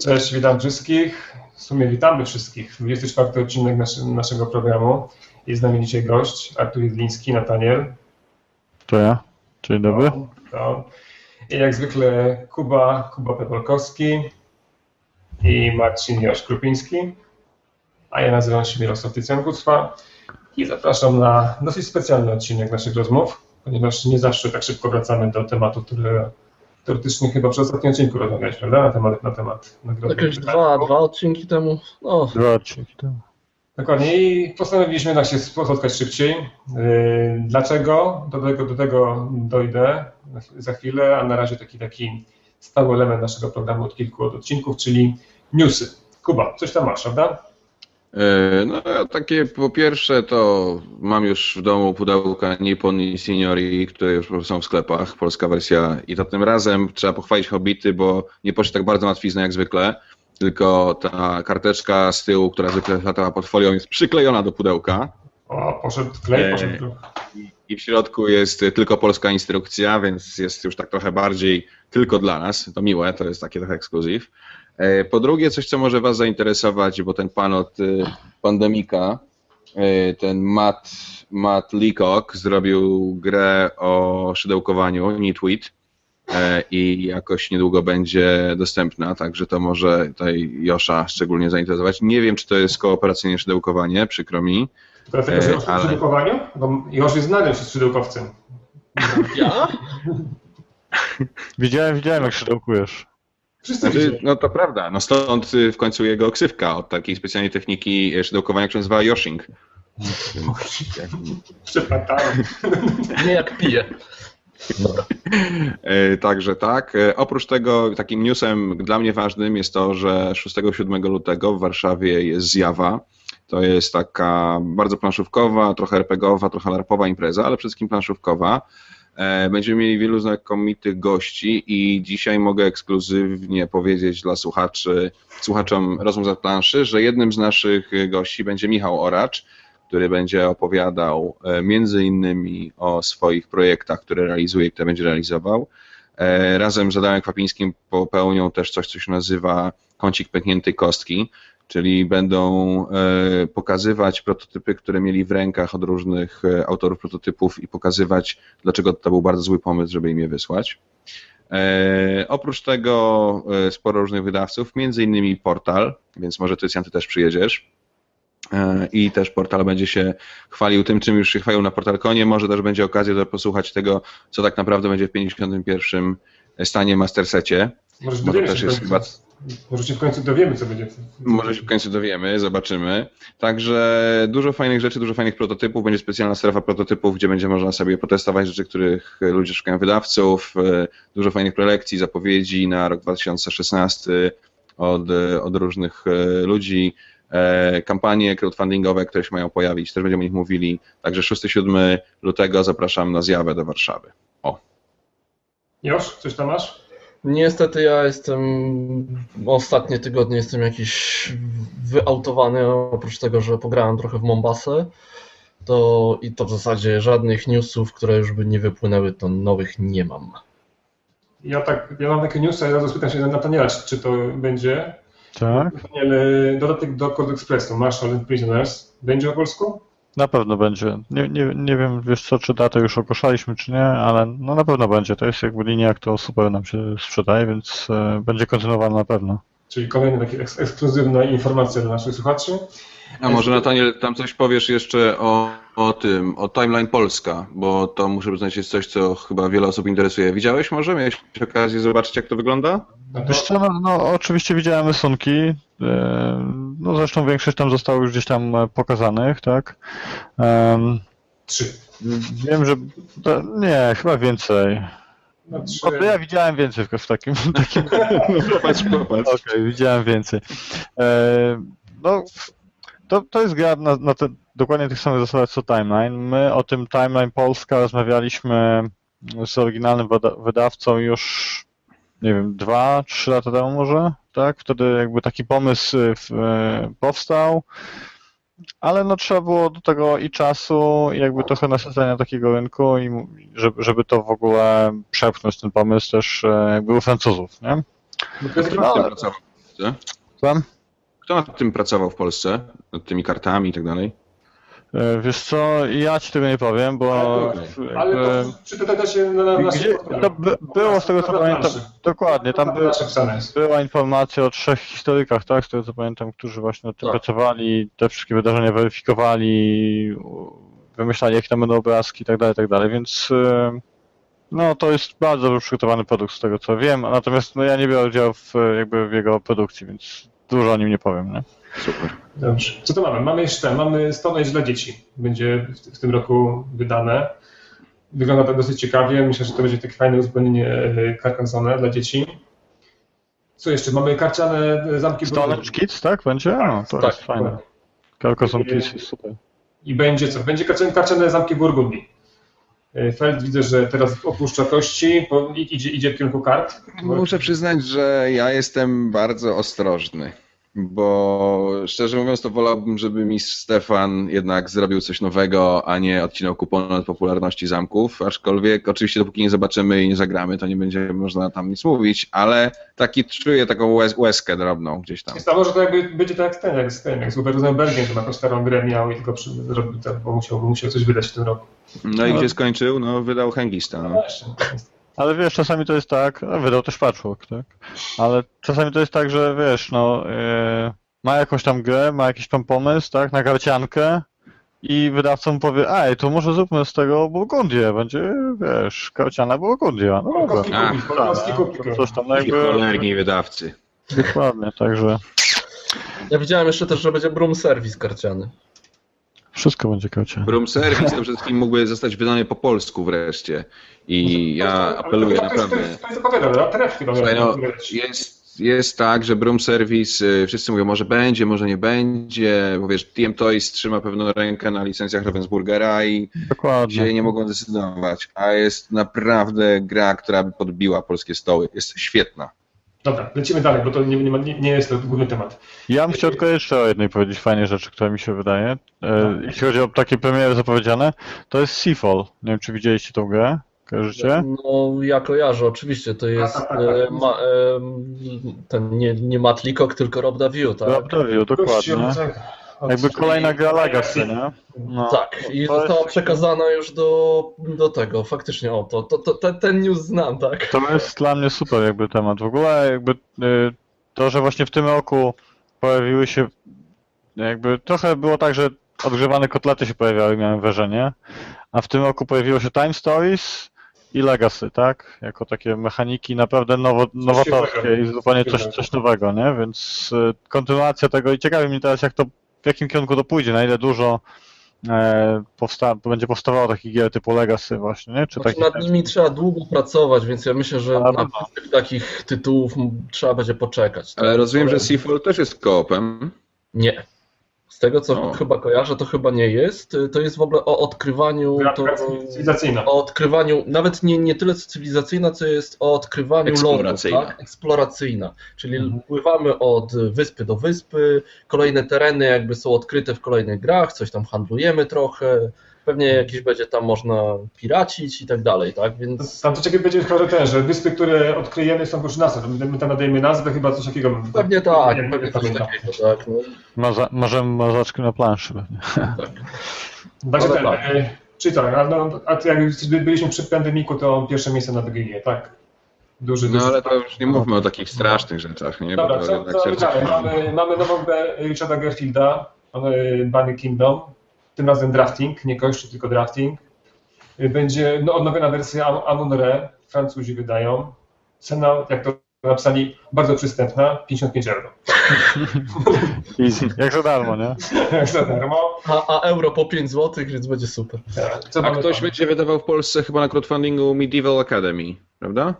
Cześć, witam wszystkich. W sumie witamy wszystkich. 24 odcinek naszy, naszego programu. Jest z nami dzisiaj gość, Artur Jedliński, Nataniel. To ja. Dzień dobry. To, to. I jak zwykle Kuba, Kuba Pepolkowski i Marcin Joś Krupiński. A ja nazywam się Mirosław Tycjan-Kucwa i zapraszam na dosyć specjalny odcinek naszych rozmów, ponieważ nie zawsze tak szybko wracamy do tematu, który teoretycznie chyba przy ostatnim odcinku rozmawialiśmy, prawda? Na temat, na temat nagrody. Jakieś dwa, dwa odcinki temu. No, Dwa odcinki temu. Dokładnie i postanowiliśmy jednak się spotkać szybciej. Yy, Dlaczego? Do tego, do tego dojdę za chwilę, a na razie taki, taki stały element naszego programu od kilku odcinków, czyli newsy. Kuba, coś tam masz, prawda? E, No takie po pierwsze to mam już w domu pudełka Nippon i Signori, które już są w sklepach, polska wersja i to tym razem trzeba pochwalić Hobbity, bo nie poszedł tak bardzo łatwizna jak zwykle, tylko ta karteczka z tyłu, która zwykle latała pod folią jest przyklejona do pudełka O, poszedł klej, Eee. poszedł. i w środku jest tylko polska instrukcja, więc jest już tak trochę bardziej tylko dla nas, to miłe, to jest takie trochę ekskluzyw. E, Po drugie, coś, co może Was zainteresować, bo ten pan od y, Pandemika, y, ten Matt, Matt Leacock zrobił grę o szydełkowaniu, Nitwit, e, i jakoś niedługo będzie dostępna, także to może tutaj Josza szczególnie zainteresować. Nie wiem, czy to jest kooperacyjne szydełkowanie, przykro mi. Dlatego, że w ale- szydełkowaniu? Bo już jest znany się szydełkowcem. ja? Widziałem, widziałem jak szydełkujesz. Wszyscy Znaczy, no to prawda, no stąd y, w końcu jego ksywka od takiej specjalnej techniki y, szydełkowania, która się nazywa Yoshing. Przeplatałem. Nie jak piję. Dobra. E, Także tak. E, Oprócz tego takim newsem dla mnie ważnym jest to, że 6-7 lutego w Warszawie jest zjawa. To jest taka bardzo planszówkowa, trochę RPGowa, trochę larpowa impreza, ale przede wszystkim planszówkowa. E, Będziemy mieli wielu znakomitych gości i dzisiaj mogę ekskluzywnie powiedzieć dla słuchaczy, słuchaczom rozmów za planszy, że jednym z naszych gości będzie Michał Oracz, który będzie opowiadał e, między innymi o swoich projektach, które realizuje które będzie realizował. E, Razem z Adamem Kwapińskim popełnią też coś, co się nazywa kącik pękniętej kostki, czyli będą e, pokazywać prototypy, które mieli w rękach od różnych e, autorów prototypów i pokazywać, dlaczego to był bardzo zły pomysł, żeby im je wysłać. E, oprócz tego sporo różnych wydawców, między innymi Portal, więc może Tycjan, ty też przyjedziesz. I też portal będzie się chwalił tym, czym już się chwalił na PortalConie. Może też będzie okazja do posłuchać tego, co tak naprawdę będzie w 51. stanie Mastersecie. Może Bo to też jest chyba. Może się w końcu dowiemy, co będzie. Może się w końcu dowiemy, zobaczymy. Także dużo fajnych rzeczy, dużo fajnych prototypów. Będzie specjalna strefa prototypów, gdzie będzie można sobie potestować rzeczy, których ludzie szukają wydawców. e, Dużo fajnych prelekcji, zapowiedzi na rok 2016 od, od różnych e, ludzi. E, Kampanie crowdfundingowe, które się mają pojawić, też będziemy o nich mówili. Także 6-7 lutego zapraszam na zjawę do Warszawy. Już? Coś tam masz? Niestety ja jestem. Ostatnie tygodnie jestem jakiś wyautowany, oprócz tego, że pograłem trochę w Mombasę. To i to w zasadzie żadnych newsów, które już by nie wypłynęły, to nowych nie mam. Ja tak, ja mam takie newsy, a ja razu spytam się Nataniela, czy, czy to będzie. Tak? Nataniel, y, dodatek do Code Expressu, Marshall and Prisoners, będzie o polsku? Na pewno będzie. Nie, nie, nie wiem, wiesz co, czy datę już ogłaszaliśmy, czy nie, ale no na pewno będzie. To jest jakby linia, to super nam się sprzedaje, więc e, będzie kontynuowana na pewno. Czyli kolejna taka eks- ekskluzywna informacja dla naszych słuchaczy. A może Nataniel, tam coś powiesz jeszcze o, o tym, o Timeline Polska, bo to muszę przyznać jest coś, co chyba wiele osób interesuje. Widziałeś może? Miałeś okazję zobaczyć, jak to wygląda? No Wiesz co, no, no oczywiście widziałem rysunki, e, no zresztą większość tam zostało już gdzieś tam e, pokazanych, tak? Em, trzy. wiem, że, to, nie, chyba więcej. No, trzy. No, to ja widziałem więcej w, w takim, takim Popatrz, popatrz. Okej, widziałem więcej. E, no, to, to jest gra na, na te, dokładnie tych samych zasadach co Timeline. My o tym Timeline Polska rozmawialiśmy z oryginalnym wyda wydawcą już, nie wiem, dwa, trzy lata temu może, tak? Wtedy jakby taki pomysł y, e, powstał, ale no trzeba było do tego i czasu, i jakby trochę nasadzenia takiego rynku, i żeby, żeby to w ogóle przepchnąć ten pomysł też e, jakby u Francuzów, nie? No Kto tym ale- pracował? Polsce? Tam? Kto nad tym pracował w Polsce? Nad tymi kartami i tak dalej? E, Wiesz co, ja ci tego nie powiem, bo Ale, ale jakby- to przeczytaj to się na, na naszym Gdzie, portalu. to by, było z tego co pamiętam, dokładnie, tam by, planszy wpisane jest. była informacja o trzech historykach, tak, z tego co pamiętam, którzy właśnie nad tym Tak. pracowali, te wszystkie wydarzenia weryfikowali, u- wymyślali jakie tam będą obrazki i tak dalej, i tak dalej, więc e, no to jest bardzo dobrze przygotowany produkt z tego co wiem, natomiast no ja nie biorę udziału w, e, jakby w jego produkcji, więc dużo o nim nie powiem, nie? Super. Dobrze. Co to mamy? Mamy jeszcze, mamy Stone Age dla dzieci. Będzie w, w tym roku wydane. Wygląda to dosyć ciekawie. Myślę, że to będzie takie fajne uzupełnienie e, Carcassonne dla dzieci. Co jeszcze? Mamy karciane e, zamki. Age Kids, tak? Będzie? No, to tak, jest fajne. Carcassonne Kids jest super. I będzie co? Będzie karciane, karciane zamki Burgundii. E, Feld widzę, że teraz opuszcza kości, idzie, idzie w kierunku kart. Muszę przyznać, że ja jestem bardzo ostrożny, bo szczerze mówiąc, to wolałbym, żeby mistrz Stefan jednak zrobił coś nowego, a nie odcinał kupon od popularności zamków. Aczkolwiek, oczywiście, dopóki nie zobaczymy i nie zagramy, to nie będzie można tam nic mówić, ale taki czuję taką łez, łezkę drobną gdzieś tam. Jest, a może to jakby będzie tak jak ten, jak z tym, jak z Rosenbergiem, to jakąś starą grę miał i tylko przy, zrobił to, bo musiał, musiał coś wydać w tym roku. No i No. gdzie skończył? No, wydał Hengista. No No. właśnie. Ale wiesz, czasami to jest tak, no, wydał też patchwork, tak? Ale czasami to jest tak, że wiesz, no, yy, ma jakąś tam grę, ma jakiś tam pomysł, tak, na karciankę i wydawca mu powie, ej, to może zróbmy z tego Burgundię, będzie, wiesz, karciana Burgundia. No dobra. A, Polkowski Tak, kupić. to coś tam, no I jakby, cholerni wydawcy. dokładnie, także Ja widziałem jeszcze też, że będzie Broom Service karciany. Wszystko będzie karciane. Room Service to przede wszystkim mógłby zostać wydany po polsku wreszcie. I ja apeluję naprawdę. Słuchaj, no, jest, jest tak, że Broom Service, y, wszyscy mówią, może będzie, może nie będzie, bo wiesz, TM Toys trzyma pewną rękę na licencjach Ravensburgera i Dokładnie. się nie mogą decydować, a jest naprawdę gra, która by podbiła polskie stoły. Jest świetna. Dobra, lecimy dalej, bo to nie, nie, ma- nie, nie jest to główny temat. Ja bym chciał tylko jeszcze o jednej powiedzieć fajnej rzeczy, która mi się wydaje. E, jeśli chodzi o takie premiery zapowiedziane, to jest Seafall. Nie wiem, czy widzieliście tą grę? Kojarzycie? No, ja kojarzę, oczywiście, to jest tak, tak, e, tak. ma, e, ten nie, nie Matt Leacock, tylko Rob Daviu, tak? Rob Gościu, dokładnie. Od- Jakby kolejna gra Legacy, nie? No. Tak, i To została jest- przekazana już do, do tego, faktycznie o to, to, to, ten- ten news znam, tak? To jest dla mnie super jakby temat. W ogóle jakby y, to, że właśnie w tym roku pojawiły się jakby trochę było tak, że odgrzewane kotlety się pojawiały, miałem wrażenie, a w tym roku pojawiło się Time Stories i Legacy, tak? Jako takie mechaniki naprawdę nowo, nowatorskie i zupełnie coś, coś nowego, nie? Więc y, kontynuacja tego i ciekawi mnie teraz jak to, w jakim kierunku to pójdzie, na ile dużo e, powsta będzie powstawało takich gier typu Legacy właśnie, nie? Czy Znaczy, nad nimi trzeba długo pracować, więc ja myślę, że Ale na no. tych takich tytułów trzeba będzie poczekać. tak? Ale rozumiem, że Seafall też jest koopem. Nie. Z tego, co O. chyba kojarzę, to chyba nie jest. To jest w ogóle o odkrywaniu. To, o odkrywaniu, nawet nie, nie tyle cywilizacyjna, co jest o odkrywaniu lądów, Eksploracyjna. tak? Eksploracyjna. Czyli Mhm. pływamy od wyspy do wyspy, kolejne tereny jakby są odkryte w kolejnych grach, coś tam handlujemy trochę, pewnie jakieś będzie tam można piracić i tak dalej, tak? Więc Tam to ciekawe będzie chyba, że ten, że wyspy, które odkryjemy są już nasze. My my tam nadajemy nazwę, chyba coś takiego. pewnie tak, Nie, nie pewnie coś takiego, tak? No, Maza, możemy mazaczki na planszy pewnie. tak. Ale ten, tak. e, czy tak, a, no, a jak byliśmy przy pandemiku, to pierwsze miejsce na BGG, tak? Duży, No ale to już nie mówmy o takich strasznych rzeczach, nie? Bo Dobra, to co, co. Mamy, mamy nową grę Richarda Garfielda, mamy Bunny Kingdom, tym razem drafting, nie kościół, tylko drafting. Będzie no, odnowiona wersja Amun Re, Francuzi wydają. Cena, jak to napisali, bardzo przystępna, 55 euro. Easy. Jak za darmo, nie? Za darmo. A, a euro po 5 zł, więc będzie super. Co A ktoś tam? będzie wydawał w Polsce chyba na crowdfundingu Medieval Academy, prawda?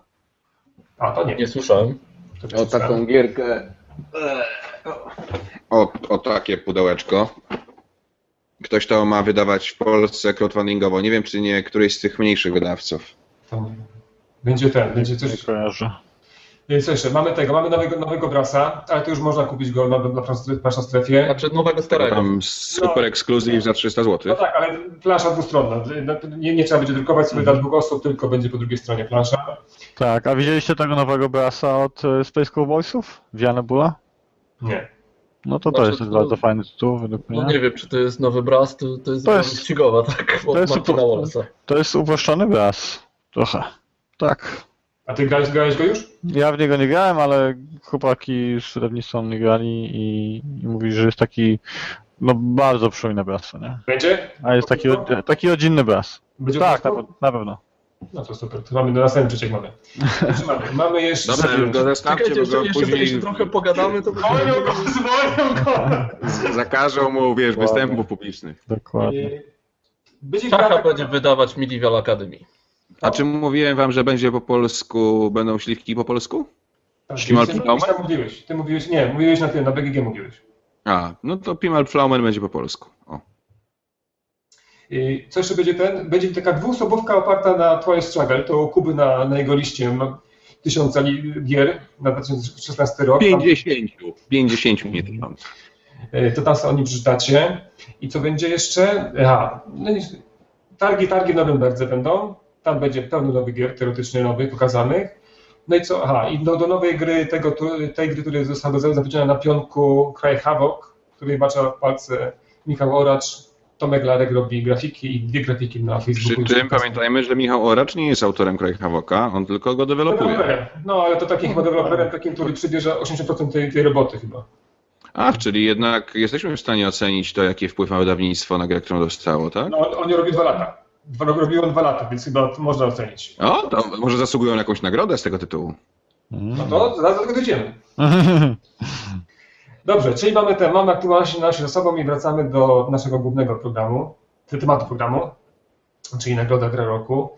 A, to nie. Nie słyszałem. To O taką gierkę. O, o takie pudełeczko. Ktoś to ma wydawać w Polsce crowdfundingowo. Nie wiem, czy nie któryś z tych mniejszych wydawców. Będzie ten, będzie Nie coś. kojarzę. Nie, Co jeszcze? Mamy tego, mamy nowego, nowego brasa, ale to już można kupić go na, na, na strefie. Znaczy nowego starego. Tam super ekskluzyw za 300 No zł. tak, ale plansza dwustronna. No, Nie, nie trzeba będzie drukować sobie dla dwóch osób, tylko będzie po drugiej stronie plansza. Tak, a widzieliście tego nowego brasa od e, Space Cowboysów? Wiane Bula? Nie. No to to Znaczy, jest to- bardzo fajny tytuł według No mnie. nie wiem, czy to jest nowy Brass, to, to jest To jest- ścigowa, tak? to Od jest Martina Wallace'a. To jest uproszczony braz. Trochę. Tak. A ty grałeś, grałeś go już? Ja w niego nie grałem, ale chłopaki z wydawnictwa mnie grali i, i mówili, że jest taki no bardzo przypomina braz, nie? Będzie? A jest taki, taki rodzinny braz. Będzie Tak, na, na pewno. No to super, to mamy do następny przeciek mamy. Mamy, mamy jeszcze... Dobra, go zostawcie, Czekajcie, bo go jeszcze, później jeszcze trochę pogadamy, to Zwolnią go, zwolnią go! zakażą mu, wiesz, Ładnie. występów publicznych. Dokładnie. Będzie taka- będzie wydawać Medieval Academy. A czy mówiłem wam, że będzie po polsku, będą śliwki po polsku? Tak, Ślimal ty, ty, mówiłeś, ty mówiłeś, nie, mówiłeś na tym, na BGG mówiłeś. A, no to Pimal Pflaumen będzie po polsku. O. Yy, Co jeszcze będzie ten? Będzie taka dwuosobówka oparta na Twice Struggle, to Kuby na, na jego liście tysiąca gier na 2016 rok. Tam, 50. 50 nie tysiąc. yy, to tam sobie o nim przeczytacie. I co będzie jeszcze? Aha, no i targi, targi w Norymberdze będą. Tam będzie pełno nowych gier, teoretycznie nowych, pokazanych. No i co? Aha, i do, do nowej gry, tego, tej gry, która została zapowiedziana na pionku Cry Havoc, której bacza palce Michał Oracz, Tomek Larek robi grafiki i dwie grafiki na Przy Facebooku. czym pamiętajmy, że Michał Oracz nie jest autorem Craig Havoka, on tylko go dewelopuje. No, ale to takim chyba deweloperem, takim, który przybierze 80% tej, tej roboty chyba. Ach, czyli jednak jesteśmy w stanie ocenić to, jaki wpływ ma wydawnictwo na grę, którą dostało, tak? No, on, on robi dwa lata. Dwa, robił on dwa lata, więc chyba można ocenić. O, to może zasługują na jakąś nagrodę z tego tytułu. No to zaraz do tego dojdziemy. Dobrze, czyli mamy te, mamy aktualności nasze za sobą i wracamy do naszego głównego programu, tematu programu, czyli Nagroda Gra Roku.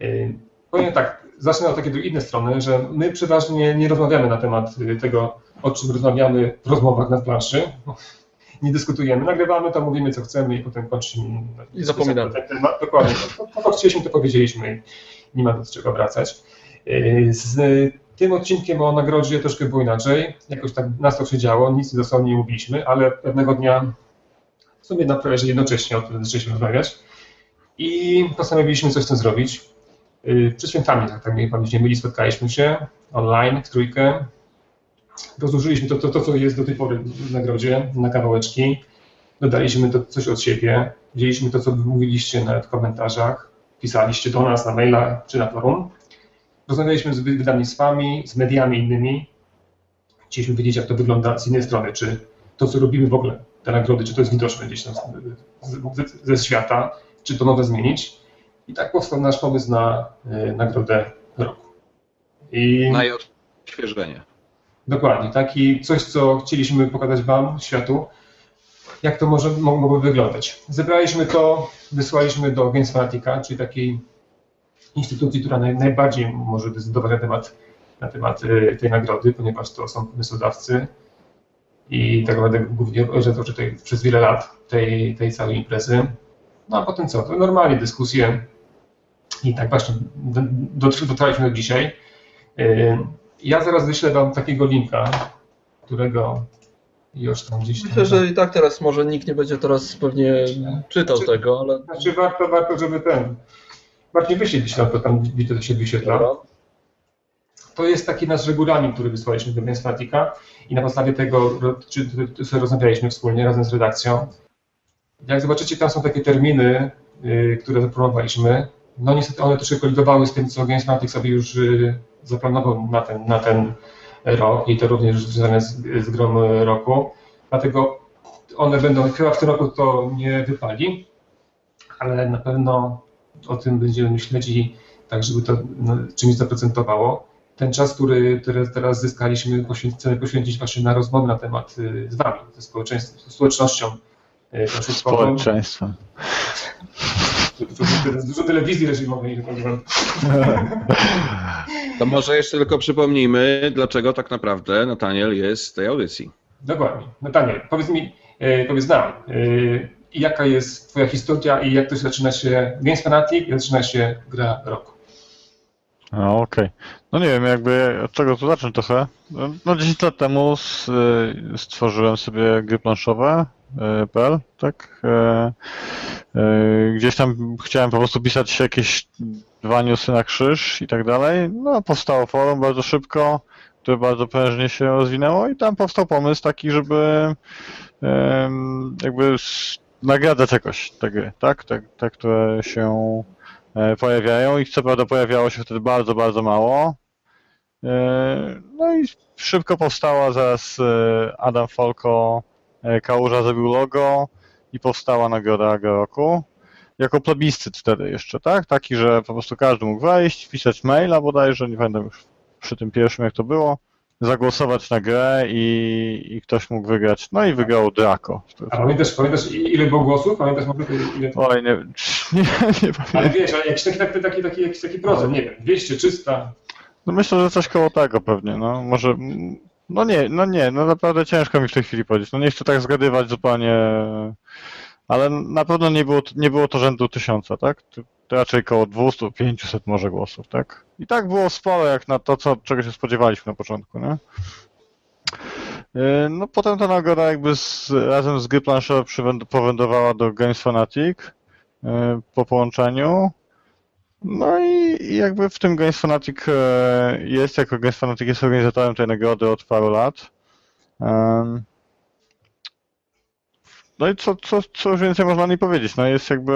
Yy, Powiem tak, zacznę od takiej innej strony, że my przeważnie nie rozmawiamy na temat y, tego, o czym rozmawiamy w rozmowach na planszy. Nie dyskutujemy, nagrywamy to, mówimy co chcemy i potem kończymy. I zapominamy. ten temat. Dokładnie, to, to, to chcieliśmy, to powiedzieliśmy i nie ma do czego wracać. Yy, Z tym odcinkiem o nagrodzie troszkę było inaczej. Jakoś tak nas to się działo, nic dosłownie nie mówiliśmy, ale pewnego dnia, w sumie na prawie jednocześnie o tym zaczęliśmy rozmawiać i postanowiliśmy coś z tym zrobić. Yy, Przed świętami, tak, tak mnie pamięć nie myli, spotkaliśmy się online w trójkę. Rozłożyliśmy to, to, to, co jest do tej pory w nagrodzie na kawałeczki. Dodaliśmy to coś od siebie. Wzięliśmy to, co mówiliście nawet w komentarzach, pisaliście do nas na maila czy na forum. Rozmawialiśmy z wy- wydawnictwami, z mediami innymi. Chcieliśmy wiedzieć, jak to wygląda z innej strony, czy to, co robimy w ogóle, te nagrody, czy to jest widoczne gdzieś tam z- z- ze świata, czy to nowe zmienić. I tak powstał nasz pomysł na y, nagrodę roku. I Na jej odświeżenie. dokładnie, taki coś, co chcieliśmy pokazać Wam, światu, jak to może mo- mogłoby wyglądać. Zebraliśmy to, wysłaliśmy do Games Fanatica, czyli takiej instytucji, która naj, najbardziej może decydować na temat, na temat y, tej nagrody, ponieważ to są pomysłodawcy i tak naprawdę głównie organizatorzy tej, przez wiele lat tej, tej całej imprezy. No a potem co? To normalnie dyskusje i tak właśnie do- dotrw- dotrwaliśmy do dzisiaj. Y, Ja zaraz wyślę Wam takiego linka, którego już tam gdzieś tam... Myślę, że i tak teraz może nikt nie będzie teraz pewnie czytał Czy- tego, ale Znaczy warto, warto, żeby ten... Bardziej wyślij gdzieś tam, to tam widzę, to się wyświetla. To jest taki nasz regulamin, który wysłaliśmy do Gamefatika i na podstawie tego czy, czy, sobie rozmawialiśmy wspólnie razem z redakcją. Jak zobaczycie, tam są takie terminy, y, które zapromowaliśmy. No niestety one troszkę kolidowały z tym, co Gamesmatic sobie już y, zaplanował na ten, na ten rok i to również związane z, z grom roku. Dlatego one będą, chyba w tym roku to nie wypali, ale na pewno o tym będziemy śledzić tak, żeby to no, czymś zaprocentowało. Ten czas, który, teraz zyskaliśmy, chcemy poświęcić właśnie na rozmowy na temat y, z Wami, ze społeczeństwem, z społecznością y. Społeczeństwem. Dużo, telewizji tak powiem. To może jeszcze tylko przypomnijmy, dlaczego tak naprawdę Nataniel jest w tej audycji. Dokładnie. Nataniel, powiedz mi, y, powiedz nam, y, jaka jest Twoja historia i jak to się zaczyna się Games Fanatic i zaczyna się gra roku. No okej. No nie wiem, jakby od czego tu zacząć trochę. No, No 10 lat temu y, stworzyłem sobie gry planszowe, y, PL, tak? E, Gdzieś tam chciałem po prostu pisać jakieś dwa newsy na krzyż i tak dalej. No powstało forum bardzo szybko. które bardzo prężnie się rozwinęło i tam powstał pomysł taki, żeby jakby nagradzać jakoś te gry, tak? Te, te które się e, pojawiają i co prawda pojawiało się wtedy bardzo, bardzo mało. E, No i szybko powstała zaraz e, Adam Folko, Kałuża zrobił logo i powstała nagroda roku. Jako plebiscyt wtedy jeszcze, tak? Taki, że po prostu każdy mógł wejść, wpisać maila bodajże, nie pamiętam już przy tym pierwszym jak to było, zagłosować na grę i, i ktoś mógł wygrać. No i wygrał Draco. A pamiętasz, pamiętasz ile było głosów? Pamiętasz może ile... Oj, nie, nie, nie Ale pamiętam. wiesz, ale jakiś taki, taki, taki, taki, jakiś taki procent, nie wiem, 200, 300. No myślę, że coś koło tego pewnie, no może, no nie, no nie, no naprawdę ciężko mi w tej chwili powiedzieć, no nie chcę tak zgadywać zupełnie, ale na pewno nie było, nie było to rzędu tysiąca, tak? To, raczej koło 200, 500 może głosów, tak? I tak było sporo jak na to, co, czego się spodziewaliśmy na początku, nie? Yy, No potem ta nagroda jakby z, razem z gry planszowe powędrowała do Games Fanatic yy, po połączeniu. No i, jakby w tym Games Fanatic e, jest, jako Games Fanatic jest organizatorem tej nagrody od paru lat. No i co, co, co już więcej można o niej powiedzieć? No jest jakby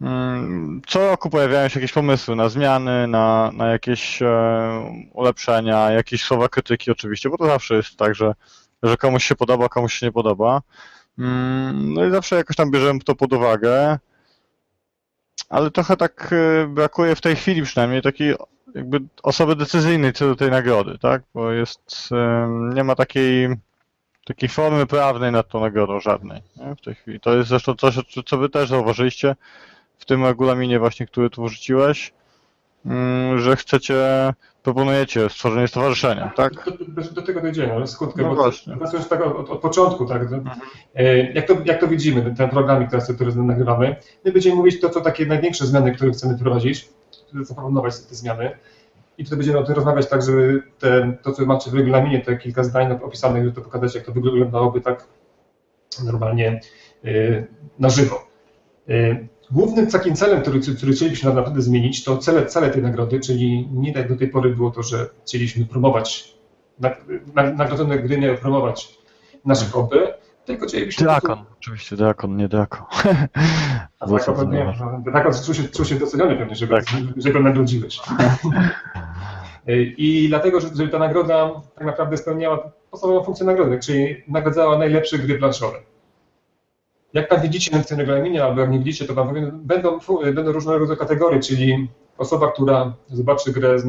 mm, co roku pojawiają się jakieś pomysły na zmiany, na, na jakieś e, ulepszenia, jakieś słowa krytyki oczywiście, bo to zawsze jest tak, że, że komuś się podoba, komuś się nie podoba. Mm, No i zawsze jakoś tam bierzemy to pod uwagę ale trochę tak e, brakuje w tej chwili przynajmniej takiej jakby osoby decyzyjnej co do tej nagrody, tak? Bo jest, em, nie ma takiej, takiej formy prawnej nad tą nagrodą żadnej nie? w tej chwili. To jest zresztą coś, co- wy też zauważyliście w tym regulaminie właśnie, który tu wrzuciłeś, mm, że chcecie, proponujecie stworzenie stowarzyszenia, tak? Do, do, do tego dojdziemy, ale skutkę, No bo właśnie. pracując tak od, od początku, tak, e, jak, to, jak to widzimy, ten program, który, który nagrywamy, my będziemy mówić to, co takie największe zmiany, które chcemy wprowadzić, zaproponować te zmiany i tutaj będziemy o tym rozmawiać tak, żeby te, to, co macie w regulaminie, te kilka zdań opisanych, żeby to pokazać, jak to wyglądałoby tak normalnie e, na żywo. E, Głównym takim celem, który, który chcielibyśmy naprawdę zmienić, to cele, cele tej nagrody, czyli nie tak do tej pory było to, że chcieliśmy promować, na- na- nagrodzone gry miały promować nasze hobby, tylko chcielibyśmy... Drakon, oczywiście Drakon, nie Drakon. A Drakon pewnie, Drakon czuł się, czuł się doceniony pewnie, że, Tak. że go nagrodziłeś. I dlatego, że- żeby ta nagroda tak naprawdę spełniała podstawową funkcję nagrody, czyli nagradzała najlepsze gry planszowe. Jak tam widzicie w tym regulaminie, albo jak nie widzicie, to wam powiem, będą, będą różnego rodzaju kategorie, czyli osoba, która zobaczy grę z,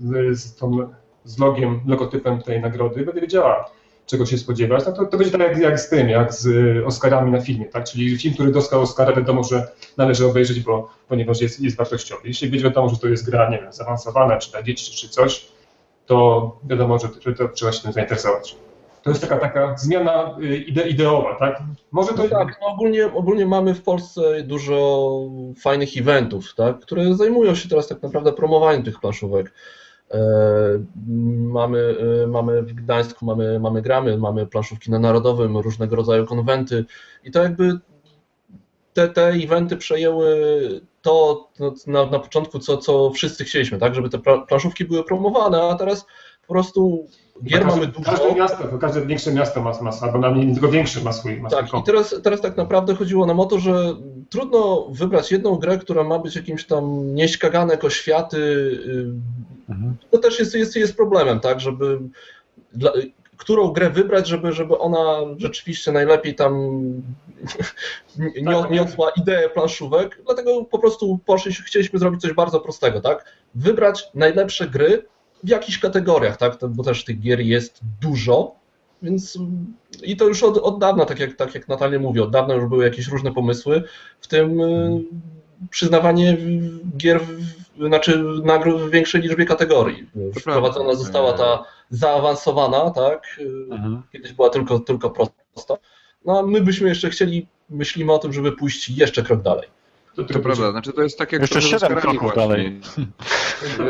z, z, tą, z logiem, logotypem tej nagrody, będzie wiedziała, czego się spodziewać. No to, to będzie tak jak, jak z tym, jak z y, Oscarami na filmie, tak? Czyli film, który dostał Oscara, wiadomo, że należy obejrzeć, bo, ponieważ jest, jest wartościowy. Jeśli będzie wiadomo, że to jest gra, nie wiem, zaawansowana, czy dla dzieci, czy coś, to wiadomo, że, że to trzeba się tym zainteresować. To jest taka, taka zmiana y, ide, ideowa, tak? Może to... No tak, no ogólnie, ogólnie mamy w Polsce dużo fajnych eventów, tak, które zajmują się teraz tak naprawdę promowaniem tych planszówek. E, Mamy, e, mamy w Gdańsku, mamy, mamy gramy, mamy planszówki na Narodowym, różnego rodzaju konwenty i to jakby te, te eventy przejęły to no, na, na początku, co, co wszyscy chcieliśmy, tak, żeby te pla- planszówki były promowane, a teraz po prostu gier mamy dużo. każde miasto, to każde większe miasto ma, ma albo nawet nie tylko większe ma swój, ma swój Tak, i kontent. teraz, teraz tak naprawdę chodziło nam o to, że trudno wybrać jedną grę, która ma być jakimś tam nieśkagane jako światy. y, Mhm. To też jest, jest, jest problemem, tak, żeby dla, którą grę wybrać, żeby, żeby ona rzeczywiście najlepiej tam nie- nie- niosła ideę planszówek. Dlatego po prostu poszliśmy, chcieliśmy zrobić coś bardzo prostego, tak? Wybrać najlepsze gry w jakichś kategoriach, tak? To- Bo też tych gier jest dużo. Więc i to już od, od dawna, tak jak, tak jak Natalia mówi, od dawna już były jakieś różne pomysły, w tym y, przyznawanie gier, w, znaczy nagród w większej liczbie kategorii. Wprowadzona została ta zaawansowana, tak? y, Mhm. Kiedyś była tylko, tylko prosta. No a my byśmy jeszcze chcieli, myślimy o tym, żeby pójść jeszcze krok dalej. To tego prawda, znaczy to jest tak jak Jeszcze trochę z siedem Oscarami kroków właśnie. dalej.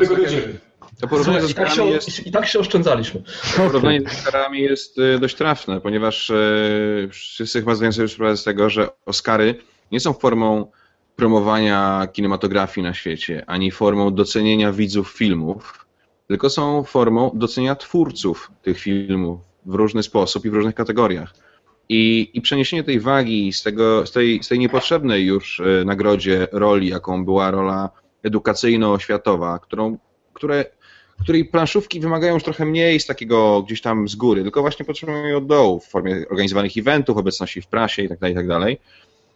Dojdziemy. To porównanie z I tak, jest, I tak się oszczędzaliśmy. porównanie z Oscarami jest y, dość trafne, ponieważ y, wszyscy chyba zdają sobie sprawę z tego, że Oscary nie są formą promowania kinematografii na świecie, ani formą docenienia widzów filmów, tylko są formą docenienia twórców tych filmów w różny sposób i w różnych kategoriach. I, i przeniesienie tej wagi z, tego, z, tej, z tej niepotrzebnej już e, nagrodzie roli, jaką była rola edukacyjno-oświatowa, którą, które, której planszówki wymagają już trochę mniej z takiego gdzieś tam z góry, tylko właśnie potrzebują od dołu w formie organizowanych eventów, obecności w prasie itd. itd.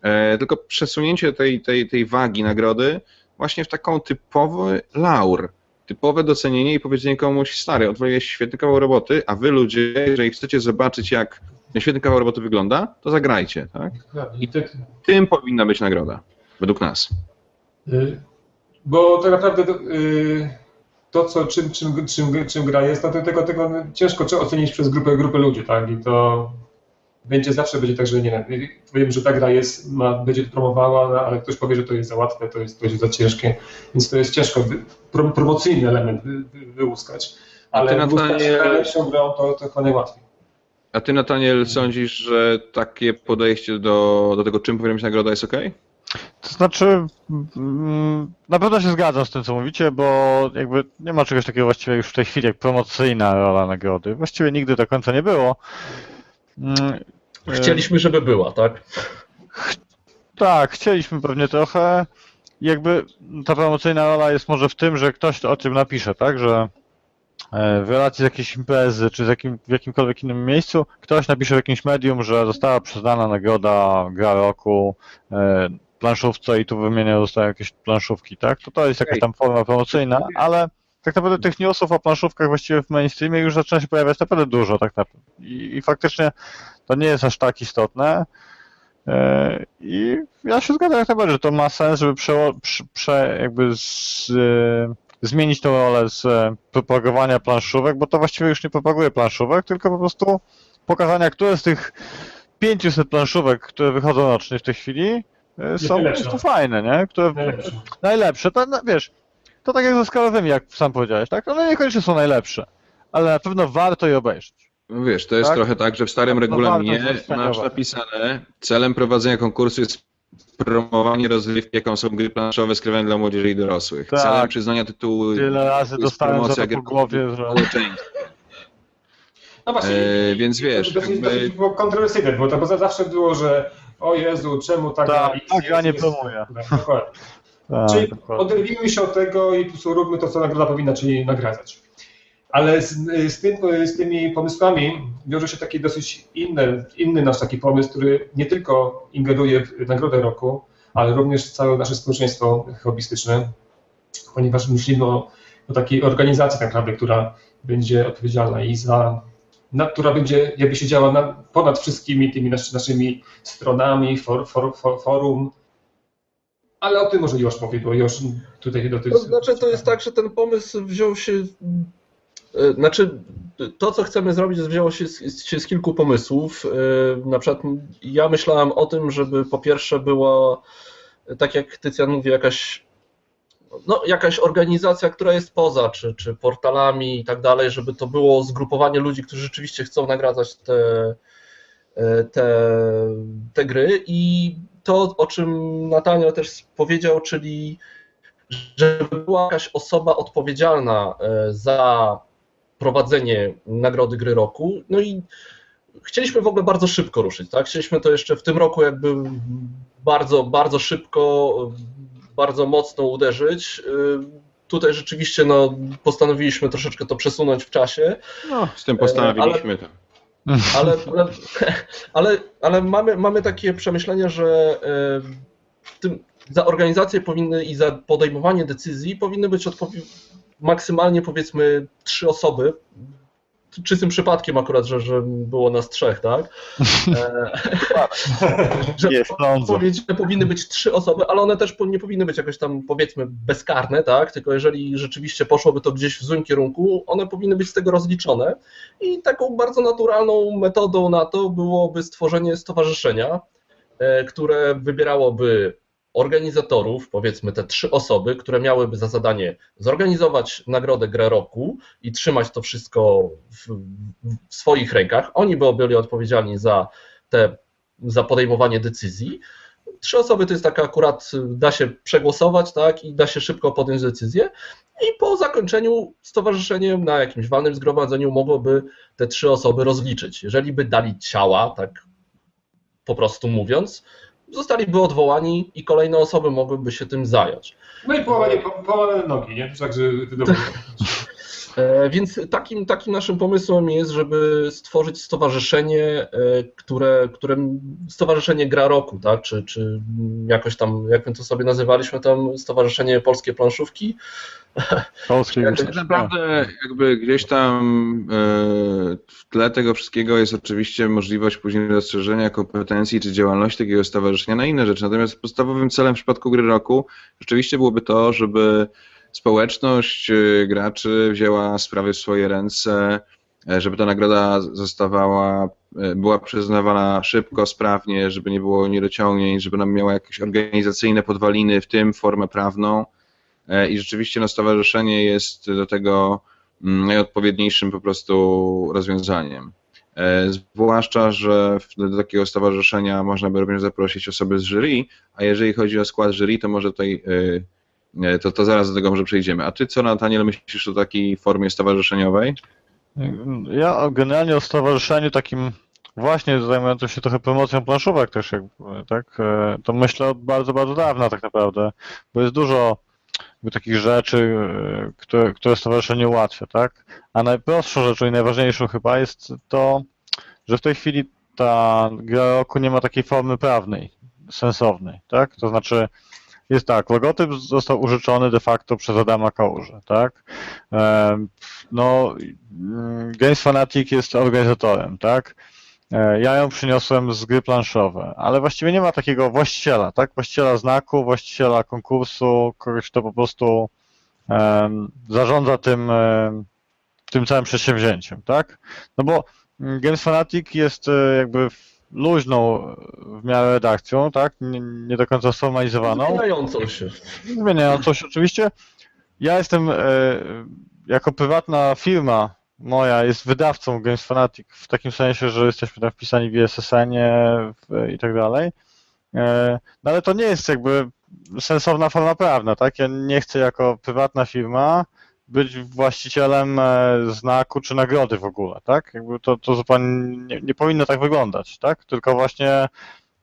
E, tylko przesunięcie tej, tej, tej wagi nagrody właśnie w taką typowy laur, typowe docenienie i powiedzenie komuś, stary, odwaliłeś świetny kawał roboty, a wy ludzie, jeżeli chcecie zobaczyć, jak ten świetny kawał roboty wygląda, to zagrajcie, tak? I tak, Tym powinna być nagroda, według nas. y, bo tak naprawdę to, y, to co, czym, czym, czym, czym gra jest, no to tego, tego ciężko ocenić przez grupę, grupę ludzi, tak? I to będzie zawsze będzie tak, że nie wiem, powiem, że ta gra jest, ma, będzie promowała, no, ale ktoś powie, że to jest za łatwe, to jest, to jest za ciężkie, więc to jest ciężko, wy, prom, promocyjny element wy, wy, wyłuskać. Ale ty, wyłuskać Natanie- najlepszą grą to, to chyba najłatwiej. A ty, Nataniel, sądzisz, że takie podejście do, do tego, czym powinna być nagroda, jest ok? To znaczy, mm, na pewno się zgadzam z tym, co mówicie, bo jakby nie ma czegoś takiego właściwie już w tej chwili jak promocyjna rola nagrody. Właściwie nigdy do końca nie było. Mm, Chcieliśmy, żeby była, tak? Tak, chcieliśmy pewnie trochę. Jakby ta promocyjna rola jest może w tym, że ktoś o tym napisze, tak? Że e, w relacji z jakiejś imprezy, czy z jakim, w jakimkolwiek innym miejscu, ktoś napisze w jakimś medium, że została przyznana nagroda gra roku e, planszówce i tu wymienia zostały jakieś planszówki, tak? To to jest jakaś tam forma promocyjna, ale tak naprawdę tych newsów o planszówkach właściwie w mainstreamie już zaczyna się pojawiać naprawdę dużo, tak naprawdę. I, i faktycznie to nie jest aż tak istotne. E, I ja się zgadzam jak najbardziej, że to ma sens, żeby prze, prze, jakby z, e, zmienić tą rolę z e, propagowania planszówek, bo to właściwie już nie propaguje planszówek, tylko po prostu pokazania, które z tych 500 planszówek, które wychodzą rocznie w tej chwili, są po prostu fajne, nie? Które Najlepsze. najlepsze, to no, wiesz, to tak jak ze skalowymi, jak sam powiedziałeś, tak? One niekoniecznie są najlepsze, ale na pewno warto je obejrzeć. No Wiesz, to jest Tak? trochę tak, że w starym No regulaminie masz napisane, celem prowadzenia konkursu jest promowanie rozrywki, jaką są gry planszowe skrywane dla młodzieży i dorosłych. Tak. Celem przyznania tytułu Tyle razy jest dostałem za promocja to po głowie, że... No właśnie. E, więc wiesz, to dosyć, jakby- dosyć było kontrowersyjne, bo to zawsze było, że o Jezu, czemu tak Tak, gra tak gra nie promuje. Tak, dokładnie. Tak, Czyli dokładnie. oderwijmy się od tego i po prostu róbmy to, co nagroda powinna, czyli nagradzać. Ale z, z, tym, z tymi pomysłami wiąże się taki dosyć inny, inny nasz taki pomysł, który nie tylko ingeruje w nagrodę roku, ale również całe nasze społeczeństwo hobbystyczne, ponieważ myślimy o, o takiej organizacji tak naprawdę, która będzie odpowiedzialna i za, na, która będzie jakby siedziała na, ponad wszystkimi tymi nasz, naszymi stronami, for, for, for, forum, ale o tym może Josz powie, bo Josz tutaj do tych... To znaczy, to jest tak, że ten pomysł wziął się. e, Znaczy, to co chcemy zrobić, wzięło się z, się z kilku pomysłów. E, Na przykład ja myślałem o tym, żeby po pierwsze była, tak jak Tycjan mówi, jakaś. No, jakaś organizacja, która jest poza, czy, czy portalami i tak dalej, żeby to było zgrupowanie ludzi, którzy rzeczywiście chcą nagradzać te, e, te, te gry. I to, o czym Nataniel też powiedział, czyli żeby była jakaś osoba odpowiedzialna e, za prowadzenie nagrody gry roku. No i chcieliśmy w ogóle bardzo szybko ruszyć, tak? Chcieliśmy to jeszcze w tym roku jakby bardzo, bardzo szybko, bardzo mocno uderzyć. E, Tutaj rzeczywiście no, postanowiliśmy troszeczkę to przesunąć w czasie, No, Z tym postanowiliśmy to. ale, ale, ale, ale mamy, mamy takie przemyślenie, że w tym, za organizację powinny i za podejmowanie decyzji powinny być odpowie- maksymalnie powiedzmy trzy osoby. Czystym przypadkiem akurat, że, że było nas trzech, tak? E, że sądzę. odpowiedź powinny być trzy osoby, ale one też nie powinny być jakoś tam powiedzmy bezkarne, tak? Tylko jeżeli rzeczywiście poszłoby to gdzieś w złym kierunku, one powinny być z tego rozliczone. I taką bardzo naturalną metodą na to byłoby stworzenie stowarzyszenia, e, które wybierałoby organizatorów, powiedzmy te trzy osoby, które miałyby za zadanie zorganizować nagrodę grę roku i trzymać to wszystko w, w swoich rękach. Oni by byli odpowiedzialni za te za podejmowanie decyzji. Trzy osoby to jest taka akurat, da się przegłosować, tak, i da się szybko podjąć decyzję. I po zakończeniu stowarzyszenie na jakimś walnym zgromadzeniu mogłoby te trzy osoby rozliczyć. Jeżeli by dali ciała, tak po prostu mówiąc, zostaliby odwołani i kolejne osoby mogłyby się tym zająć. No i połamane, połamane nogi, nie? Także dobrze. E, Więc takim, takim naszym pomysłem jest, żeby stworzyć stowarzyszenie, e, które, które stowarzyszenie gra roku, tak? czy, czy jakoś tam, jak my to sobie nazywaliśmy tam, Stowarzyszenie Polskie Planszówki. Polskiej Jak Tak naprawdę jakby gdzieś tam e, w tle tego wszystkiego jest oczywiście możliwość później rozszerzenia kompetencji czy działalności takiego stowarzyszenia na inne rzeczy. Natomiast podstawowym celem w przypadku gry roku rzeczywiście byłoby to, żeby społeczność e, graczy wzięła sprawy w swoje ręce, e, żeby ta nagroda zostawała, e, była przyznawana szybko, sprawnie, żeby nie było niedociągnięć, żeby nam miała jakieś organizacyjne podwaliny, w tym formę prawną. E, I rzeczywiście no, stowarzyszenie jest do tego mm, najodpowiedniejszym po prostu rozwiązaniem. Zwłaszcza, że do takiego stowarzyszenia można by również zaprosić osoby z jury, a jeżeli chodzi o skład jury, to może tutaj e, to, to zaraz do tego może przejdziemy. A ty co, Nataniel, myślisz o takiej formie stowarzyszeniowej? Ja generalnie o stowarzyszeniu takim właśnie zajmującym się trochę promocją planszówek też, jakby, tak, e, to myślę od bardzo, bardzo dawna tak naprawdę, bo jest dużo takich rzeczy, e, które, które stowarzyszenie ułatwia, tak, a najprostszą rzeczą i najważniejszą chyba jest to, że w tej chwili ta gra roku nie ma takiej formy prawnej, sensownej, tak, to znaczy jest tak, logotyp został użyczony de facto przez Adama Kałużę, tak? No, Games Fanatic jest organizatorem, tak? E, Ja ją przyniosłem z gry planszowe, ale właściwie nie ma takiego właściciela, tak? Właściciela znaku, właściciela konkursu, kogoś, kto po prostu zarządza tym, tym całym przedsięwzięciem, tak? No bo mm, Games Fanatic jest e, jakby luźną w miarę redakcją, tak? Nie, nie do końca sformalizowaną Zmieniającą się. zmieniającą się oczywiście. Ja jestem e, jako prywatna firma moja jest wydawcą Games Fanatic w takim sensie, że jesteśmy tam wpisani w ISSN-ie i tak dalej. E, no ale to nie jest jakby sensowna forma prawna, tak? Ja nie chcę jako prywatna firma być właścicielem e, znaku czy nagrody w ogóle, tak? Jakby to, to zupełnie nie, nie powinno tak wyglądać, tak? Tylko właśnie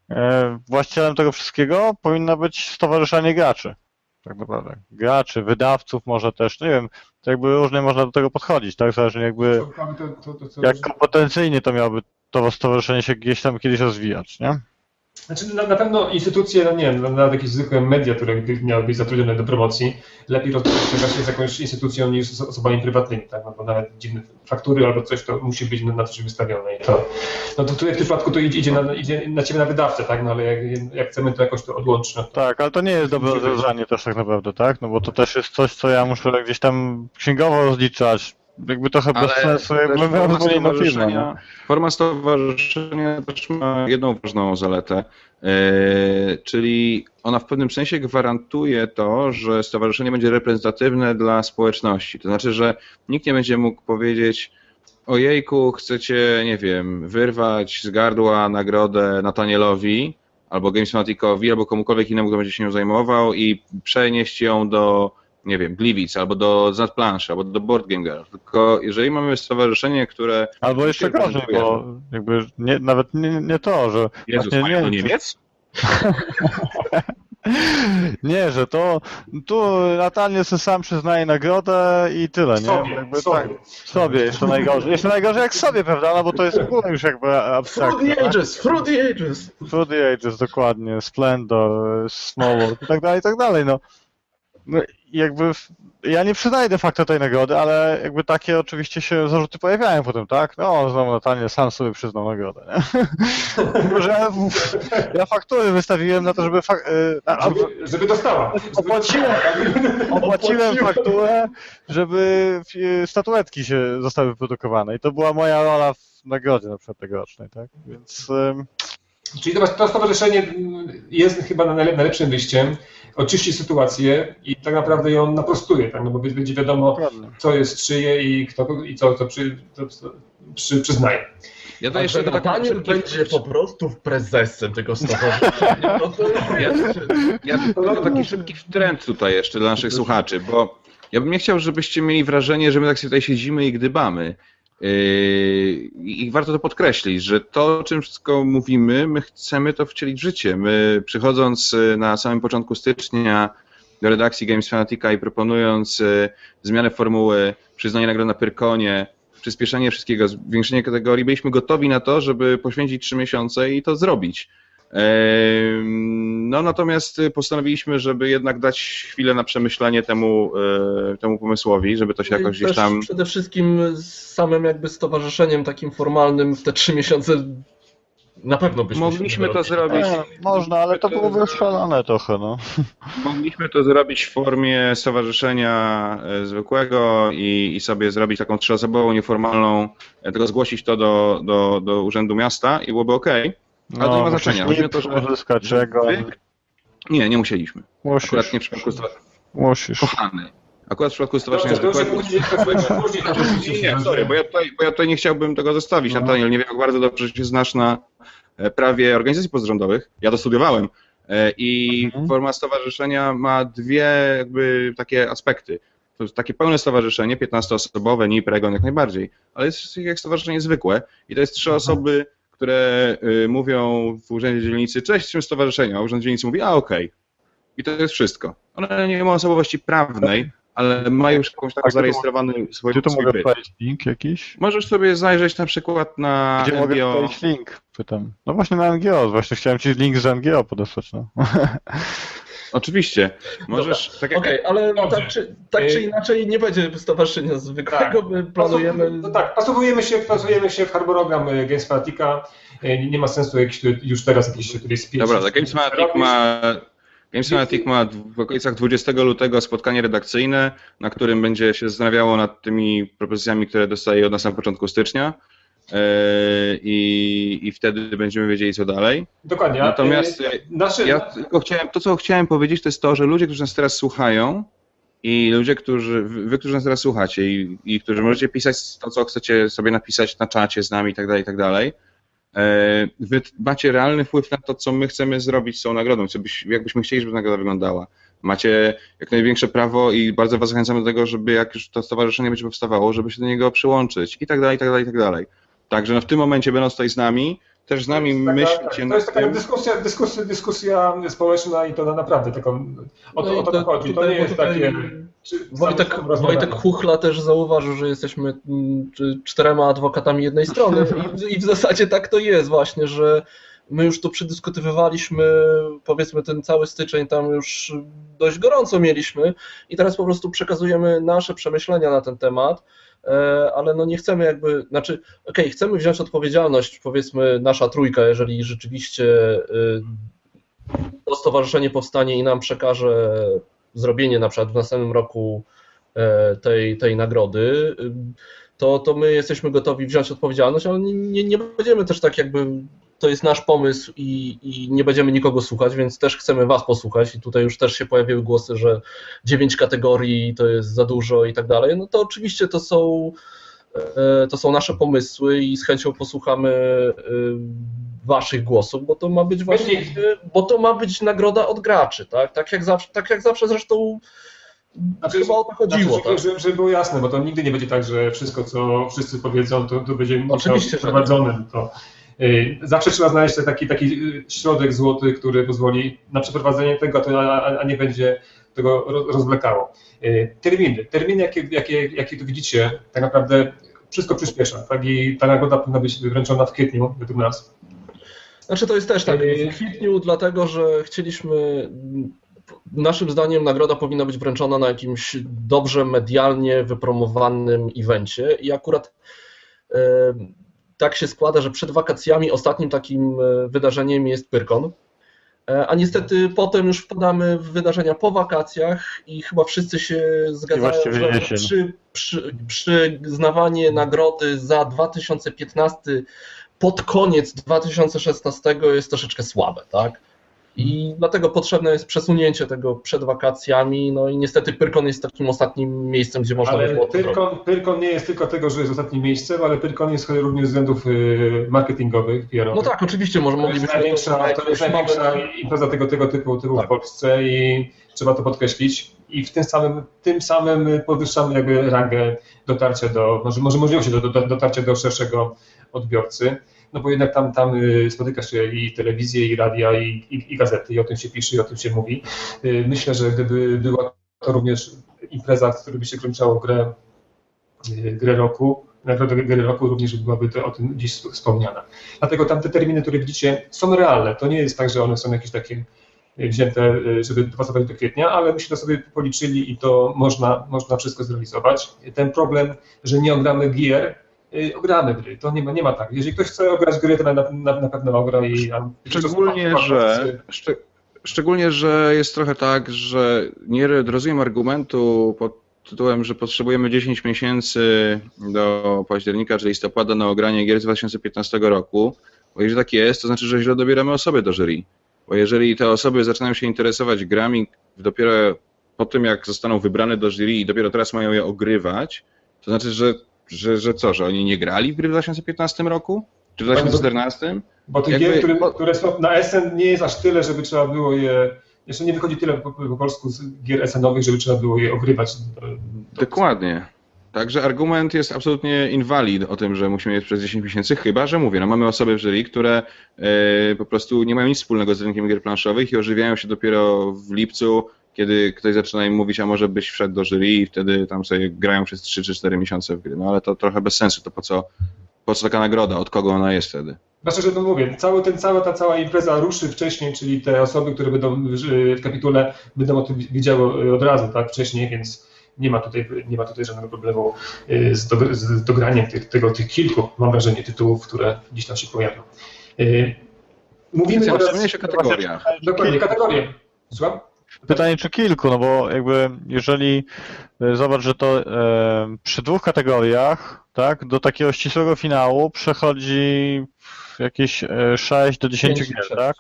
e, właścicielem tego wszystkiego powinno być stowarzyszenie graczy tak naprawdę. Graczy, wydawców może też, nie wiem, to jakby różnie można do tego podchodzić, tak? Zależy jakby To, to, to, to, jak kompetencyjnie to miałoby to stowarzyszenie się gdzieś tam kiedyś rozwijać, nie? Znaczy, na, na pewno instytucje, no nie wiem, no, nawet jakieś zwykłe media, które miały być zatrudnione do promocji, lepiej rozmawiać właśnie z jakąś instytucją niż z osobami prywatnymi, tak? No, bo nawet dziwne faktury albo coś to musi być na, na coś wystawione. I to, no to tutaj w tym przypadku to idzie, idzie, na, idzie na ciebie na wydawcę, tak? No ale jak, jak chcemy to jakoś to odłączyć, no to Tak, ale to nie jest dobre rozwiązanie też tak naprawdę, tak? No bo to też jest coś, co ja muszę gdzieś tam księgowo rozliczać, jakby trochę bez sensu, jakbym miał forma inną firmę, nie? stowarzyszenia, forma stowarzyszenia też ma jedną ważną zaletę, e, czyli ona w pewnym sensie gwarantuje to, że stowarzyszenie będzie reprezentatywne dla społeczności. To znaczy, że nikt nie będzie mógł powiedzieć ojejku, chcecie, nie wiem, wyrwać z gardła nagrodę Natanielowi albo Games Fanaticowi, albo komukolwiek innemu, kto będzie się nią zajmował i przenieść ją do nie wiem, Gliwic, albo do Zanplanszy, albo do Board Game Girl. Tylko jeżeli mamy stowarzyszenie, które... Albo jeszcze gorzej, bo jakby nie, nawet nie, nie to, że Jezus, właśnie mają nie, Niemiec? nie, że to tu Natalia sobie sam przyznaje nagrodę i tyle, nie? sobie, Jakby sobie. tak, sobie jeszcze najgorzej. Jeszcze najgorzej jak sobie, prawda? No bo to jest w ogóle już jakby Through abstrakcja. the tak? ages, through the ages. Through the Ages, dokładnie, Splendor, Smallworld i tak dalej, i tak dalej, no. No jakby ja nie przyznaję de facto tej nagrody, ale jakby takie oczywiście się zarzuty pojawiają potem, tak? No, znowu Natanie sam sobie przyznał nagrodę, nie? Że ja, faktury wystawiłem na to, żeby... Fak, y, a- a- żeby, żeby dostała. Opłaciłem, opłaciłem fakturę, żeby y, statuetki się zostały wyprodukowane i to była moja rola w nagrodzie na przykład tegorocznej, tak? Więc... Czyli to, to stowarzyszenie jest chyba najlep- najlepszym wyjściem, oczyści sytuację i tak naprawdę ją naprostuje, tak? no bo będzie wiadomo, co jest czyje i kto i co, co, przy, to, co przy, przyznaje. Ja to jeszcze taką Daniel będzie po prostu prezesem tego stowarzyszenia, no to. Ja tylko taki szybki trend tutaj jeszcze dla naszych słuchaczy, bo ja bym nie chciał, żebyście mieli wrażenie, że my tak sobie tutaj siedzimy i gdybamy. Yy, I warto to podkreślić, że to, o czym wszystko mówimy, my chcemy to wcielić w życie. My przychodząc yy, na samym początku stycznia do redakcji Games Fanatica i proponując yy, zmianę formuły, przyznanie nagrody na Pyrkonie, przyspieszenie wszystkiego, zwiększenie kategorii, byliśmy gotowi na to, żeby poświęcić trzy miesiące i to zrobić. No natomiast postanowiliśmy, żeby jednak dać chwilę na przemyślenie temu, e, temu pomysłowi, żeby to się No jakoś gdzieś tam... Przede wszystkim z samym jakby stowarzyszeniem takim formalnym w te trzy miesiące na pewno byśmy Mogliśmy to zrobić. Nie, można, ale to byłoby oszalone trochę, no. Mogliśmy to zrobić w formie stowarzyszenia e, zwykłego i, i sobie zrobić taką trzyosobową, nieformalną, tylko zgłosić to do, do, do Urzędu Miasta i byłoby ok. Ale to nie ma znaczenia. Chodzi o to, że- uzyska czego. Wy... Nie, nie musieliśmy. Musisz, Akurat nie w przypadku stowarzyszenia. musisz. Kochany. Akurat w przypadku stowarzyszenia Dobrze, później, Nie, nie, sorry, bo ja tutaj, bo ja tutaj nie chciałbym tego zostawić. No. Nathaniel, nie wiem, jak bardzo dobrze się znasz na e, prawie organizacji pozarządowych. Ja to studiowałem. E, I Mhm. forma stowarzyszenia ma dwie jakby takie aspekty. To jest takie pełne stowarzyszenie, 15-osobowe, NIP, REGON jak najbardziej, ale jest jak stowarzyszenie zwykłe i to jest trzy osoby, które y, mówią w urzędzie dzielnicy, cześć, jesteśmy stowarzyszenia, a urząd dzielnicy mówi, a okej. I to jest wszystko. One nie ma osobowości prawnej, ale mają już jakąś taką A gdzie to Gdzie mogę link jakiś? Możesz sobie zajrzeć na przykład na Gdzie mogę NGO. wkleić link? Pytam. No właśnie na NGO, właśnie chciałem ci link z NGO podesłać, no. Oczywiście. Możesz, tak jak Okej, ale tak, czy, tak czy Y- inaczej nie będzie stowarzyszenia zwykłego, my planujemy... No tak, pasowujemy się, pasujemy się w harmonogram e, Games Fanatica. E, Nie nie ma sensu jakiś, tu- już teraz jakiś tutaj spięć. Dobra, tak Games Fanatic ma, Games Fanatic ma w okolicach 20 lutego spotkanie redakcyjne, na którym będzie się zastanawiało nad tymi propozycjami, które dostaje od nas na początku stycznia. Yy, I, I wtedy będziemy wiedzieli, co dalej. Dokładnie. Natomiast e, e, nasze, ja tylko chciałem, to, co chciałem powiedzieć, to jest to, że ludzie, którzy nas teraz słuchają i ludzie, którzy, wy, wy, którzy nas teraz słuchacie i, i którzy możecie pisać to, co chcecie sobie napisać na czacie z nami i tak dalej, i tak dalej, e, wy macie realny wpływ na to, co my chcemy zrobić z tą nagrodą, co byś, jakbyśmy chcieli, żeby nagroda wyglądała. Macie jak największe prawo i bardzo was zachęcamy do tego, żeby jak już to stowarzyszenie będzie powstawało, żeby się do niego przyłączyć i tak dalej, i tak dalej, i tak dalej. Także no w tym momencie, będąc tutaj z nami, też z nami taka, myślcie To nad jest taka tym. dyskusja, dyskusja, dyskusja społeczna i to na naprawdę tylko o to, No o to to- chodzi. To nie jest tutaj takie... Wojtek, Wojtek Chuchla też zauważył, że jesteśmy mm, czterema adwokatami jednej strony i, w zasadzie tak to jest właśnie, że my już to przedyskutowywaliśmy, powiedzmy ten cały styczeń tam już dość gorąco mieliśmy i teraz po prostu przekazujemy nasze przemyślenia na ten temat, ale no nie chcemy jakby, znaczy okej, chcemy wziąć odpowiedzialność, powiedzmy nasza trójka, jeżeli rzeczywiście y, to stowarzyszenie powstanie i nam przekaże zrobienie na przykład w następnym roku e, tej, tej nagrody, y, to, to my jesteśmy gotowi wziąć odpowiedzialność, ale nie, nie będziemy też tak jakby, to jest nasz pomysł i, i nie będziemy nikogo słuchać, więc też chcemy Was posłuchać i tutaj już też się pojawiły głosy, że dziewięć kategorii to jest za dużo i tak dalej, no to oczywiście to są e, to są nasze pomysły i z chęcią posłuchamy y, waszych głosów, bo to ma być właśnie, bo to ma być nagroda od graczy, tak? Tak jak zawsze, tak jak zawsze zresztą Znaczy, chyba o to chodziło, Znaczy, tak? żeby, żeby było jasne, bo to nigdy nie będzie tak, że wszystko, co wszyscy powiedzą, to, to będzie Oczywiście, przeprowadzonym. To, y, zawsze trzeba znaleźć taki, taki y, środek złoty, który pozwoli na przeprowadzenie tego, a, to, a, nie będzie tego ro- rozwlekało. Y, terminy. Terminy, jakie, jakie, jakie tu widzicie, tak naprawdę wszystko przyspiesza. Tak? I ta nagroda powinna być wręczona w kwietniu, według nas. Znaczy to jest też tak, w kwietniu dlatego, że chcieliśmy, naszym zdaniem nagroda powinna być wręczona na jakimś dobrze medialnie wypromowanym evencie i akurat tak się składa, że przed wakacjami ostatnim takim e, wydarzeniem jest Pyrkon, E, a niestety potem już wpadamy w wydarzenia po wakacjach i chyba wszyscy się zgadzają, że jesień. przy, przy, przyznawanie nagrody za 2015 pod koniec 2016 jest troszeczkę słabe, tak? I dlatego potrzebne jest przesunięcie tego przed wakacjami. No i niestety Pyrkon jest takim ostatnim miejscem, gdzie można Ale. Pyrkon, Pyrkon nie jest tylko tego, że jest ostatnim miejscem, ale Pyrkon jest również z względów y, marketingowych, PR-owych. No tak, oczywiście, może To jest moglibyśmy największa, to jest największa impreza tego, tego typu, typu Tak. w Polsce i trzeba to podkreślić. I w tym samym, tym samym podwyższamy jakby rangę dotarcia do, może, może możliwości do, do, dotarcia do szerszego odbiorcy. No bo jednak tam, tam y, spotyka się i telewizję, i radia, i, i, i gazety, i o tym się pisze, i o tym się mówi. Y, Myślę, że gdyby była to również impreza, w której by się kończyło grę, y, grę roku, nagrodę gry roku również byłaby to o tym dziś wspomniana. Dlatego tam te terminy, które widzicie, są realne. To nie jest tak, że one są jakieś takie wzięte, żeby dopasować do kwietnia, ale myśmy to sobie policzyli i to można, można wszystko zrealizować. Ten problem, że nie ogramy gier, y, ogramy gry. To nie ma, nie ma tak. Jeżeli ktoś chce ograć gry, to na, na, na pewno ogra i Szczególnie, że, szczeg- szczególnie, że jest trochę tak, że nie rozumiem argumentu pod tytułem, że potrzebujemy 10 miesięcy do października czy listopada na ogranie gier z 2015 roku, bo jeżeli tak jest, to znaczy, że źle dobieramy osoby do jury. Bo jeżeli te osoby zaczynają się interesować grami dopiero po tym, jak zostaną wybrane do jury i dopiero teraz mają je ogrywać, to znaczy, że, że, że co, że oni nie grali w gry w 2015 roku? Czy w 2014? Bo tych jakby- gier, które, które są na SN nie jest aż tyle, żeby trzeba było je. Jeszcze nie wychodzi tyle po, po polsku z gier SN-owych, żeby trzeba było je ogrywać. do- do- Dokładnie. Także argument jest absolutnie invalid o tym, że musimy mieć przez 10 miesięcy, chyba że mówię, no mamy osoby w jury, które e, po prostu nie mają nic wspólnego z rynkiem gier planszowych i ożywiają się dopiero w lipcu, kiedy ktoś zaczyna im mówić, a może byś wszedł do jury i wtedy tam sobie grają przez 3 czy 4 miesiące w gry. No ale to trochę bez sensu, to po co, po co taka nagroda, od kogo ona jest wtedy? Znaczy, że to mówię, cały ten, cała ta cała impreza ruszy wcześniej, czyli te osoby, które będą w, w kapitule, będą o tym wiedziały od razu, tak, wcześniej, więc nie ma tutaj, nie ma tutaj żadnego problemu y, z, do, z dograniem tych, tego, tych kilku, mam wrażenie, tytułów, które gdzieś tam się pojawią. Y, Mówimy teraz... wspomniałeś o kategoriach. Dokładnie, kategorie. Słucham? Pytanie, czy kilku, no bo jakby jeżeli e, zobacz, że to e, przy dwóch kategoriach, tak, do takiego ścisłego finału przechodzi jakieś e, 6 do 10 Pięć, gier, sześć. tak?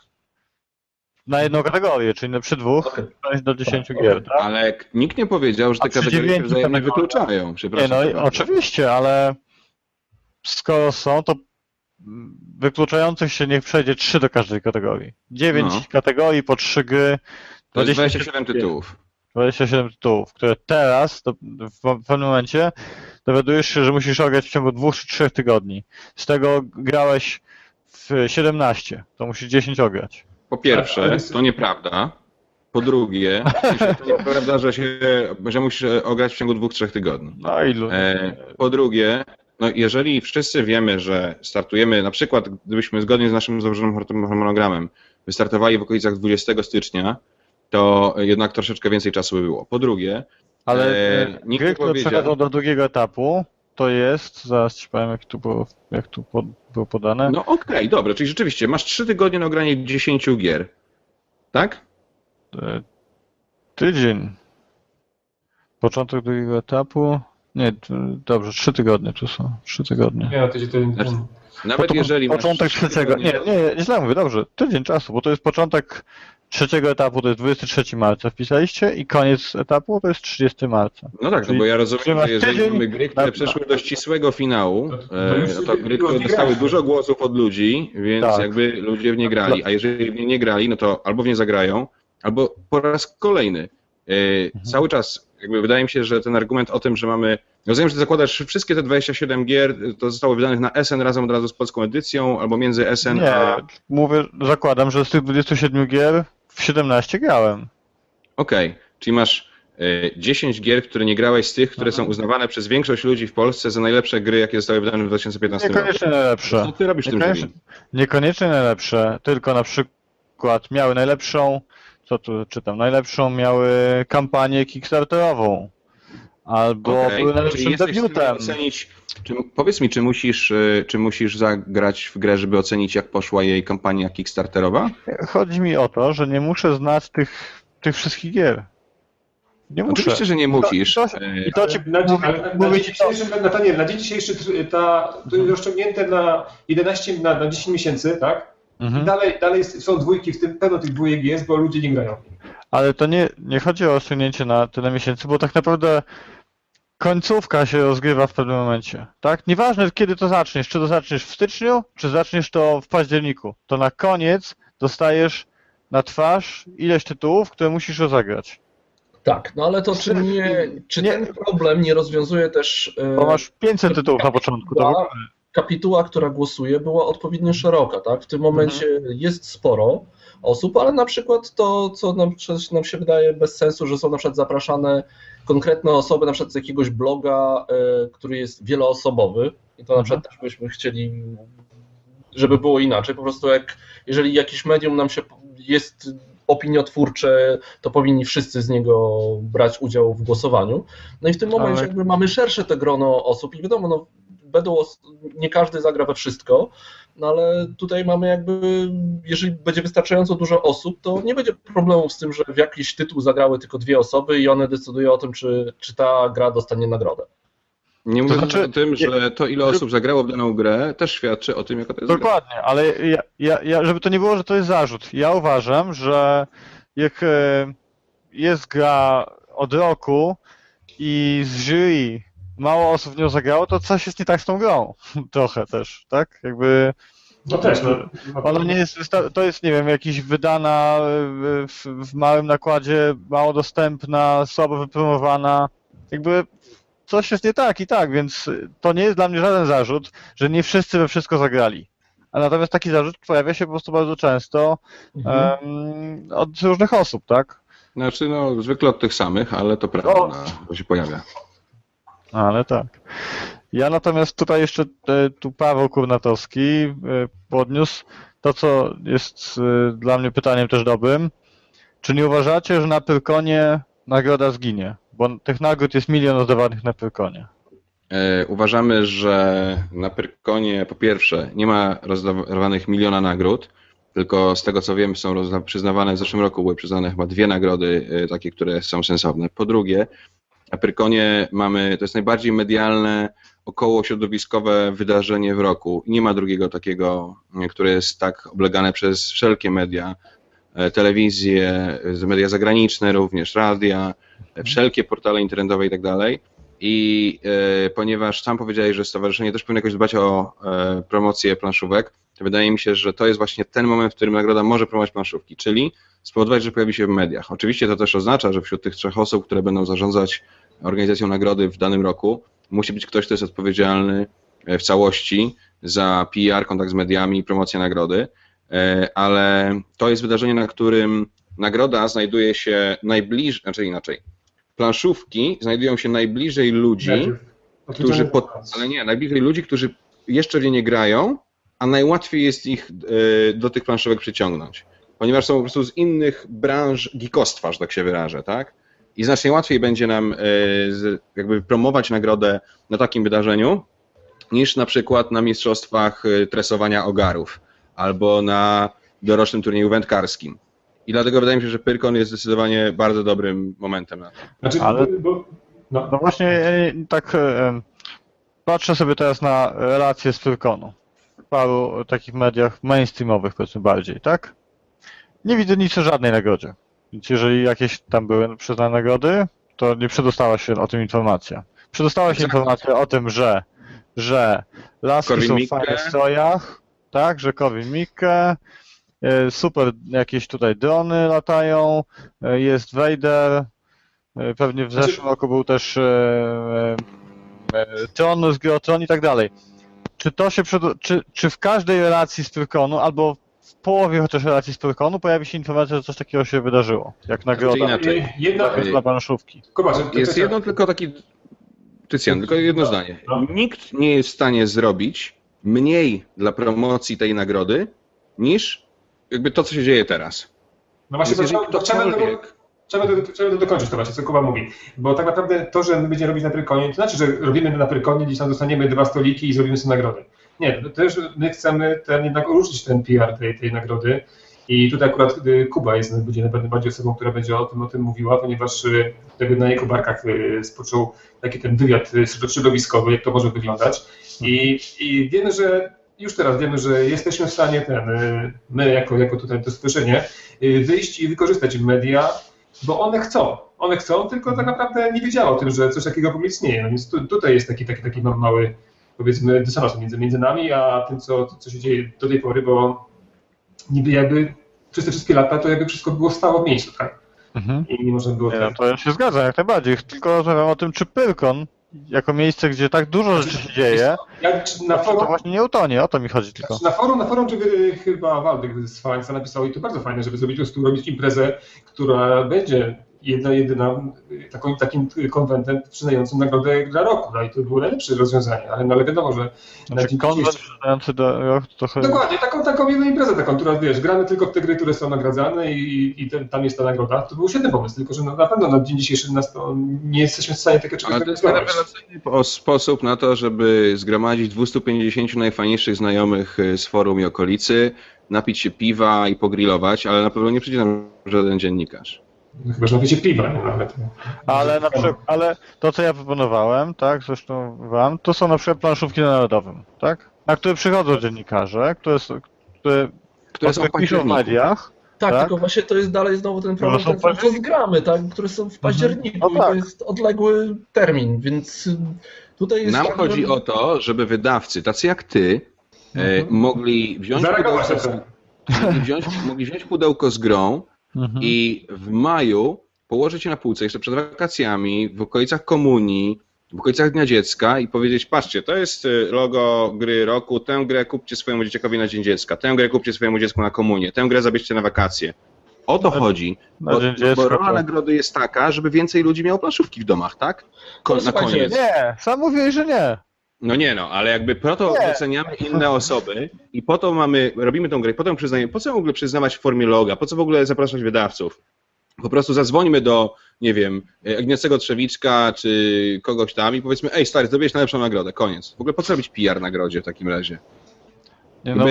Na jedną kategorię, czyli przy dwóch Okej. 6 do 10 Tak, gier, tak? Ale k- nikt nie powiedział, że te przy kategorie się dziewięciu wzajemnie kategoriach? wykluczają. Nie, Przepraszam. no i oczywiście, ale skoro są, to mm, wykluczających się niech przejdzie 3 do każdej kategorii. 9 No. kategorii po 3 gry, To jest 27 27 tytułów. 27 tytułów, które teraz, to w pewnym momencie, dowiadujesz się, że musisz ograć w ciągu dwóch czy trzech tygodni. Z tego grałeś w 17, to musisz 10 ograć. Po pierwsze, Ale- to nieprawda. Po drugie, to nieprawda, że się, że musisz ograć w ciągu dwóch, trzech tygodni. No ilu? E, po drugie, no jeżeli wszyscy wiemy, że startujemy, na przykład gdybyśmy zgodnie z naszym założonym harmonogramem wystartowali w okolicach 20 stycznia, to jednak troszeczkę więcej czasu by było. Po drugie, Ale e, e, nikt gry, które powiedział- przechodzą do drugiego etapu, to jest, zaraz ci powiem jak tu było, jak tu po, było podane. no okej, dobra, czyli rzeczywiście masz trzy tygodnie na ogranie 10 gier, tak? E, Tydzień. Początek drugiego etapu. Nie, dobrze, trzy tygodnie tu są. Trzy tygodnie. Nie, no, to, to, Znaczy, Nawet Początek- jeżeli masz Początek trzeciego. Nie, nie, nie źle mówię, dobrze. Tydzień czasu, bo to jest początek trzeciego etapu, to jest 23 marca wpisaliście i koniec etapu to jest 30 marca. No tak, no bo ja rozumiem, że jeżeli tydzień mamy gry, które na- przeszły do ścisłego finału, To- to e, no to gry, które dostały dużo głosów od ludzi, więc Tak. jakby ludzie w nie grali, a jeżeli w nie nie grali, no to albo w nie zagrają, albo po raz kolejny. E, Cały czas, jakby wydaje mi się, że ten argument o tym, że mamy, rozumiem, że ty zakładasz wszystkie te 27 gier, to zostało wydanych na SN razem od razu z polską edycją, albo między SN Nie, a... mówię, zakładam, że z tych 27 gier w 17 grałem. Okej, czyli masz e, 10 gier, które nie grałeś z tych, które są uznawane przez większość ludzi w Polsce za najlepsze gry, jakie zostały wydane w 2015 roku. Niekoniecznie najlepsze. Co ty robisz w tym Niekoniecznie, jury? niekoniecznie najlepsze, tylko na przykład miały najlepszą, co tu czytam, najlepszą miały kampanię kickstarterową. Albo były czyli najlepszym debiutem. Ocenić, czy, powiedz mi, czy musisz, y, czy musisz zagrać w grę, żeby ocenić, jak poszła jej kampania Kickstarterowa? Chodzi mi o to, że nie muszę znać tych, tych wszystkich gier. Nie muszę. Oczywiście, że nie musisz. to y, I to ci na, na, na dzień to. dzisiejszy, Nataniel, na dzień dzisiejszy tr- ta, to jest rozciągnięte na 11, na, na 10 miesięcy, tak? Mhm. Dalej, dalej jest- są dwójki, w tym pełno tych dwójek jest, bo ludzie nie grają. Ale to nie, nie chodzi o osiągnięcie na tyle miesięcy, bo tak naprawdę końcówka się rozgrywa w pewnym momencie, tak? Nieważne kiedy to zaczniesz, czy to zaczniesz w styczniu, czy zaczniesz to w październiku, to na koniec dostajesz na twarz ileś tytułów, które musisz rozegrać. Tak, no ale to czy, nie, czy Nie. ten problem nie rozwiązuje też e, Bo masz 500 tytułów na początku, to. Kapituła, która głosuje, była odpowiednio szeroka, tak? W tym momencie jest sporo osób, ale na przykład to, co nam, nam się wydaje bez sensu, że są na przykład zapraszane konkretne osoby, na przykład z jakiegoś bloga, e, który jest wieloosobowy i to na przykład też byśmy chcieli, żeby było inaczej, po prostu jak, jeżeli jakieś medium nam się jest opiniotwórcze, to powinni wszyscy z niego brać udział w głosowaniu. No i w tym momencie Ale- jakby mamy szersze to grono osób i wiadomo, no, będą, nie każdy zagra we wszystko, no ale tutaj mamy jakby, jeżeli będzie wystarczająco dużo osób, to nie będzie problemu z tym, że w jakiś tytuł zagrały tylko dwie osoby i one decydują o tym, czy, czy ta gra dostanie nagrodę. Nie mówiąc znaczy- o tym, że to ile osób zagrało w daną grę też świadczy o tym, jaka to jest gra. Dokładnie, ale ja, ja, ja, żeby to nie było, że to jest zarzut. Ja uważam, że jak e, jest gra od roku i z jury mało osób w nią zagrało, to coś jest nie tak z tą grą. Trochę też, tak? Jakby No też, no. no ona nie jest, to jest, nie wiem, jakiś wydana w, w małym nakładzie, mało dostępna, słabo wypromowana. Jakby coś jest nie tak i tak, więc to nie jest dla mnie żaden zarzut, że nie wszyscy we wszystko zagrali. A natomiast taki zarzut pojawia się po prostu bardzo często Mhm. em, od różnych osób, tak? Znaczy, no, zwykle od tych samych, ale to prawda, no, to się pojawia. Ale tak. Ja natomiast tutaj jeszcze e, tu Paweł Kurnatowski e, podniósł to, co jest e, dla mnie pytaniem też dobrym. Czy nie uważacie, że na Pyrkonie nagroda zginie? Bo tych nagród jest milion rozdawanych na Pyrkonie. Uważamy, że na Pyrkonie po pierwsze nie ma rozdawanych miliona nagród, tylko z tego co wiem są przyznawane w zeszłym roku były przyznane chyba dwie nagrody takie, które są sensowne. Po drugie, na Pyrkonie mamy, to jest najbardziej medialne, około środowiskowe wydarzenie w roku. Nie ma drugiego takiego, e, które jest tak oblegane przez wszelkie media, e, telewizje, media zagraniczne również, radia, e, wszelkie portale internetowe i tak dalej. I e, ponieważ sam powiedziałeś, że stowarzyszenie też powinno jakoś dbać o e, promocję planszówek, to wydaje mi się, że to jest właśnie ten moment, w którym nagroda może promować planszówki, czyli spowodować, że pojawi się w mediach. Oczywiście to też oznacza, że wśród tych trzech osób, które będą zarządzać organizacją nagrody w danym roku, musi być ktoś, kto jest odpowiedzialny e, w całości za PR, kontakt z mediami i promocję nagrody, E, ale to jest wydarzenie, na którym nagroda znajduje się najbliżej, znaczy inaczej, planszówki znajdują się najbliżej ludzi, którzy pod, ale nie, najbliżej ludzi, którzy jeszcze w nie nie grają, a najłatwiej jest ich e, do tych planszówek przyciągnąć. Ponieważ są po prostu z innych branż geekostwa, że tak się wyrażę, tak? I znacznie łatwiej będzie nam e, jakby promować nagrodę na takim wydarzeniu, niż na przykład na mistrzostwach e, tresowania ogarów albo na dorocznym turnieju wędkarskim. I dlatego wydaje mi się, że Pyrkon jest zdecydowanie bardzo dobrym momentem na to. Znaczy, Ale- bo, no, No właśnie e, tak patrzę sobie teraz na relacje z Pyrkonu. W paru takich mediach mainstreamowych powiedzmy bardziej, tak? Nie widzę nic o żadnej nagrodzie. Więc jeżeli jakieś tam były przyznane nagrody, to nie przedostała się o tym informacja. Przedostała się informacja o tym, że, że laski Korwin są w fajnych strojach, tak, że Korwin Mikke, e, super jakieś tutaj drony latają, e, jest Vader, e, pewnie w Znaczy- zeszłym roku był też Tron z gry o Tron i tak dalej. Czy to się przed, czy, czy w każdej relacji z Pyrkonu, albo w połowie chociaż relacji z Pyrkonu pojawi się informacja, że coś takiego się wydarzyło, jak nagroda inaczej. jedna, dla- planszówki? Kuba, że- Jest to- jedno tylko taki. Tycjan, tylko jedno zdanie. Nikt nie jest w stanie zrobić mniej dla promocji tej nagrody niż jakby to, co się dzieje teraz. No właśnie, Więc to, chciałem, ktokolwiek- chciałem, to, chciałem to dokończyć to właśnie, co Kuba mówi. Bo tak naprawdę to, że my będziemy robić na Prykonie, to znaczy, że robimy na Prykonie, gdzieś tam dostaniemy dwa stoliki i zrobimy sobie nagrodę. Nie, też my chcemy ten, jednak uróżnić ten PR tej, tej nagrody. I tutaj akurat y, Kuba jest, będzie na pewno bardziej osobą, która będzie o tym, o tym mówiła, ponieważ y, na jego barkach y, spoczął taki ten wywiad środowiskowy, jak to może wyglądać. I, i wiemy, że już teraz wiemy, że jesteśmy w stanie ten, my jako, jako tutaj to stowarzyszenie, wyjść i wykorzystać media, bo one chcą. One chcą, tylko tak naprawdę nie wiedziało o tym, że coś takiego w ogóle istnieje. No więc tu, tutaj jest taki, taki, taki mały, powiedzmy, dysonans między, między nami, a tym, co, co się dzieje do tej pory, bo niby jakby przez te wszystkie lata to jakby wszystko było stało w miejscu, tak? Mhm. I nie można było Nie, no tak. to ja się zgadzam, jak najbardziej. Tylko rozmawiam o tym, czy Pyrkon, jako miejsce, gdzie tak dużo rzeczy się dzieje, Ja, czy na to forum, właśnie nie utonie, o to mi chodzi tylko. Znaczy, Na forum, na forum czy chyba Waldek z Fałańca napisał i to bardzo fajne, żeby zrobić po prostu robić imprezę, która będzie jedna, jedyna taką, takim konwentem przyznającym nagrodę dla roku. No i to było najlepsze rozwiązanie, ale, no, ale wiadomo, że na Znaczy konwent przyznający do rok to trochę... Dokładnie, taką, taką jedną imprezę taką, która wiesz, gramy tylko w te gry, które są nagradzane i, i ten, tam jest ta nagroda. To był świetny pomysł, tylko że no, na pewno na dzień dzisiejszy nas to nie jesteśmy w stanie takiego czegoś Ale to sposób na to, żeby zgromadzić 250 najfajniejszych znajomych y, z forum i okolicy, napić się piwa i pogrillować, ale na pewno nie przyjdzie nam żaden dziennikarz. No, chyba, że napicie piwa, nie nawet. Ale na przykład, ale to co ja proponowałem, tak, zresztą wam, to są na przykład planszówki na narodowym, tak? Na które przychodzą dziennikarze, które, są- które, Które są piszą w październiku. mediach. Tak, Tak? tylko właśnie to jest dalej znowu ten problem, są ten, co październik- zgramy, tak, które są w październiku No i tak. to jest odległy termin, więc y, tutaj jest... Nam tak, chodzi że- o to, żeby wydawcy, tacy jak ty, e, Mhm. mogli wziąć Zareagować pudełko, na z, mogli, wziąć, mogli wziąć pudełko z grą Mhm. i w maju położyć je na półce jeszcze przed wakacjami, w okolicach komunii, w okolicach Dnia Dziecka i powiedzieć, patrzcie, to jest y, logo gry roku, tę grę kupcie swojemu dzieciakowi na Dzień Dziecka, tę grę kupcie swojemu dziecku na komunię, tę grę zabierzcie na wakacje. O to Na- chodzi, na bo, bo rola to- nagrody jest taka, żeby więcej ludzi miało planszówki w domach, tak? Ko- No, na koniec. Nie, sam mówiłeś, że nie. No nie no, ale jakby po to Nie. doceniamy inne osoby i po to mamy, robimy tą grę, i potem przyznajemy, po co w ogóle przyznawać w formie loga, po co w ogóle zapraszać wydawców? Po prostu zadzwońmy do, nie wiem, Agnieszego Trzewiczka czy kogoś tam i powiedzmy, ej stary, zrobiłeś najlepszą nagrodę, koniec. W ogóle po co robić PR nagrodzie w takim razie? nie no,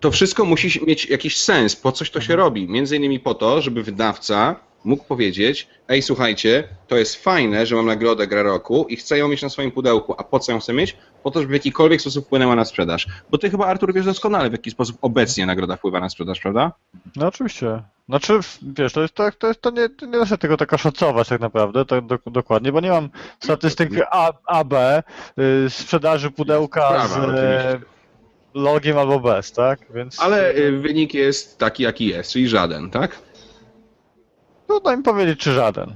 To wszystko musi mieć jakiś sens, po coś to się Mhm. robi. Między innymi po to, żeby wydawca mógł powiedzieć, ej słuchajcie, to jest fajne, że mam nagrodę gra roku i chcę ją mieć na swoim pudełku, a po co ją chcę mieć? Po to, żeby w jakikolwiek sposób wpłynęła na sprzedaż. Bo ty chyba, Artur, wiesz doskonale, w jaki sposób obecnie nagroda wpływa na sprzedaż, prawda? no oczywiście. Znaczy, wiesz, to jest tak, to jest, to nie, to nie da się tego tak oszacować tak naprawdę, tak do, dokładnie, bo nie mam statystyk A, AB y, sprzedaży pudełka z oczywiście. e, logiem albo bez, tak? Więc Ale y, wynik jest taki, jaki jest, czyli żaden, tak? Trudno mi powiedzieć, czy żaden.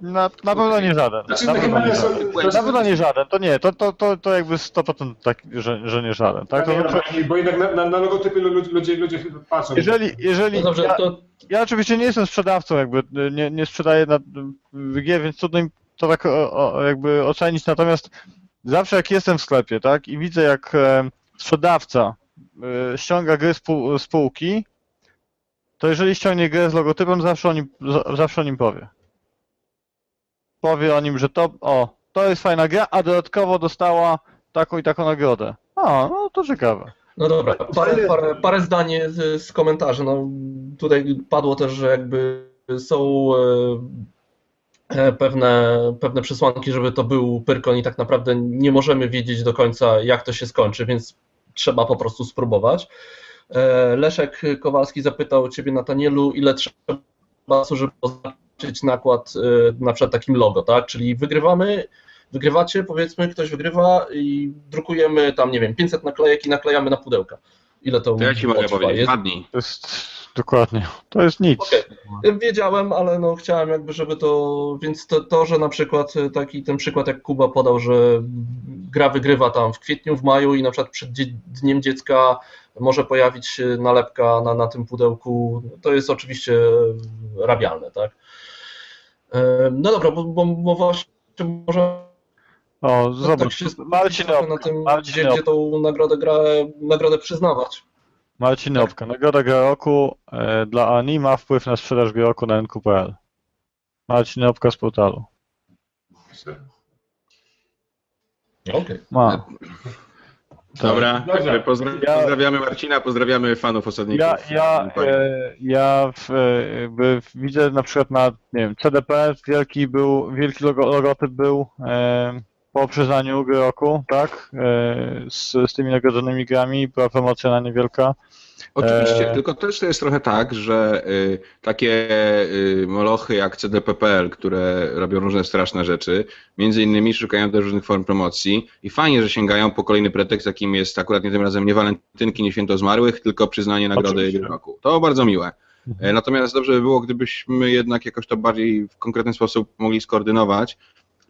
Na, na pewno nie żaden. Znaczy, Na to pewno chyba nie żaden. Na pewno nie żaden, to nie, to, to, to, to jakby 100% tak, że, że nie żaden, tak? To nie, znaczy, bo jednak na, na, na logotypy ludzie, ludzie, ludzie patrzą. jeżeli, jeżeli No dobrze, ja, to ja oczywiście nie jestem sprzedawcą, jakby nie, nie sprzedaję na gier, więc trudno mi to tak o, o, jakby ocenić, natomiast zawsze jak jestem w sklepie, tak, i widzę jak e, sprzedawca e, ściąga gry z, pół, z półki, to jeżeli ściągnie grę z logotypem, zawsze o nim, za- zawsze o nim powie. Powie o nim, że to, o, to jest fajna gra, a dodatkowo dostała taką i taką nagrodę. A, no to ciekawe. No dobra, parę, parę, parę zdań z, z komentarzy. No, tutaj padło też, że jakby są e, e, pewne, pewne przesłanki, żeby to był Pyrkon i tak naprawdę nie możemy wiedzieć do końca, jak to się skończy, więc trzeba po prostu spróbować. E, Leszek Kowalski zapytał Ciebie, Natanielu, ile trzeba czasu, żeby oznaczyć nakład e, na przykład takim logo, tak? Czyli wygrywamy, wygrywacie, powiedzmy, ktoś wygrywa i drukujemy tam, nie wiem, 500 naklejek i naklejamy na pudełka. Ile to To ja ci mogę potrwa? powiedzieć, Jest- dwa dni. To jest dokładnie. To jest nic. Okej. Wiedziałem, ale no chciałem jakby, żeby to, więc to, to, że na przykład taki ten przykład jak Kuba podał, że gra wygrywa tam w kwietniu, w maju i na przykład przed Dniem Dziecka może pojawić się nalepka na, na tym pudełku, to jest oczywiście rabialne, tak? Em, No dobra, bo, bo, bo właśnie może O, tak zobacz, się Marcin Opka, na tym, Marcin gdzie, gdzie tą nagrodę, gra, nagrodę przyznawać. Marcin Opka. Nagroda gra roku e, dla Ani ma wpływ na sprzedaż gry roku na NQ.pl. Marcin Opka z portalu. Okej. Ma. Dobra, Dobrze. Pozdra Ja- pozdrawiamy Marcina, pozdrawiamy fanów osadników. Ja, ja, e, ja w, e, jakby widzę na przykład na nie wiem, CDP wielki był, wielki logo, logotyp był e, po przyznaniu gry roku, tak? E, z, z tymi nagrodzonymi grami była promocja na niewielka. Oczywiście, E, tylko też to jest trochę tak, że y, takie y, molochy jak CDPPL, które robią różne straszne rzeczy, między innymi szukają też różnych form promocji i fajnie, że sięgają po kolejny pretekst, jakim jest akurat nie tym razem nie walentynki, nie święto zmarłych, tylko przyznanie nagrody roku. To bardzo miłe. Mhm. E, Natomiast dobrze by było, gdybyśmy jednak jakoś to bardziej w konkretny sposób mogli skoordynować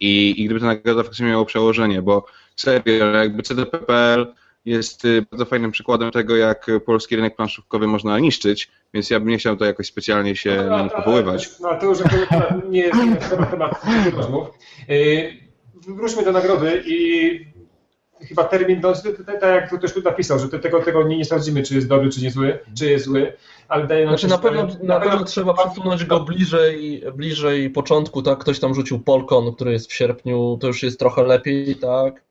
i, i gdyby ta nagroda faktycznie miała przełożenie, bo serio, jakby CDPPL jest y, bardzo fajnym przykładem tego, jak polski rynek planszówkowy można niszczyć, więc ja bym nie chciał to jakoś specjalnie się na nie powoływać. No, to już nie jest temat, rozmów. Wróćmy do nagrody i chyba termin, no, tak jak ktoś tu napisał, że te- tego, tego nie, nie sprawdzimy, czy jest dobry, czy nie zły, czy jest zły, ale daje nam Znaczy na pewno, swoje- na pewno trzeba przesunąć go bliżej, bliżej początku, tak? Ktoś tam rzucił Polkon, który jest w sierpniu, to już jest trochę lepiej, tak?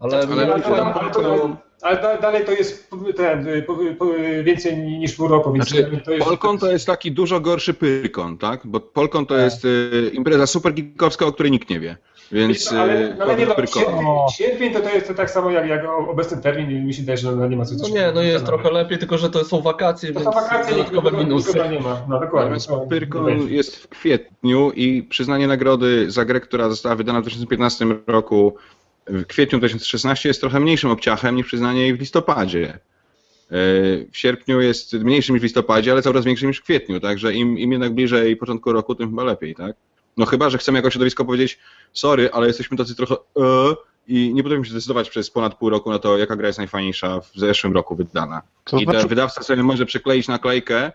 Ale, Ale- Ale, ale, ale, ale, to, ale da- dalej to jest ten, po, po, więcej niż pół roku, więc Znaczy, to jest... Polkon to jest taki dużo gorszy Pyrkon, tak? Bo Polkon to Tak. jest y, impreza super geekowska, o której nikt nie wie. Więc ale, y, no, ale nie no, sierpień, sierpień to, to jest to tak samo jak, jak obecny termin i mi się wydaje, że no, nie ma co no coś nie, no jest trochę lepiej, tylko że to są wakacje, To więc są wakacje, dodatkowe nikogo, minusy. nikogo nie ma. No dokładnie. Natomiast Pyrkon jest w kwietniu i przyznanie nagrody za grę, która została wydana w 2015 roku w kwietniu 2016 jest trochę mniejszym obciachem niż przyznanie jej w listopadzie. E, W sierpniu jest mniejszym niż w listopadzie, ale czas większym niż w kwietniu, także im, im jednak bliżej początku roku, tym chyba lepiej, tak? No chyba, że chcemy jako środowisko powiedzieć, sorry, ale jesteśmy tacy trochę e, i nie potrafimy się zdecydować przez ponad pół roku na to, jaka gra jest najfajniejsza w zeszłym roku wydana. I znaczy, ten wydawca sobie może przykleić naklejkę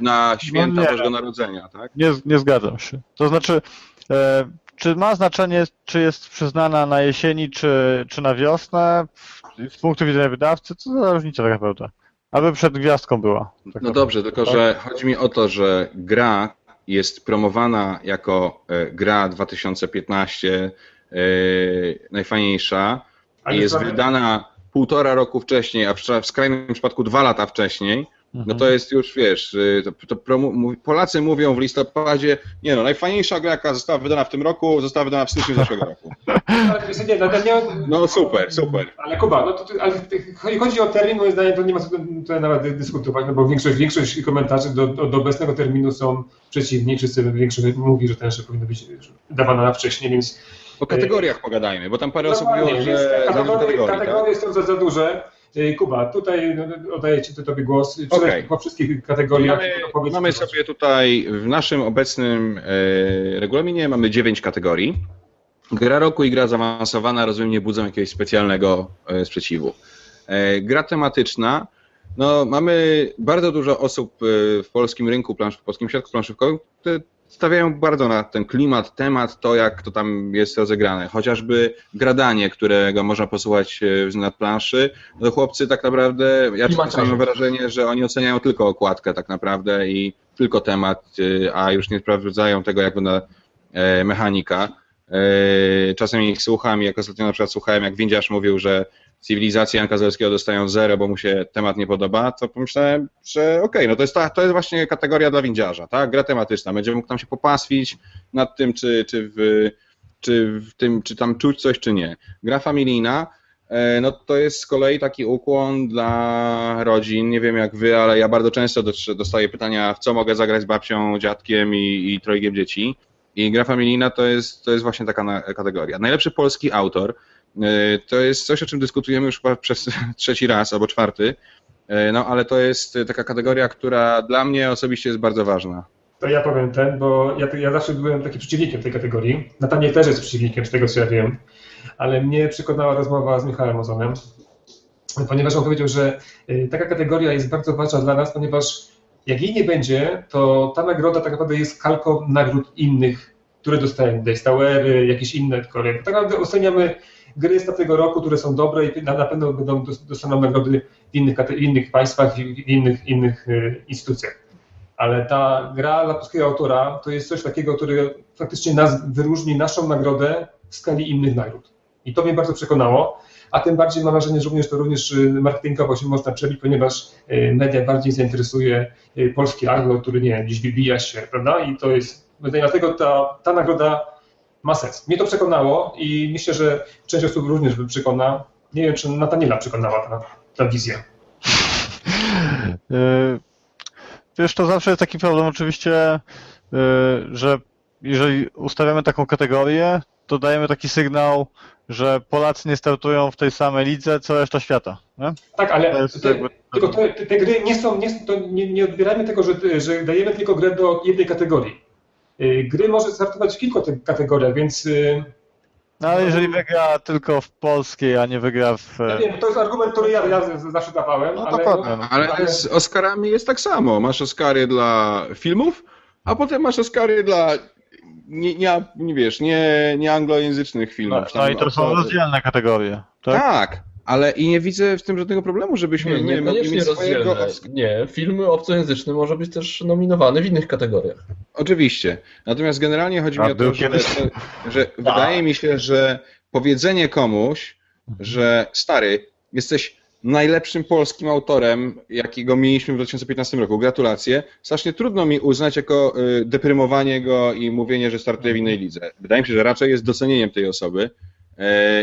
na święta nie. Bożego Narodzenia, tak? nie, nie zgadzam się. To znaczy, e, czy ma znaczenie, czy jest przyznana na jesieni, czy, czy na wiosnę? Z punktu widzenia wydawcy, co za różnica tak naprawdę? Aby przed gwiazdką była. Tak No dobrze, tylko Tak? że chodzi mi o to, że gra jest promowana jako e, gra 2015 e, najfajniejsza. A jest wydana półtora roku wcześniej, a w skrajnym przypadku dwa lata wcześniej, no Mhm. to jest już, wiesz, y, to, to Polacy mówią w listopadzie, nie no, najfajniejsza gra, jaka została wydana w tym roku, została wydana w styczniu zeszłego roku. Nie, no, nie, No super, super. Ale Kuba, no to, ale chodzi- chodzi o termin, moim zdaniem to nie ma co tutaj nawet dy- dyskutować, no bo większość, większość komentarzy do, do, do obecnego terminu są przeciwni, wszyscy większość mówi, że ten jeszcze powinno być dawana na wcześniej, więc O kategoriach pogadajmy, bo tam parę osób Normalnie, mówiło, że za dużo kategorie, kategorii, tak? kategorie są za, za duże. Y, Kuba, tutaj no, oddaję Ci to tobie głos. Przeleć Okej. po wszystkich kategoriach. Mamy, mamy sobie tutaj w naszym obecnym e, regulaminie mamy 9 kategorii. Gra roku i gra zaawansowana rozumiem nie budzą jakiegoś specjalnego e, sprzeciwu. E, gra tematyczna. No, mamy bardzo dużo osób e, w polskim rynku, plansz, w polskim świadku planszówkowym, które stawiają bardzo na ten klimat, temat, to jak to tam jest rozegrane. Chociażby gradanie, którego można posłuchać e, na planszy. No chłopcy tak naprawdę, ja czasami mam wrażenie, że oni oceniają tylko okładkę tak naprawdę i tylko temat, e, a już nie sprawdzają tego, jak wygląda e, mechanika. Czasem ich słucham i jak ostatnio na przykład słuchałem, jak Windziarz mówił, że cywilizacje Janka Zalewskiego dostają zero, bo mu się temat nie podoba, to pomyślałem, że okej, no to jest, ta, to jest właśnie kategoria dla windziarza, tak? Gra tematyczna. Będzie mógł tam się popaswić nad tym, czy, czy, w, czy w tym, czy tam czuć coś, czy nie. Gra familijna, e, no to jest z kolei taki ukłon dla rodzin. Nie wiem jak wy, ale ja bardzo często dos- dostaję pytania, w co mogę zagrać z babcią, dziadkiem i, i trojgiem dzieci. I gra familijna to jest, to jest właśnie taka kategoria. Najlepszy polski autor to jest coś, o czym dyskutujemy już przez trzeci raz albo czwarty. E, No ale to jest taka kategoria, która dla mnie osobiście jest bardzo ważna. To ja powiem ten, bo ja, ja zawsze byłem taki przeciwnikiem tej kategorii. Nataniel też jest przeciwnikiem, z tego co ja wiem. Ale mnie przekonała rozmowa z Michałem Ozonem, ponieważ on powiedział, że y, taka kategoria jest bardzo ważna dla nas, ponieważ jak jej nie będzie, to ta nagroda tak naprawdę jest kalką nagród innych, które dostają Days Towery, jakieś inne kategorie. Tak naprawdę oceniamy gry z tamtego roku, które są dobre i na, pewno będą dostaną nagrody w innych, w innych państwach i w innych, innych y, instytucjach. Ale ta gra dla polskiego autora to jest coś takiego, które faktycznie nas wyróżni naszą nagrodę w skali innych nagród. I to mnie bardzo przekonało. A tym bardziej mam wrażenie, że również to również y, marketingowo się można przebić, ponieważ y, media bardziej zainteresuje polski agro, który nie gdzieś wybija się, prawda? I to jest, dlatego ta, ta nagroda ma sens. Mnie to przekonało i myślę, że część osób również by przekona. Nie wiem, czy Nataniela przekonała ta, ta wizja. Yy, Wiesz, to zawsze jest taki problem oczywiście, yy, że jeżeli ustawiamy taką kategorię, to dajemy taki sygnał, że Polacy nie startują w tej samej lidze, co reszta świata. Nie? Tak, To ale jest te, jakby- tylko te, te, gry nie są, nie, to nie, nie odbierajmy tego, że, że dajemy tylko grę do jednej kategorii. Y, Gry może startować w kilku tych kategoriach, więc y, No ale jeżeli wygra tylko w polskiej, a nie wygra w... ja wiem, to jest argument, który ja, ja z- zawsze dawałem, No ale, dokładnie. No. Ale z Oscarami jest tak samo. Masz Oscary dla filmów, a potem masz Oscary dla nie, nie, nie wiesz, nie, nie anglojęzycznych No, filmów. no i to są rozdzielne kategorie. Tak? Tak, ale i nie widzę w tym żadnego problemu, żebyśmy Nie, my mogli niekoniecznie mieć swojego Nie, filmy obcojęzyczne może być też nominowane w innych kategoriach. Oczywiście. Natomiast generalnie chodzi A mi o to, że, że wydaje mi się, że powiedzenie komuś, że stary, jesteś najlepszym polskim autorem, jakiego mieliśmy w 2015 roku, gratulacje, strasznie trudno mi uznać jako y, deprymowanie go i mówienie, że startuje w innej lidze. Wydaje mi się, że raczej jest docenieniem tej osoby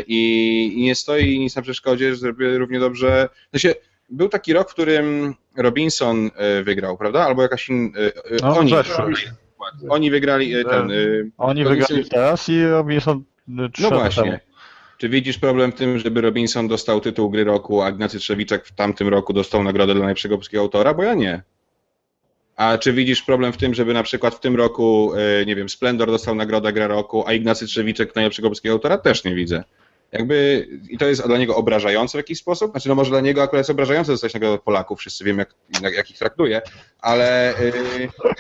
i, i nie stoi nic na przeszkodzie, że zrobię równie dobrze. Sensie, był taki rok, w którym Robinson y, wygrał, prawda? Albo jakaś inna. No, oni, oni wygrali ten. Oni To wygrali teraz i Robinson No właśnie. temu. Czy widzisz problem w tym, żeby Robinson dostał tytuł gry roku, a Ignacy Trzewiczek w tamtym roku dostał nagrodę dla najlepszego polskiego autora? Bo ja nie. A czy widzisz problem w tym, żeby na przykład w tym roku, e, nie wiem, Splendor dostał nagrodę gra roku, a Ignacy Trzewiczek najlepszego polskiego autora? Też nie widzę. Jakby, i to jest dla niego obrażające w jakiś sposób? Znaczy, no może dla niego akurat jest obrażające dostać nagrodę od Polaków, wszyscy wiemy, jak, jak, jak ich traktuje, ale y,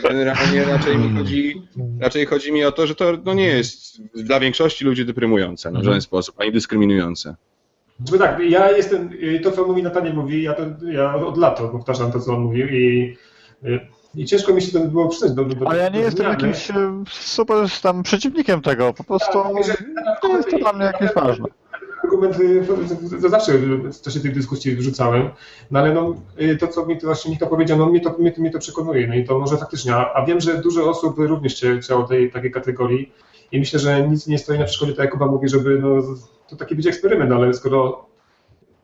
generalnie raczej mi chodzi, raczej chodzi mi o to, że to no, nie jest dla większości ludzi deprymujące no, w żaden sposób, ani dyskryminujące. Żeby tak, ja jestem, y, to co mówi Nataniel mówi, ja, to, ja od lat powtarzam to, co on mówił i, y, i ciężko mi się to było przyznać do, do, do Ale ja nie do jestem zmiany. jakimś y, super tam przeciwnikiem tego, po prostu Tak, to jest to dla mnie jakieś ważne. argumenty to zawsze w czasie tych dyskusji wrzucałem, no ale no, y, to, co mi to właśnie Michał powiedział, no mnie to, mnie, to, mnie to przekonuje, no i to może faktycznie, a, a wiem, że dużo osób również chcia- chciało tej takiej kategorii i myślę, że nic nie stoi na przeszkodzie, tak jak Kuba mówi, żeby no, to taki być eksperyment, ale skoro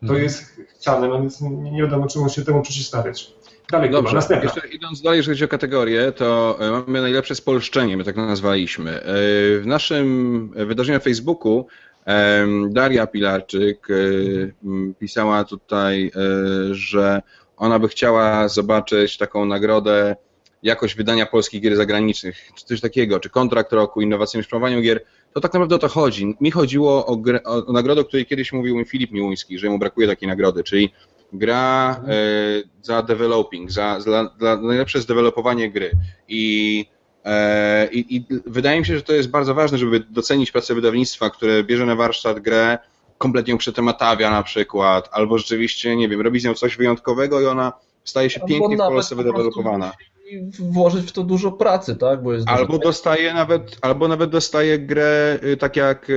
to jest chciane, no więc nie, nie wiadomo, czemu się temu przeciwstawiać. Dalej, Kuba, Dobrze, następna. jeszcze idąc dalej, jeżeli chodzi o kategorię, to e, mamy najlepsze spolszczenie, my tak nazwaliśmy. E, W naszym wydarzeniu na Facebooku em, Daria Pilarczyk e, pisała tutaj, e, że ona by chciała zobaczyć taką nagrodę jakość wydania polskich gier zagranicznych, czy coś takiego, czy kontrakt roku, innowacyjnym szprowaniu gier. To tak naprawdę o to chodzi. Mi chodziło o, grę, o nagrodę, o której kiedyś mówił mi Filip Miłuński, że mu brakuje takiej nagrody, czyli gra e, za developing, za, za, za najlepsze zdevelopowanie gry. I, e, i, I wydaje mi się, że to jest bardzo ważne, żeby docenić pracę wydawnictwa, które bierze na warsztat grę, kompletnie ją przetematawia na przykład, albo rzeczywiście, nie wiem, robi z nią coś wyjątkowego i ona staje się Albo pięknie w Polsce po wydevelopowana. I włożyć w to dużo pracy, tak? Bo jest Albo dostaje nawet, albo nawet dostaje grę y, tak jak,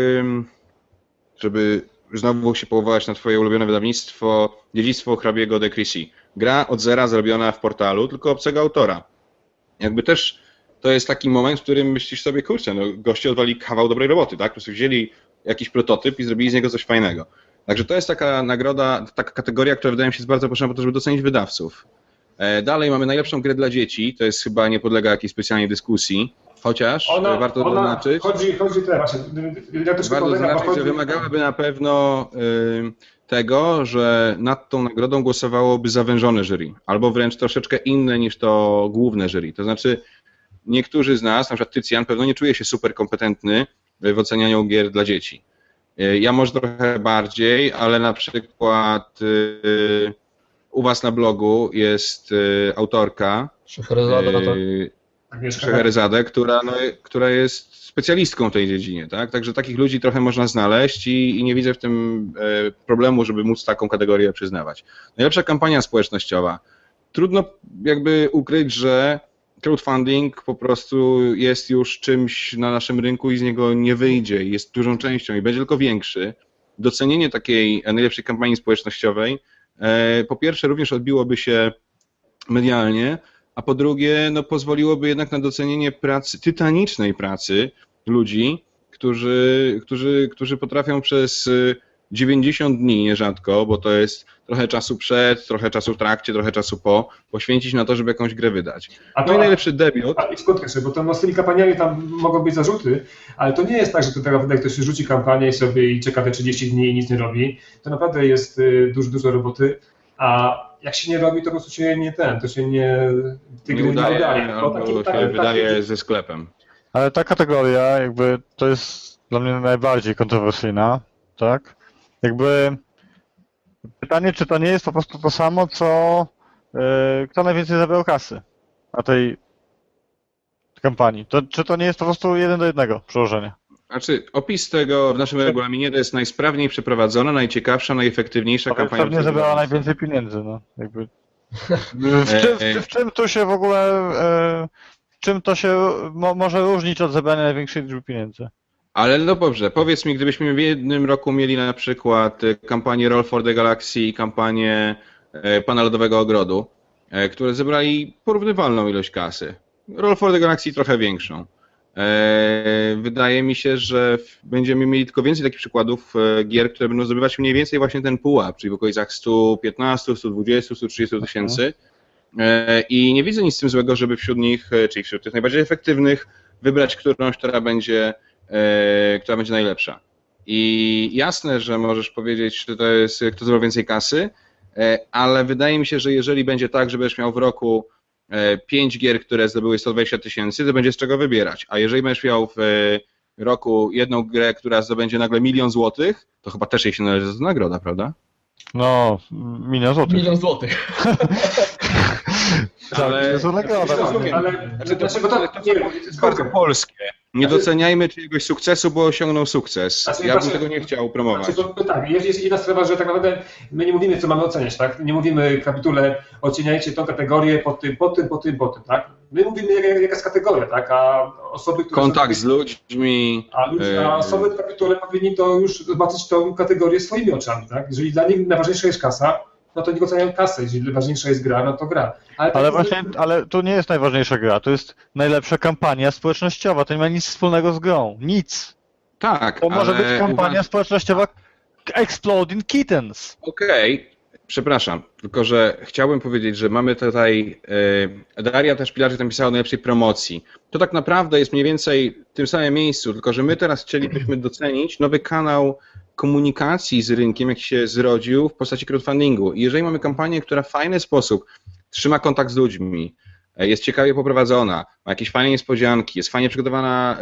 żeby znowu się powołać na twoje ulubione wydawnictwo, Dziedzictwo hrabiego de Chrissy. Gra od zera zrobiona w portalu, tylko obcego autora. Jakby też to jest taki moment, w którym myślisz sobie, kurczę, no goście odwali kawał dobrej roboty, tak? Po prostu wzięli jakiś prototyp i zrobili z niego coś fajnego. Także to jest taka nagroda, taka kategoria, która wydaje mi się jest bardzo potrzebna po to, żeby docenić wydawców. E, Dalej mamy najlepszą grę dla dzieci, to jest chyba nie podlega jakiejś specjalnej dyskusji, chociaż Ona, warto ona zaznaczyć, chodzi, chodzi teraz, ja też warto zaznaczyć, chodzi- że wymagałaby na pewno y, tego, że nad tą nagrodą głosowałoby zawężone jury, albo wręcz troszeczkę inne niż to główne jury. To znaczy niektórzy z nas, na przykład Tycjan, pewno nie czuje się super kompetentny w ocenianiu gier dla dzieci. Y, Ja może trochę bardziej, ale na przykład y, u was na blogu jest y, autorka Szeherazada, tak? y, Agnieszka, Scheherazade, która, no, która jest specjalistką w tej dziedzinie, tak? Także takich ludzi trochę można znaleźć i, i nie widzę w tym e, problemu, żeby móc taką kategorię przyznawać. Najlepsza kampania społecznościowa. Trudno jakby ukryć, że crowdfunding po prostu jest już czymś na naszym rynku i z niego nie wyjdzie, jest dużą częścią i będzie tylko większy. Docenienie takiej najlepszej kampanii społecznościowej e, po pierwsze również odbiłoby się medialnie, a po drugie, no, pozwoliłoby jednak na docenienie pracy, tytanicznej pracy ludzi, którzy, którzy, którzy potrafią przez y, 90 dni nierzadko, bo to jest trochę czasu przed, trochę czasu w trakcie, trochę czasu po, poświęcić na to, żeby jakąś grę wydać. A No to i najlepszy debiut. A i w kontekście, bo to no, z tymi kampaniami tam mogą być zarzuty, ale to nie jest tak, że to teraz jak ktoś rzuci kampanię i sobie i czeka te 30 dni i nic nie robi. To naprawdę jest y, dużo, dużo roboty, a jak się nie robi, to po prostu się nie ten, to się nie, tej Nie gry udaje, udaje. Bo albo taki- się taki- wydaje taki- ze sklepem. Ale ta kategoria jakby to jest dla mnie najbardziej kontrowersyjna, tak? Jakby pytanie, czy to nie jest po prostu to samo, co yy, kto najwięcej zabrał kasy na tej kampanii. To, czy to nie jest po prostu jeden do jednego przełożenie? Znaczy, opis tego w naszym regulaminie to jest najsprawniej przeprowadzona, najciekawsza, najefektywniejsza To kampania. pewnie zebrała najwięcej pieniędzy, no. Jakby. W, czym, w, w czym tu się w ogóle, e, czym to się mo, może różnić od zebrania największej liczby pieniędzy? Ale no dobrze, powiedz mi, gdybyśmy w jednym roku mieli na przykład e, kampanię Roll for the Galaxy i kampanię e, Pana Lodowego Ogrodu, e, które zebrali porównywalną ilość kasy. Roll for the Galaxy trochę większą. E, Wydaje mi się, że będziemy mieli tylko więcej takich przykładów e, gier, które będą zdobywać mniej więcej właśnie ten pułap, czyli w okolicach 115, 120, 130 tysięcy. E, I nie widzę nic z tym złego, żeby wśród nich, czyli wśród tych najbardziej efektywnych, wybrać którąś, która będzie, która będzie najlepsza. I jasne, że możesz powiedzieć, że to jest kto zrobił więcej kasy, ale wydaje mi się, że jeżeli będzie tak, że będziesz miał w roku pięć gier, które zdobyły 120 tysięcy, to będzie z czego wybierać. A jeżeli będziesz miał w e, roku jedną grę, która zdobędzie nagle milion złotych, to chyba też jej się należy za nagroda, prawda? No, milion złotych. Milion złotych. Tak, Ale- to jest nagroda. Ale, ale Znaczy, to, nie, jest bardzo polskie. Nie doceniajmy czyjegoś sukcesu, bo osiągnął sukces. Znaczy, Ja bym tego nie chciał promować. Znaczy, to, tak, jest, jest inna sprawa, że tak naprawdę my nie mówimy, co mamy oceniać, tak? Nie mówimy w kapitule, oceniajcie tą kategorię po tym, po tym, po tym, po tym, tak? My mówimy, jaka, jaka jest kategoria, tak? A osoby, które Kontakt są, z ludźmi. a, ludzie, a e, osoby w kapitule powinni to już zobaczyć tą kategorię swoimi oczami, tak? Jeżeli dla nich najważniejsza jest kasa, no to niech oceniają kasę, jeżeli ważniejsza jest gra, no to gra. Ale, Ale tak, właśnie, ale tu nie jest najważniejsza gra, to jest najlepsza kampania społecznościowa, to nie ma nic wspólnego z grą. Nic. Tak, To może być kampania uważ- społecznościowa Exploding Kittens. Okej, przepraszam, tylko że chciałbym powiedzieć, że mamy tutaj. E, Daria też Pilarczyk napisała o najlepszej promocji. To tak naprawdę jest mniej więcej w tym samym miejscu, tylko że my teraz chcielibyśmy docenić nowy kanał komunikacji z rynkiem, jaki się zrodził w postaci crowdfundingu. I jeżeli mamy kampanię, która w fajny sposób trzyma kontakt z ludźmi, e, jest ciekawie poprowadzona, ma jakieś fajne niespodzianki, jest fajnie przygotowana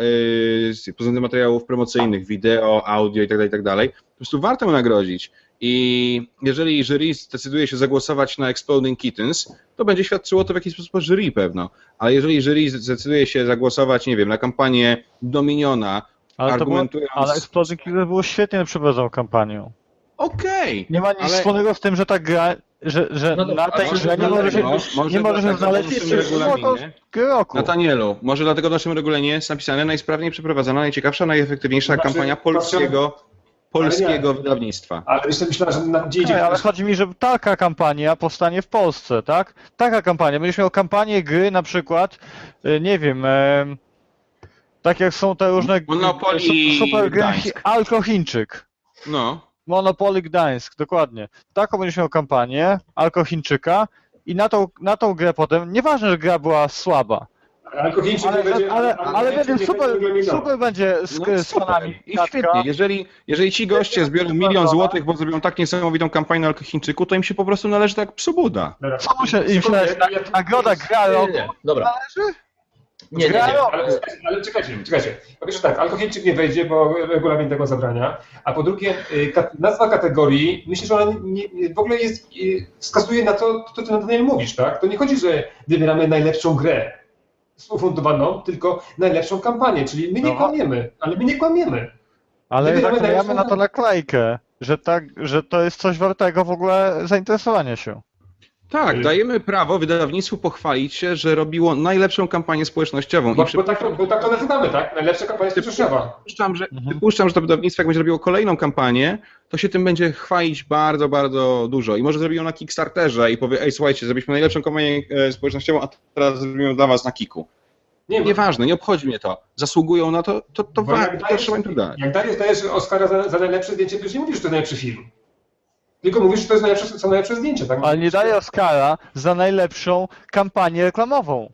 yy, pod względem materiałów promocyjnych, wideo, audio itd., itd., po prostu warto ją nagrodzić. I jeżeli jury zdecyduje się zagłosować na Exploding Kittens, to będzie świadczyło to w jakiś sposób o jury pewno. Ale jeżeli jury zdecyduje się zagłosować, nie wiem, na kampanię Dominiona, Ale, to było, argumentując... ale Exploding Kittens było świetnie przeprowadzoną kampanią. Okej! Nie ma nic Ale- wspólnego z tym, że ta gra, że, że No na tej grze nie może może się, Mo- może nie może się dlatego znaleźć roku. Natanielu, może dlatego w naszym regulaminie jest napisane najsprawniej przeprowadzona, najciekawsza, najefektywniejsza Znaczy, kampania polskiego, polskiego wydawnictwa. Ale myślę, myślę, że na, gdzie idzie ale chodzi mi, że taka kampania powstanie w Polsce, tak? Taka kampania. Będziesz miał kampanię gry na przykład, y, nie wiem, em, tak jak są te różne Monopoly su- super gry. Alko Chińczyk. No, Monopoly Gdańsk, dokładnie. Taką będziesz miał kampanię Alko Chińczyka i na tą, na tą grę potem, nieważne, że gra była słaba, Ale ale, nie będzie... ale, ale, super, super będzie z, no z fanami I świetnie. Jeżeli, jeżeli ci goście zbiorą milion złotych, bo zrobią tak niesamowitą kampanię na Alkochińczyku, to im się po prostu należy tak psu Buda. Dobra. Co mu się, im się należy? Nagroda gra Nie, roku. Dobra. należy? Nie, nie, Nie, nie. ale, ale czekajcie, czekajcie. Po pierwsze tak, alkoholczyk nie wejdzie, bo regulamin tego zabrania. A po drugie, y, nazwa kategorii, myślę, że ona nie, w ogóle jest, y, wskazuje na to, co Nataniel mówisz, tak? To nie chodzi, że wybieramy najlepszą grę ufundowaną, tylko najlepszą kampanię, czyli my nie No. kłamiemy, ale my nie kłamiemy. Ale zaklejamy najlepszą- na to naklejkę, że, tak, że to jest coś wartego w ogóle zainteresowania się. Tak, Y- dajemy prawo wydawnictwu pochwalić się, że robiło najlepszą kampanię społecznościową. Bo, I bo, tak, bo tak to nazywamy, tak? Najlepsza kampania społecznościowa. przypuszczam, że, Mhm. przypuszczam, że to wydawnictwo, jak będzie robiło kolejną kampanię, to się tym będzie chwalić bardzo, bardzo dużo. I może zrobi ją na Kickstarterze i powie, ej, słuchajcie, zrobiliśmy najlepszą kampanię e, społecznościową, a teraz zrobimy ją dla was na Kiku. Nie, Nieważne, nie obchodzi mnie to. Zasługują na to, to, to, wa- jak to dajesz- trzeba im to dać. jak dajesz, dajesz Oscara za, za najlepsze zdjęcie, to już nie mówisz, że to najlepszy film. Tylko mówisz, że to jest najlepsze, są najlepsze zdjęcia, tak? Ale nie daje Oscara za najlepszą kampanię reklamową.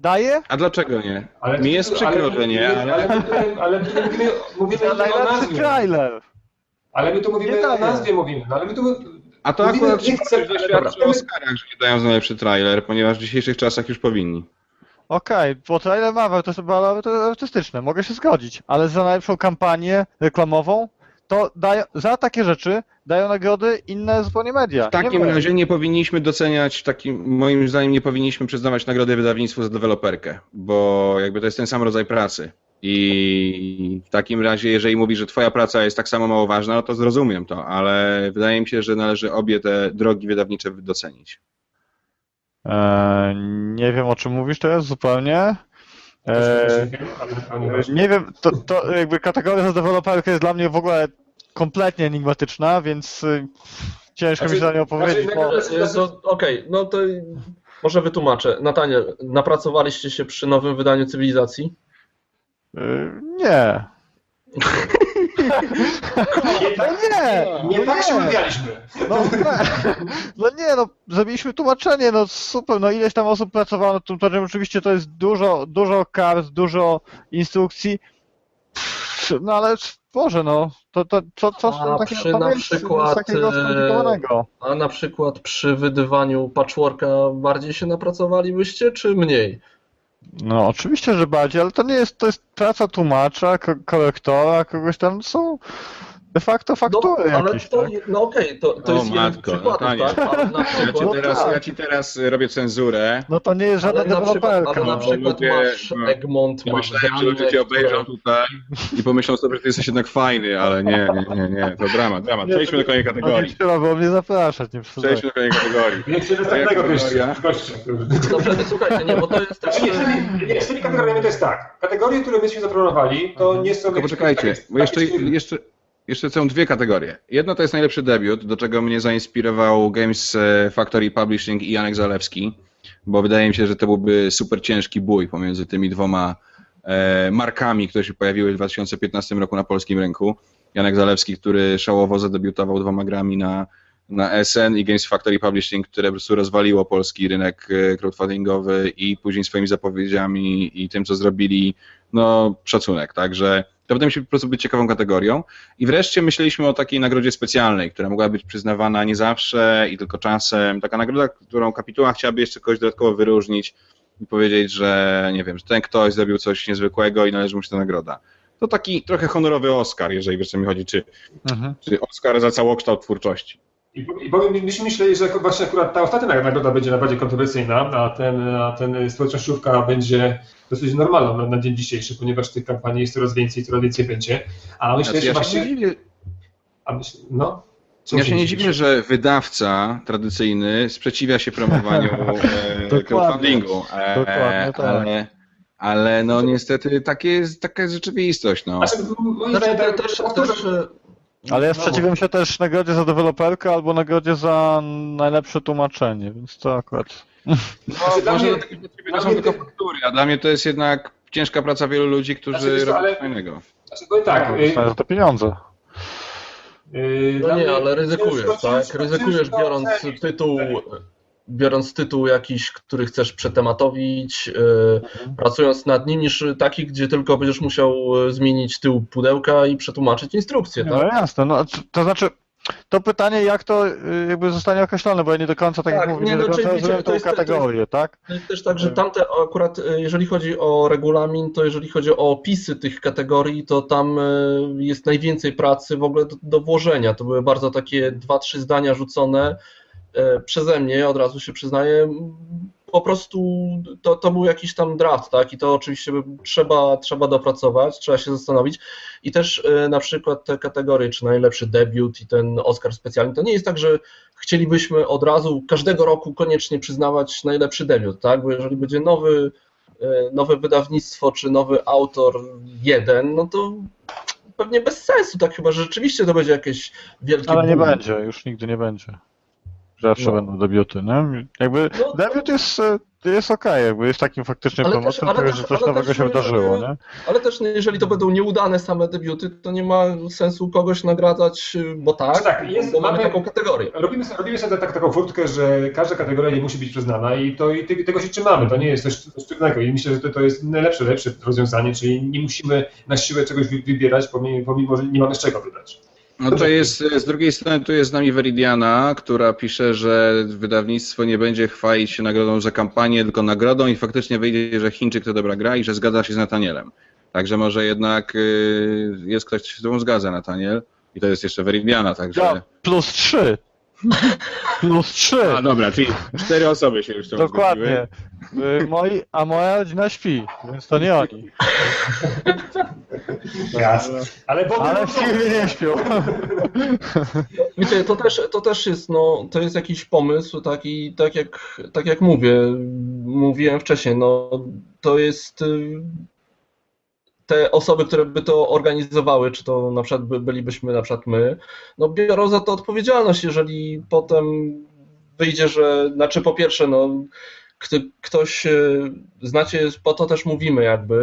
Daje? A dlaczego nie? Ale- Mi jest przykro, ale- że nie, ale... Ale, ale, ale my tu mówimy, o najlepszy nazwie. trailer. Ale my tu mówimy Nie o daje. nazwie, mówimy. No ale my tu... A to Mówimy, akurat nie chcę- świadczy dobra. o Oscarach, że nie dają za najlepszy trailer, ponieważ w dzisiejszych czasach już powinni. Okej, bo trailer Marvel to jest artystyczne, mogę się zgodzić, ale za najlepszą kampanię reklamową to dają, za takie rzeczy dają nagrody inne zupełnie media. W takim nie razie nie powinniśmy doceniać, takim, moim zdaniem nie powinniśmy przyznawać nagrody wydawnictwu za deweloperkę, bo jakby to jest ten sam rodzaj pracy. I w takim razie, jeżeli mówi, że twoja praca jest tak samo mało ważna, no to zrozumiem to, ale wydaje mi się, że należy obie te drogi wydawnicze docenić. Eee, nie wiem o czym mówisz teraz zupełnie. Eee, nie wiem, to, to jakby kategoria za deweloperkę jest dla mnie w ogóle kompletnie enigmatyczna, więc y, ciężko Znaczy- mi się na nią powiedzieć, znaczy, bo... na- to- Okej, no to może wytłumaczę. Natanie, napracowaliście się przy nowym wydaniu Cywilizacji? y, nie. Nie, tak, Nie! nie tak się umawialiśmy. No, no nie, no zrobiliśmy tłumaczenie, no super, no ileś tam osób pracowało nad tym tłumaczeniem, oczywiście to jest dużo, dużo kart, dużo instrukcji, no ale Boże, no, to, to, to co A takiego przy to na przykład, takiego e, skomplikowanego? A na przykład przy wydawaniu patchworka bardziej się napracowalibyście, czy mniej? No oczywiście, że bardziej, ale to nie jest, to jest praca tłumacza, ko korektora, kogoś tam, są de facto faktury no, ale jakieś, to, tak? no okej, to, to O, jest jeden matko, przykładów, Natanie. tak? Ja ci, przykład, No teraz, tak. ja ci teraz robię cenzurę. No to nie jest żadna deweloperka. ale na no. przykład ludzie- masz no. Egmont, Ja masz myślałem, że ludzie cię obejrzą które- tutaj i pomyślą sobie, że ty jesteś jednak fajny, ale nie, nie, nie, nie, to dramat, dramat. Przejdźmy do kolejnej No nie kategorii. trzeba było mnie zapraszać, nie przesadzaj. Przejdźmy do kolejnej kategorii. Nie chcę następnego gościa. Dobrze, słuchajcie, nie, bo to jest nie, z tymi, kategoriami to jest tak. Kategorie, które myśmy zaproponowali, to nie są... Poczekajcie, bo jeszcze, jeszcze, są dwie kategorie. Jedna to jest najlepszy debiut, do czego mnie zainspirował Games e, Factory Publishing i Janek Zalewski, bo wydaje mi się, że to byłby super ciężki bój pomiędzy tymi dwoma e, markami, które się pojawiły w 2015 roku na polskim rynku. Janek Zalewski, który szałowo zadebiutował dwoma grami na, na SN i Games Factory Publishing, które po prostu rozwaliło polski rynek e, crowdfundingowy i później swoimi zapowiedziami i tym, co zrobili, no szacunek. Także to wydaje mi się po prostu być ciekawą kategorią. I wreszcie myśleliśmy o takiej nagrodzie specjalnej, która mogła być przyznawana nie zawsze i tylko czasem. Taka nagroda, którą kapituła chciałaby jeszcze kogoś dodatkowo wyróżnić i powiedzieć, że nie wiem, że ten ktoś zrobił coś niezwykłego i należy mu się ta nagroda. To taki trochę honorowy Oscar, jeżeli wiesz, co mi chodzi, czy, Mhm. czy Oscar za całokształt twórczości. I, I powiem, myśmy myśleli, że właśnie akurat ta ostatnia nagroda będzie najbardziej kontrowersyjna, a ten, a ten społecznościówka będzie dosyć normalną na, na dzień dzisiejszy, ponieważ tych kampanii jest coraz więcej, coraz więcej będzie. A myślę, Znaczy, że ja się nie właśnie... dziwię, A myśl, no, Co Ja się nie dziwię, że wydawca tradycyjny sprzeciwia się promowaniu e, Dokładnie. crowdfundingu, e, Dokładnie tak. ale, ale no niestety takie jest, taka jest rzeczywistość. No. Znaczy, Znaczy, też, też, e, Ale ja no, sprzeciwiam się też nagrodzie za deweloperkę albo nagrodzie za najlepsze tłumaczenie, więc to akurat... No, Znaczy, dla może mnie- dla takich dla dla to są mnie tylko ty- faktury, a dla mnie to jest jednak ciężka praca wielu ludzi, którzy Znaczy, wiesz co, robią ale- coś fajnego. Znaczy, powiem tak, no, y, dostaję za to pieniądze. y, No dla nie, mnie ale ryzykujesz, ciężko- tak? ciężko- Ryzykujesz ciężko biorąc ocenić. tytuł, biorąc tytuł jakiś, który chcesz przetematowić, e, pracując nad nim, niż taki, gdzie tylko będziesz musiał e, zmienić tył pudełka i przetłumaczyć instrukcję, tak? no jasne, no, to- znaczy... To pytanie, jak to y, jakby zostanie określone, bo ja nie do końca, tak, Tak, jak mówię, nie, nie, no, do końca czyli rozumiem tą to jest- to jest- kategorię, tak? To jest też tak, że tamte akurat, e, jeżeli chodzi o regulamin, to jeżeli chodzi o opisy tych kategorii, to tam jest najwięcej pracy w ogóle do, do włożenia. To były bardzo takie dwa, trzy zdania rzucone przeze mnie, od razu się przyznaję. Po prostu to, to był jakiś tam draft, tak? I to oczywiście trzeba, trzeba dopracować, trzeba się zastanowić. I też e, na przykład te kategorie, czy najlepszy debiut i ten Oscar specjalny, to nie jest tak, że chcielibyśmy od razu każdego roku koniecznie przyznawać najlepszy debiut, tak? Bo jeżeli będzie nowy, e, nowe wydawnictwo czy nowy autor jeden, no to pewnie bez sensu, tak chyba, że rzeczywiście to będzie jakieś wielkie Ale nie boom. będzie, już nigdy nie będzie. Zawsze No. będą debiuty, nie? Jakby No, debiut jest, jest okej, jakby jest takim faktycznie Ale też- tego, że coś nowego też się nie, wydarzyło, nie? Ale też nie- jeżeli to będą nieudane same debiuty, to nie ma sensu kogoś nagradzać, bo tak, tak, jest- bo mamy mamy- taką kategorię. Robimy sobie, robimy sobie tak, taką furtkę, że każda kategoria nie musi być przyznana i, to, i te- tego się trzymamy. To nie jest coś, coś trudnego i myślę, że to, to jest najlepsze, lepsze rozwiązanie, czyli nie musimy na siłę czegoś wy- wybierać, pomimo, pomimo że nie mamy z czego wybrać. No to jest, z drugiej strony tu jest z nami Veridiana, która pisze, że wydawnictwo nie będzie chwalić się nagrodą za kampanię, tylko nagrodą i faktycznie wyjdzie, że Chińczyk to dobra gra i że zgadza się z Natanielem. Także może jednak y, jest ktoś, kto się z tobą zgadza, Nataniel. I to jest jeszcze Veridiana, także... Ja, plus trzy. Plus trzy. A dobra, czyli cztery osoby się już tam Dokładnie. Y, Moi, a moja rodzina śpi, więc to nie oni. Jasne. Ale bo Ale w firmie nie śpią. Wiecie, to też, to też jest, no, to jest jakiś pomysł, tak i tak jak, tak jak mówię, mówiłem wcześniej, no, to jest y, te osoby, które by to organizowały, czy to na przykład by, bylibyśmy na przykład my, no biorą za to odpowiedzialność, jeżeli potem wyjdzie, że, znaczy po pierwsze, no, kto, ktoś, y, znacie, po to też mówimy jakby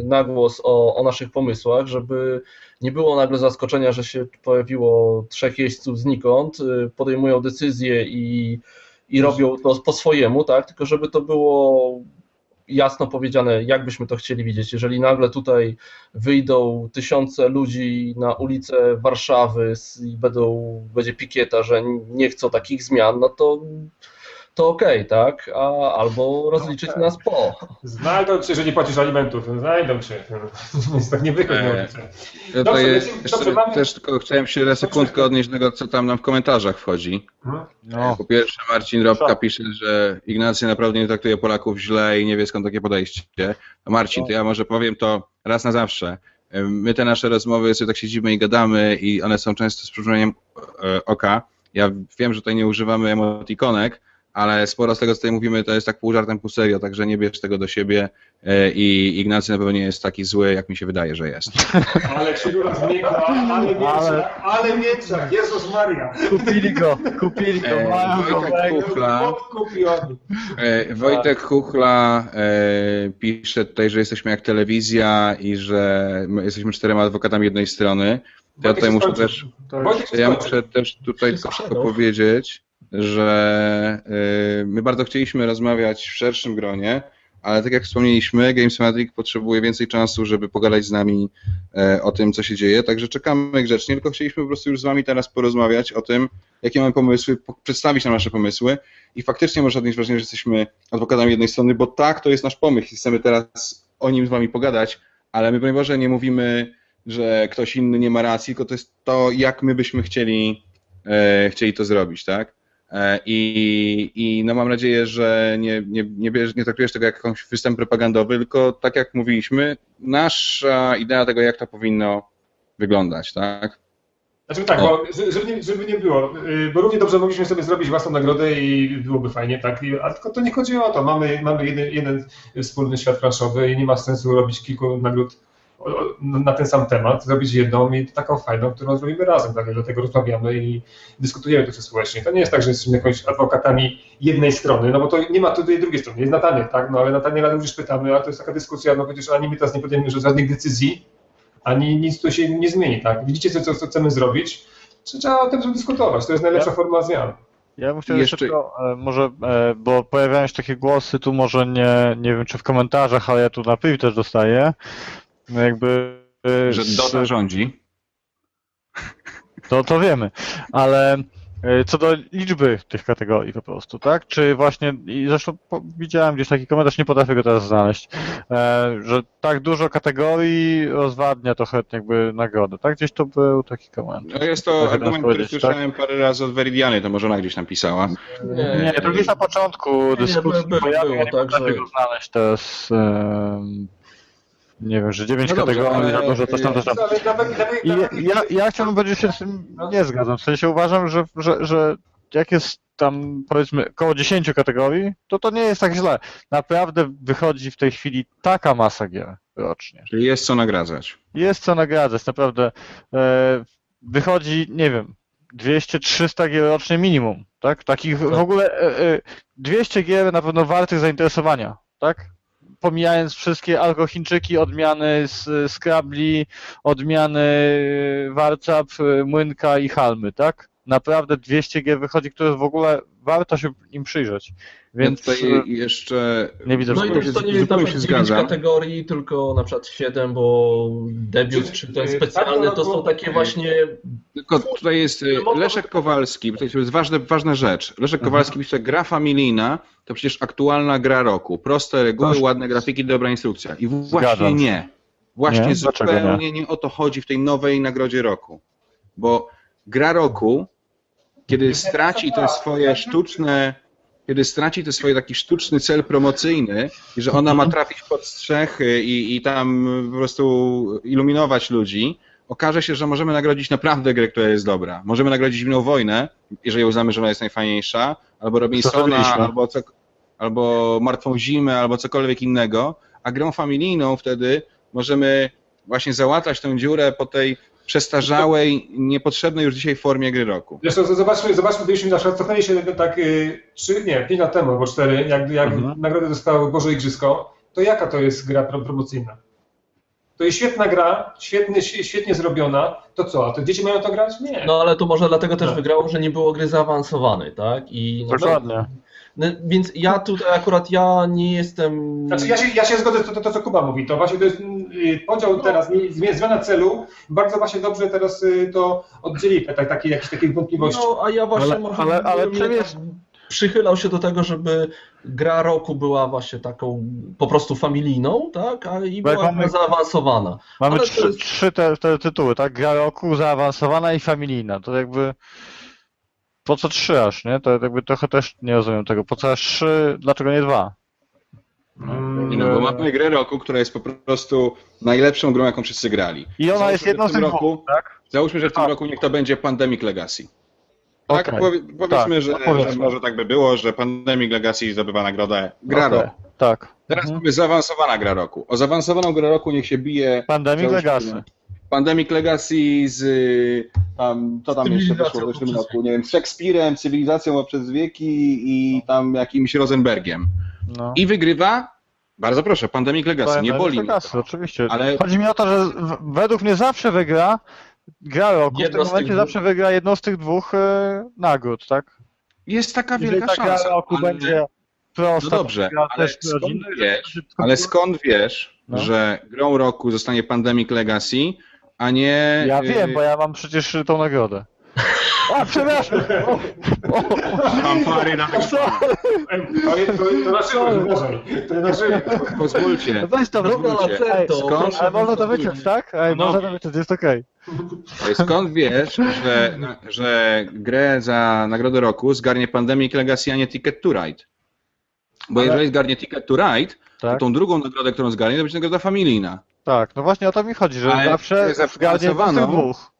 y, na głos o, o naszych pomysłach, żeby nie było nagle zaskoczenia, że się pojawiło trzech jeźdźców znikąd, y, podejmują decyzje i, i robią to po swojemu, tak? Tylko żeby to było jasno powiedziane, jak byśmy to chcieli widzieć. Jeżeli nagle tutaj wyjdą tysiące ludzi na ulicę Warszawy i będą, będzie pikieta, że nie chcą takich zmian, no to to okej, tak? A, albo rozliczyć tak. nas po. Znajdą cię, że nie płacisz alimentów. Znajdą cię. Więc tak nie Eee, Dobrze, lecimy- jeszcze dobrze, mamy- też tylko chciałem się na sekundkę odnieść do tego, co tam nam w komentarzach wchodzi. Mhm. No, Po pierwsze, Marcin Robka pisze, że Ignacy naprawdę nie traktuje Polaków źle i nie wie skąd takie podejście. A Marcin, to ja może powiem to raz na zawsze. My te nasze rozmowy sobie tak siedzimy i gadamy i one są często z przymrużeniem e, oka. Ja wiem, że tutaj nie używamy emotikonek, ale sporo z tego, co tutaj mówimy, to jest tak pół żartem, pół serio, także nie bierz tego do siebie e, i Ignacy na pewno nie jest taki zły, jak mi się wydaje, że jest. Ale Krzygula zmiękła, ale mieczak, ale mieczak, Jezus Maria. kupili go, kupili go, go. Wojtek Kuchla. E, Wojtek Chuchla e, pisze tutaj, że jesteśmy jak telewizja i że my jesteśmy czterema adwokatami jednej strony. Ja tutaj muszę też, ja muszę też tutaj Wszystko przedał. powiedzieć, że e, my bardzo chcieliśmy rozmawiać w szerszym gronie, ale tak jak wspomnieliśmy, Gamesmatic potrzebuje więcej czasu, żeby pogadać z nami e, o tym, co się dzieje, także czekamy grzecznie, tylko chcieliśmy po prostu już z wami teraz porozmawiać o tym, jakie mamy pomysły, po- przedstawić nam nasze pomysły i faktycznie można odnieść wrażenie, że jesteśmy adwokatami jednej strony, bo tak, to jest nasz pomysł i chcemy teraz o nim z wami pogadać, ale my, Boże, nie mówimy, że ktoś inny nie ma racji, tylko to jest to, jak my byśmy chcieli, e, chcieli to zrobić, tak? E, I, I no mam nadzieję, że nie, nie, nie, bierz, nie traktujesz tego jak jakąś występ propagandowy, tylko tak jak mówiliśmy, nasza idea tego, jak to powinno wyglądać, tak? Znaczy tak, bo żeby- nie, żeby nie było, y, bo równie dobrze mogliśmy sobie zrobić własną nagrodę i byłoby fajnie, tak? I- A tylko to nie chodzi o to. Mamy, mamy jeden, jeden wspólny świat planszowy i nie ma sensu robić kilku nagród na ten sam temat, zrobić jedną i taką fajną, którą zrobimy razem, tak? Dlatego rozmawiamy i dyskutujemy to wszystko społecznie. To nie jest tak, że jesteśmy jakąś adwokatami jednej strony, no bo to nie ma tutaj drugiej strony, jest Nataniel, tak? No ale Nataniela również pytamy, a to jest taka dyskusja, no przecież ani my teraz nie podejmiemy żadnych decyzji, ani nic tu się nie zmieni, tak? Widzicie, co, co, chcemy zrobić? Czy trzeba o tym przedyskutować? To jest najlepsza forma zmian. Ja bym chciał Jeszcze- tylko, e, może, e, bo pojawiają się takie głosy, tu może nie, nie wiem czy w komentarzach, ale ja tu na piw też dostaję, no jakby... e, Że Dota rządzi. To, to wiemy, ale e, co do liczby tych kategorii po prostu, tak? Czy właśnie, i zresztą widziałem gdzieś taki komentarz, nie potrafię go teraz znaleźć, e, że tak dużo kategorii rozwadnia trochę jakby nagrodę, tak? Gdzieś to był taki komentarz. No jest to argument, który tak? słyszałem parę razy od Veridiany, to może ona gdzieś napisała. Nie, to gdzieś na początku nie, dyskusji by- by- pojawił, ja nie tak, potrafię że- go znaleźć teraz, em, nie wiem, że 9 No dobrze, kategorii, ale- za dużo, coś tam, coś tam. Ale nawet, nawet, I ja, ja chciałbym powiedzieć, że się z tym nie zgadzam. W sensie uważam, że, że, że jak jest tam powiedzmy około 10 kategorii, to to nie jest tak źle. Naprawdę wychodzi w tej chwili taka masa gier rocznie. Czyli jest co nagradzać. Jest co nagradzać, naprawdę. E, wychodzi, nie wiem, 200-300 gier rocznie minimum, tak? Takich w ogóle e, e, 200 gier na pewno wartych zainteresowania, tak? Pomijając wszystkie alkochińczyki, odmiany z Scrabli, odmiany Warcap, Młynka i Halmy, tak? Naprawdę 200 gier wychodzi, które w ogóle warto się im przyjrzeć. Więc Więc tutaj jeszcze nie widzę No i też to nie jest zupełnie na się przykład 9 zgadzam. kategorii, tylko na przykład 7, bo debiut Czy- ten specjalny to są takie właśnie Tylko tutaj jest Leszek Kowalski, bo to jest ważna, ważna rzecz. Leszek Kowalski pisze, gra familijna to przecież aktualna gra roku. Proste reguły, Proszę. ładne grafiki, dobra instrukcja. I właśnie Zgadzam nie. Właśnie Nie? Zupełnie nie? o to chodzi w tej nowej nagrodzie roku. Bo gra roku, kiedy straci te swoje sztuczne, kiedy straci te swoje taki sztuczny cel promocyjny i że ona ma trafić pod strzechy i, i tam po prostu iluminować ludzi, okaże się, że możemy nagrodzić naprawdę grę, która jest dobra. Możemy nagrodzić Zimną Wojnę, jeżeli uznamy, że ona jest najfajniejsza, albo Robinsona, albo, co, albo Martwą Zimę, albo cokolwiek innego, a grą familijną wtedy możemy właśnie załatać tę dziurę po tej przestarzałej, niepotrzebnej już dzisiaj formie gry roku. Zresztą zobaczmy, zobaczmy, gdybyśmy na przykład cofnęli się tak y, trzy, nie, pięć lat temu albo cztery, jak, jak Mhm. nagrodę dostało Boże Igrzysko, to jaka to jest gra pro- promocyjna? To jest świetna gra, świetny, świetnie zrobiona, to co, a to dzieci mają to grać? Nie. No ale to może dlatego też No. wygrało, że nie było gry zaawansowanej, tak? I no, Dokładnie. no, więc ja tutaj akurat ja nie jestem. Znaczy ja się, ja się zgodzę z to, to, to, co Kuba mówi. To właśnie to jest podział teraz, nie- zmie- zmiana celu. Bardzo właśnie dobrze teraz y, to oddzieli tak, takie, jakieś takie wątpliwości. No, a ja właśnie Ale- może ale- ale jest- przychylał się do tego, żeby gra roku była właśnie taką po prostu familijną, tak? A i była mamy- zaawansowana. Mamy Ale trzy, jest- trzy te, te tytuły, tak? Gra roku, zaawansowana i familijna. To jakby. Po co trzy aż, nie? To jakby trochę też nie rozumiem tego. Po co aż trzy, dlaczego nie dwa? Mm, Nie No, bo mamy grę roku, która jest po prostu najlepszą grą, jaką wszyscy grali. I ona Załóżmy, jest jedną z tym tych roku, dwóch, tak? Załóżmy, że w tym A. roku niech to będzie Pandemic Legacy. Tak, Okej. powie, powiedzmy, Tak, że, no powiedzmy. że może tak by było, że Pandemic Legacy zdobywa nagrodę gra Okej, roku. Tak. Teraz Mhm. mamy zaawansowana gra roku. O zaawansowaną grę roku niech się bije Pandemic Legacy. Pandemic Legacy z tam, co tam jeszcze wyszło w zeszłym poprzez roku, nie wiem, z Szekspirem, Cywilizacją przez wieki i tam jakimś Rosenbergiem. No. I wygrywa, bardzo proszę, Pandemic Legacy, nie Pandemic boli mnie Legacy, to. oczywiście. Ale- Chodzi mi o to, że w, według mnie zawsze wygra gra roku. W Jedno tym z tych momencie dwóch. zawsze wygra jedną z tych dwóch e, nagród, tak? Jest taka Jeżeli wielka ta gra szansa. roku ale- będzie prosta, No dobrze, gra ale też skąd wiesz, Ale skąd wiesz, No. że grą roku zostanie Pandemic Legacy, a nie... Ja y, wiem, bo ja mam przecież tą nagrodę. A, przepraszam! O, o, Fanfary na co? To, to, to na. To na żywo. Pozwólcie. Weź to, skąd? proszę Ale można to wyciąć, tak? Ej, No. można to wyciąć, jest okej. Skąd wiesz, że, że grę za Nagrodę Roku zgarnie Pandemic Legacy, a nie Ticket to Ride? Bo Ale- jeżeli zgarnie Ticket to Ride, to Tak? tą drugą nagrodę, którą zgarnie, to będzie nagroda familijna. Tak, no właśnie o to mi chodzi, że Ale zawsze za zgarnie dwóch.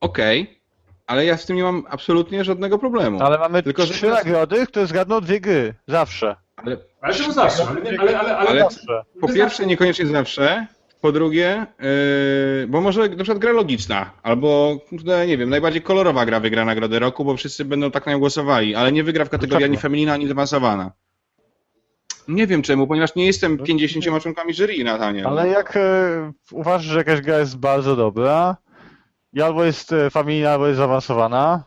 Okej, ale ja z tym nie mam absolutnie żadnego problemu. Ale mamy Tylko, że trzy teraz- nagrody, które zgadną dwie gry. Zawsze. Ale Ale czemu zawsze? Ale, ale, ale, ale, Ale- Zawsze. po pierwsze, niekoniecznie zawsze. Po drugie, yy, bo może na przykład gra logiczna, albo kurde, nie wiem, najbardziej kolorowa gra wygra nagrodę roku, bo wszyscy będą tak na nią głosowali, ale nie wygra w kategorii ani feminina, ani zaawansowana. Nie wiem czemu, ponieważ nie jestem 50 członkami jury, Natanie. Ale jak e, uważasz, że jakaś gra jest bardzo dobra i albo jest e, familijna, albo jest zaawansowana,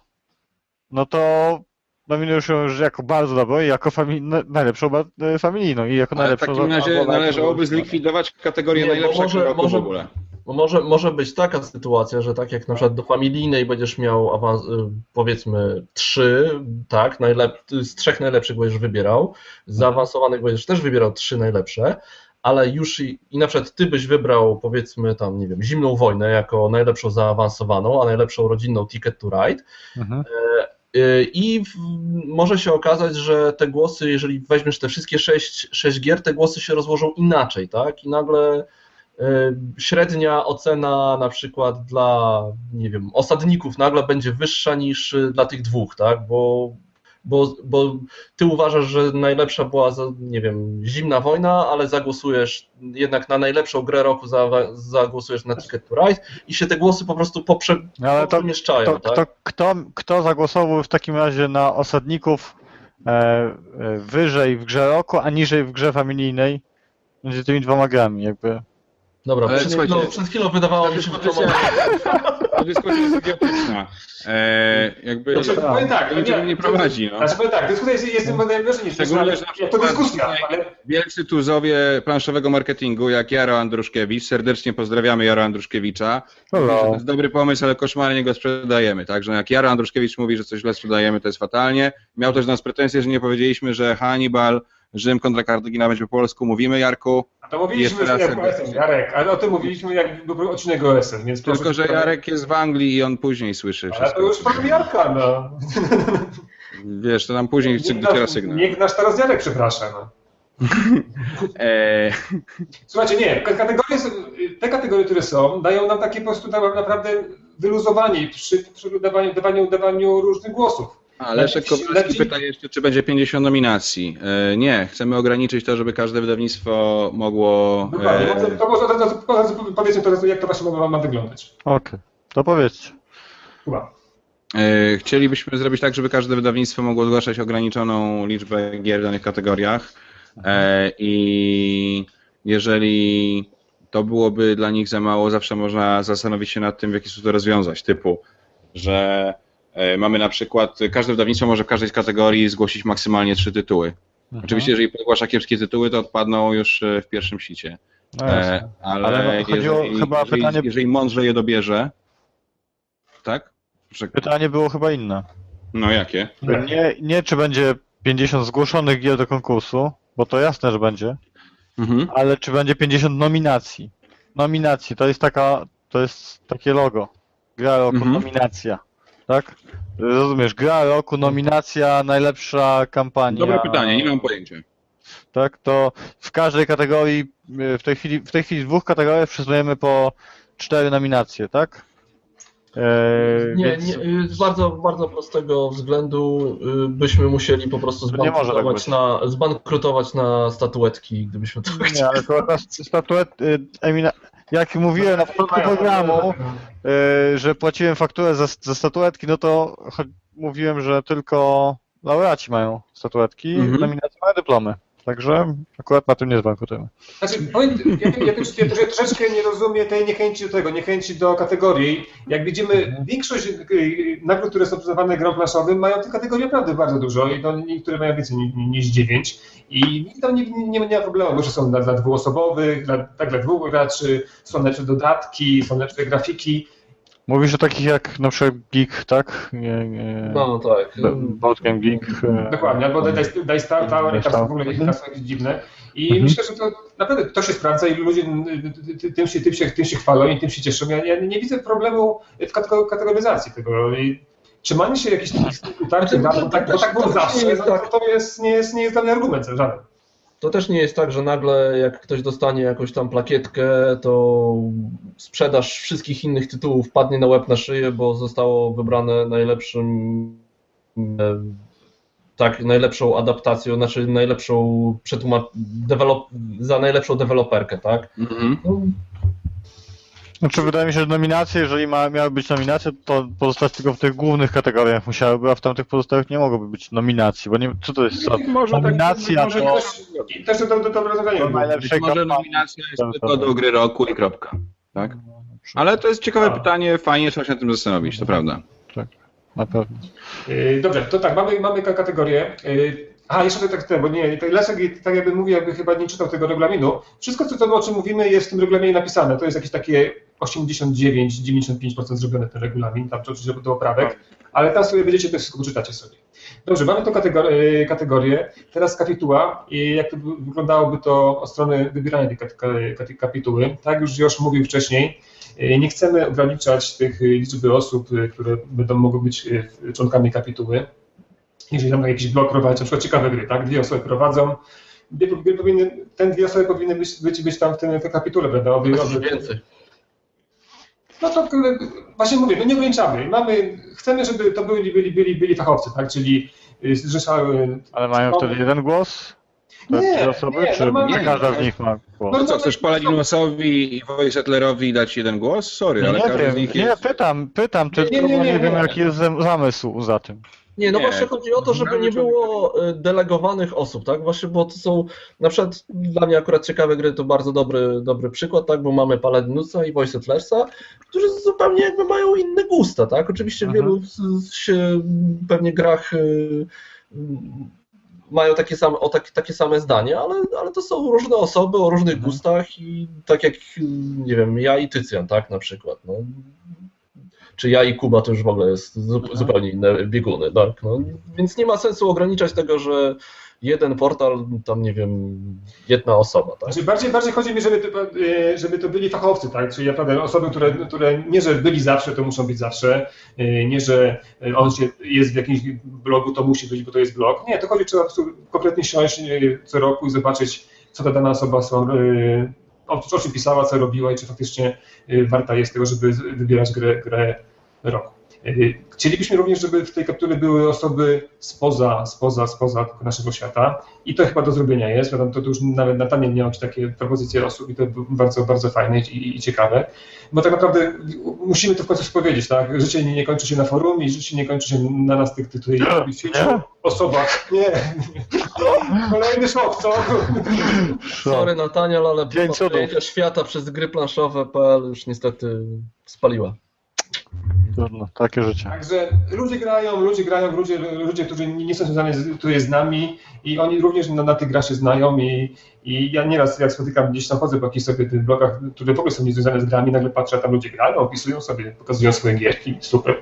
no to nominujesz ją już jako bardzo dobrą i jako fami- na- najlepszą e, familijną i jako Ale w najlepszą takim razie należałoby zlikwidować kategorię najlepsza może- roku może- w ogóle. Bo może, może być taka sytuacja, że tak jak na przykład do familijnej będziesz miał awans, y, powiedzmy trzy, tak, najlep- z trzech najlepszych będziesz wybierał, z zaawansowanych będziesz też wybierał trzy najlepsze, ale już i, i na przykład ty byś wybrał powiedzmy tam, nie wiem, Zimną Wojnę jako najlepszą zaawansowaną, a najlepszą rodzinną Ticket to Ride Mhm. Y, I w, może się okazać, że te głosy, jeżeli weźmiesz te wszystkie sześć, sześć gier, te głosy się rozłożą inaczej, tak? I nagle y, średnia ocena na przykład dla, nie wiem, osadników nagle będzie wyższa niż dla tych dwóch, tak? Bo bo, bo ty uważasz, że najlepsza była, nie wiem, zimna wojna, ale zagłosujesz jednak na najlepszą grę roku, za, zagłosujesz na Ticket to Ride i się te głosy po prostu poprze, No, ale to, poprzemieszczają, to, tak? kto, kto, kto zagłosował w takim razie na osadników e, e, wyżej w grze roku, a niżej w grze familijnej między tymi dwoma grami, jakby. Dobra, przed, chwilą, przed chwilą wydawało mi się, że to Ta dyskusja jest idiotyczna. E, jakby Znaczy, tak. powiem tak, to niczego nie prowadzi. No. Znaczy powiem tak, dyskusja jest, jest tym najwyżej niż Szczególnie, że to dyskusja, ale Wielcy tuzowie planszowego marketingu, jak Jaro Andruszkiewicz, serdecznie pozdrawiamy Jaro Andruszkiewicza. Że to jest dobry pomysł, ale koszmarnie go sprzedajemy. Także jak Jaro Andruszkiewicz mówi, że coś źle sprzedajemy, to jest fatalnie. Miał też do nas pretensje, że nie powiedzieliśmy, że Hannibal, Rzym kontra Kartagina będzie po polsku. Mówimy, Jarku, A to mówiliśmy już. OSM, Jarek, ale o tym mówiliśmy jak był odcinek OSM, więc tylko proszę- że Jarek jest w Anglii i on później słyszy Ale wszystko. to już problem Jarka, no. Wiesz, to nam później dociera sygnał. niech nasz teraz Jarek przeprasza, no. E, Słuchajcie, nie, kategorie, te kategorie, które są, dają nam takie po prostu na- naprawdę wyluzowanie przy, przy dawaniu, dawaniu, dawaniu różnych głosów. A Leszek Kowalski pyta jeszcze, czy będzie 50 nominacji. E, nie, chcemy ograniczyć to, żeby każde wydawnictwo mogło... Dokładnie, E, to, to może powiedzmy teraz, jak to właśnie ma, ma wyglądać. Okej, to powiedzcie. Chyba. E, Chcielibyśmy zrobić tak, żeby każde wydawnictwo mogło zgłaszać ograniczoną liczbę gier w danych kategoriach E, i jeżeli to byłoby dla nich za mało, zawsze można zastanowić się nad tym, w jaki sposób to rozwiązać, typu, że mamy na przykład, każde wydawnictwo może w każdej z kategorii zgłosić maksymalnie trzy tytuły. Mhm. Oczywiście, jeżeli zgłasza kiepskie tytuły, to odpadną już e, w pierwszym sicie. No. E, ale Ale no, chodziło jeżeli, chyba jeżeli, pytanie- jeżeli mądrze je dobierze, tak? Pytanie było chyba inne. No jakie? Nie, nie czy będzie 50 zgłoszonych gier do konkursu, bo to jasne, że będzie, Mhm. ale czy będzie 50 nominacji. Nominacji, to jest taka, to jest takie logo. Gra roku, Mhm. nominacja. Tak? Rozumiesz, gra roku, nominacja, najlepsza kampania. Dobre pytanie, nie mam pojęcia. Tak, to w każdej kategorii, y, w tej chwili, w tej chwili w dwóch kategoriach przyznajemy po cztery nominacje, tak? Eee, Nie, więc- nie, y, z bardzo, bardzo prostego względu y, byśmy musieli po prostu tak zbankrutować, być. na, zbankrutować na statuetki, gdybyśmy to chcieli. Nie, ale to akurat statuet, y, emina, jak mówiłem na początku programu, y, że płaciłem fakturę za, za statuetki, no to mówiłem, że tylko laureaci mają statuetki, Mhm. nominacje mają dyplomy. Także akurat na tym nie zbankrutujemy. Znaczy, powiem, ja, ja, też, ja też troszeczkę nie rozumiem tej niechęci do tego, niechęci do kategorii. Jak widzimy, większość y, nagród, które są przyznawane grom planszowym, mają tych kategorii naprawdę bardzo dużo i to niektóre mają więcej ni- niż 9. I nikt tam nie, nie, nie ma problemu, bo są dla, dla dwuosobowych, dla, tak dla dwóch graczy, są lepsze dodatki, są lepsze grafiki. Mówisz o takich jak na przykład Geek, tak? Nie, nie, No tak. Bo- Board Game Geek. e, Dokładnie, albo Dice Dice Tower, i tam w ogóle Mhm. tam są jakieś dziwne. I Mhm. myślę, że to naprawdę to się sprawdza i ludzie tym się, tym się, tym się chwalą i tym się cieszą. Ja, ja nie widzę problemu w katego- kategoryzacji tego. I trzymanie się jakichś takich utarczych Znaczy, dat, bo tak, bo tak było nie zawsze, no, tak. to jest, nie, jest, nie jest dla mnie argument żaden. To też nie jest tak, że nagle jak ktoś dostanie jakąś tam plakietkę, to sprzedaż wszystkich innych tytułów padnie na łeb na szyję, bo zostało wybrane najlepszym e, tak, najlepszą adaptacją, znaczy najlepszą przetłumacz... Develop... za najlepszą deweloperkę, tak? Mhm. No, Znaczy wydaje mi się, że nominacje, jeżeli ma, miały być nominacje, to pozostać tylko w tych głównych kategoriach musiałyby, a w tamtych pozostałych nie mogłoby być nominacji, bo nie, co to jest? Co? Może tak- Nominacja może to- Też, też to, to, to dobre rozwiązanie. To najlepsze może nominacja jest Tak, tylko tak. do gry roku i kropka. Tak? Ale to jest ciekawe A. pytanie, fajnie trzeba się nad tym zastanowić, to prawda. Na pewno. Yy, Dobrze, to tak, mamy, mamy ka- kategorię. Yy, A, jeszcze tak, tak, bo nie, tak Leszek, tak jakby mówił, jakby chyba nie czytał tego regulaminu. Wszystko, co to, o czym mówimy, jest w tym regulaminie napisane. To jest jakieś takie 89-95% zrobione ten regulamin, tam oczywiście do poprawek, ale tam sobie będziecie to wszystko poczytacie sobie. Dobrze, mamy tą kategorię, kategorię. Teraz kapituła i jak to by- wyglądało od strony wybierania tej kapituły. Tak już Josz mówił wcześniej, yy, nie chcemy ograniczać tych liczby osób, yy, które będą mogły być członkami kapituły. Jeżeli tam jakiś blok prowadzi, na przykład ciekawe gry, tak? Dwie osoby prowadzą, gry, gry powinny, ten dwie osoby powinny być, być, być tam w tym kapitule, prawda? Obie, obie, więcej. no to właśnie mówię, my nie ograniczamy. Mamy, chcemy, żeby to byli, byli, byli, byli fachowcy, tak? Czyli y, zrzeszały... Ale mają wtedy jeden głos? Te Nie, trzy osoby? nie, czy normalnie. każda z nich ma głos? No, To co, chcesz Paladinusowi i Wojsetlerowi dać jeden głos? Sorry, ale nie każdy z wiem, nich nie, jest... pytam, pytam tylko, nie, nie, nie, nie wiem nie. jaki jest zam- zamysł za tym. Nie, no Nie. właśnie chodzi o to, żeby nie było y, delegowanych osób, tak? Właśnie, bo to są na przykład dla mnie akurat ciekawe gry to bardzo dobry, dobry przykład, tak? Bo mamy Paladinusa i Voice Settlersa, którzy zupełnie jakby mają inne gusta, tak? Oczywiście w wielu się pewnie grach y, mają takie same, o tak, takie same zdanie, ale, ale to są różne osoby o różnych Mhm. gustach i tak jak, y, nie wiem, ja i Tycjan, tak? Na przykład, no. Czy ja i Kuba to już w ogóle jest Mhm. zupełnie inne bieguny, tak? No, więc nie ma sensu ograniczać tego, że jeden portal, tam nie wiem, jedna osoba, tak? Znaczy bardziej, bardziej chodzi mi, żeby to, e, żeby to byli fachowcy, tak? Czyli naprawdę osoby, które, które nie, że byli zawsze, to muszą być zawsze, e, nie, że e, on się, jest w jakimś blogu, to musi być, bo to jest blog. Nie, to chodzi, trzeba po prostu konkretnie siąść co roku i zobaczyć, co ta dana osoba są, o, czym pisała, co robiła i czy faktycznie warta jest tego, żeby wybierać grę, grę roku. E, Chcielibyśmy również, żeby w tej kapturze były osoby spoza, spoza, spoza naszego świata i to chyba do zrobienia jest. Wiadomo, to, to już nawet na tanie miało być takie propozycje osób i to bardzo, bardzo fajne i, i ciekawe, bo tak naprawdę musimy to w końcu powiedzieć, tak? Życie nie, nie kończy się na forum i życie nie kończy się na nas tych tutaj Nie? osobach. Nie. Kolejny szok, co? Sorry Nataniel, ale przejęcia świata przez gry planszowe.pl już niestety spaliła. Trudno, takie życie. Także ludzie grają, ludzie grają, ludzie, ludzie którzy nie są związani z, tutaj z nami i oni również na, na tych grach się znają i, i ja nieraz jak spotykam gdzieś tam chodzę po jakichś sobie tych blogach, które w ogóle są niezwiązane z grami, nagle patrzę, a tam ludzie grają, opisują sobie, pokazują swoje gierki, super.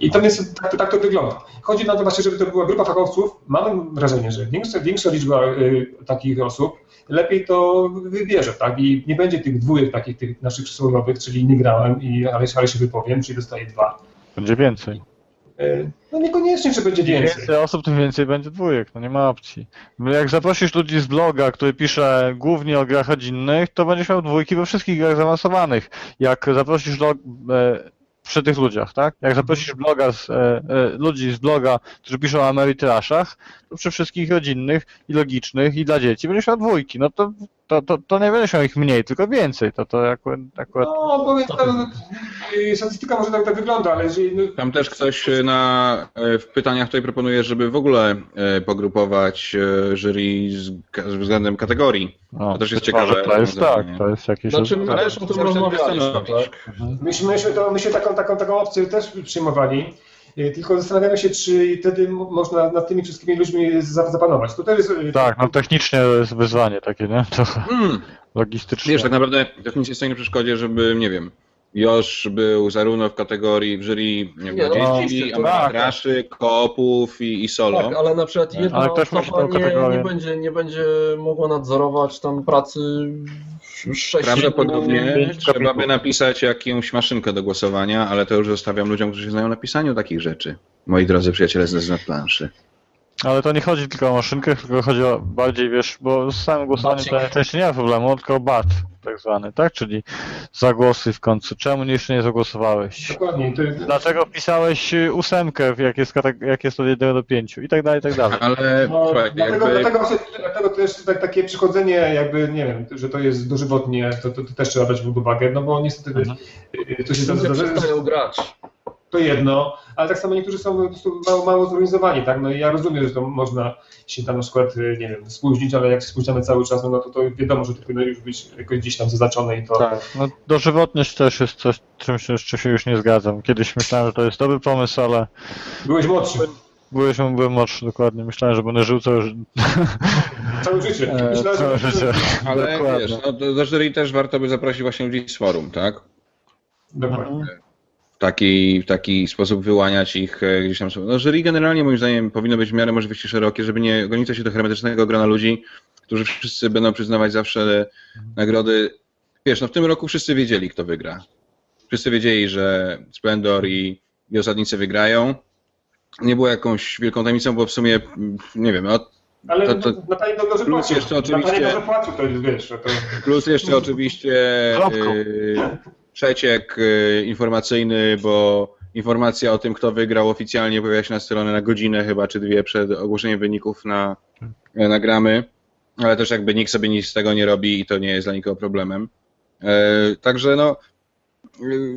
I to jest, tak, tak to wygląda. Chodzi na to właśnie, żeby to była grupa fachowców. Mam wrażenie, że większa, większa liczba y, takich osób lepiej to wybierze, tak? I nie będzie tych dwójek takich, tych naszych przysłowiowych, czyli nie grałem, i, ale, ale się wypowiem, czyli dostaję dwa. Będzie więcej. Y, No niekoniecznie, czy będzie Im więcej. więcej osób, tym więcej będzie dwójek, no nie ma opcji. Jak zaprosisz ludzi z bloga, który pisze głównie o grach rodzinnych, to będziesz miał dwójki we wszystkich grach zaawansowanych. Jak zaprosisz log, e, przy tych ludziach, tak? Jak zaprosisz bloga z, e, e, ludzi z bloga, którzy piszą o Ameritraszach, to przy wszystkich rodzinnych i logicznych i dla dzieci będziesz miał dwójki. No to, to, to, to nie będziesz miał ich mniej, tylko więcej. To, to akurat, akurat No, powiem, tam, y, statystyka może tak, tak wygląda, ale jeżeli... No, Tam też ktoś e, na, e, w pytaniach tutaj proponuje, żeby w ogóle e, pogrupować jury z, ka- względem kategorii. no, to też jest ciekawe To jest tak, to jest jakieś... Znaczy my też o tym się rozmawialiśmy, tak? myśmy, myśmy, to, myśmy taką, taką, taką opcję też przyjmowali, tylko zastanawiamy się, czy wtedy można nad tymi wszystkimi ludźmi za- zapanować. To też jest... y, Tak, no technicznie to jest wyzwanie takie, nie? Trochę Hmm. logistycznie. Wiesz, tak naprawdę też nic nie stoi na przeszkodzie, żeby, nie wiem, Josz był zarówno w kategorii w jury nie wiem, Nie, no, dzieci, to ambatraszy, koopów i, i solo. Tak, ale na przykład jedna Ale ktoś musi osoba nie, nie, będzie, nie będzie mogła nadzorować tam pracy Prawdopodobnie trzeba by napisać jakąś maszynkę do głosowania, ale to już zostawiam ludziom, którzy się znają na pisaniu takich rzeczy. Moi drodzy przyjaciele z z planszy. Ale to nie chodzi tylko o maszynkę, tylko chodzi o bardziej, wiesz, bo z samym głosowaniem to najczęściej nie ma problemu, tylko o bat tak zwany, tak? Czyli zagłosy w końcu. Czemu jeszcze nie zagłosowałeś? Dokładnie. To, Dlaczego wpisałeś y, ósemkę, jak jest, jak jest od 1 do 5 i tak dalej, i tak dalej. Ale no, słuchaj, dlatego, jakby... dlatego, dlatego też tak, takie przychodzenie, jakby, nie wiem, że to jest dożywotnie, to, to, to też trzeba brać pod uwagę, no bo niestety Mhm. y, to się zdarza, grać. To jedno, ale tak samo niektórzy są po prostu mało, mało zorganizowani, tak? No i ja rozumiem, że to można się tam na przykład, y, nie wiem, spóźnić, ale jak się spóźniamy cały czas, no, no to, to wiadomo, że to powinno już być jakoś gdzieś tam zaznaczone i to... Tak, no dożywotność też jest coś, czym się jeszcze się już nie zgadzam. Kiedyś myślałem, że to jest dobry pomysł, ale Byłeś młodszy, byłeś, byłem młodszy dokładnie. Myślałem, że będę żył całe, całe życie. e, Myślałem, całe że... życie. Ale Dokładnie. wiesz, no, do, do jury też warto by zaprosić właśnie ludzi z forum, tak? Dokładnie. W taki, w taki sposób wyłaniać ich e, gdzieś tam. No jury generalnie moim zdaniem powinno być w miarę możliwości szerokie, żeby nie ograniczać się do hermetycznego grona ludzi, którzy wszyscy będą przyznawać zawsze nagrody. Wiesz, no w tym roku wszyscy wiedzieli, kto wygra. Wszyscy wiedzieli, że Splendor i, i osadnicy wygrają. Nie było jakąś wielką tajemnicą, bo w sumie, nie wiem, no, Ale To- to- dobrze plus płacił. jeszcze oczywiście- dobrze płacił, to jest, wiesz, że to... Plus jeszcze oczywiście y, przeciek y, informacyjny, bo informacja o tym, kto wygrał oficjalnie pojawia się na stronie na godzinę chyba, czy dwie przed ogłoszeniem wyników na, nagramy, ale też jakby nikt sobie nic z tego nie robi i to nie jest dla nikogo problemem. E, także no y,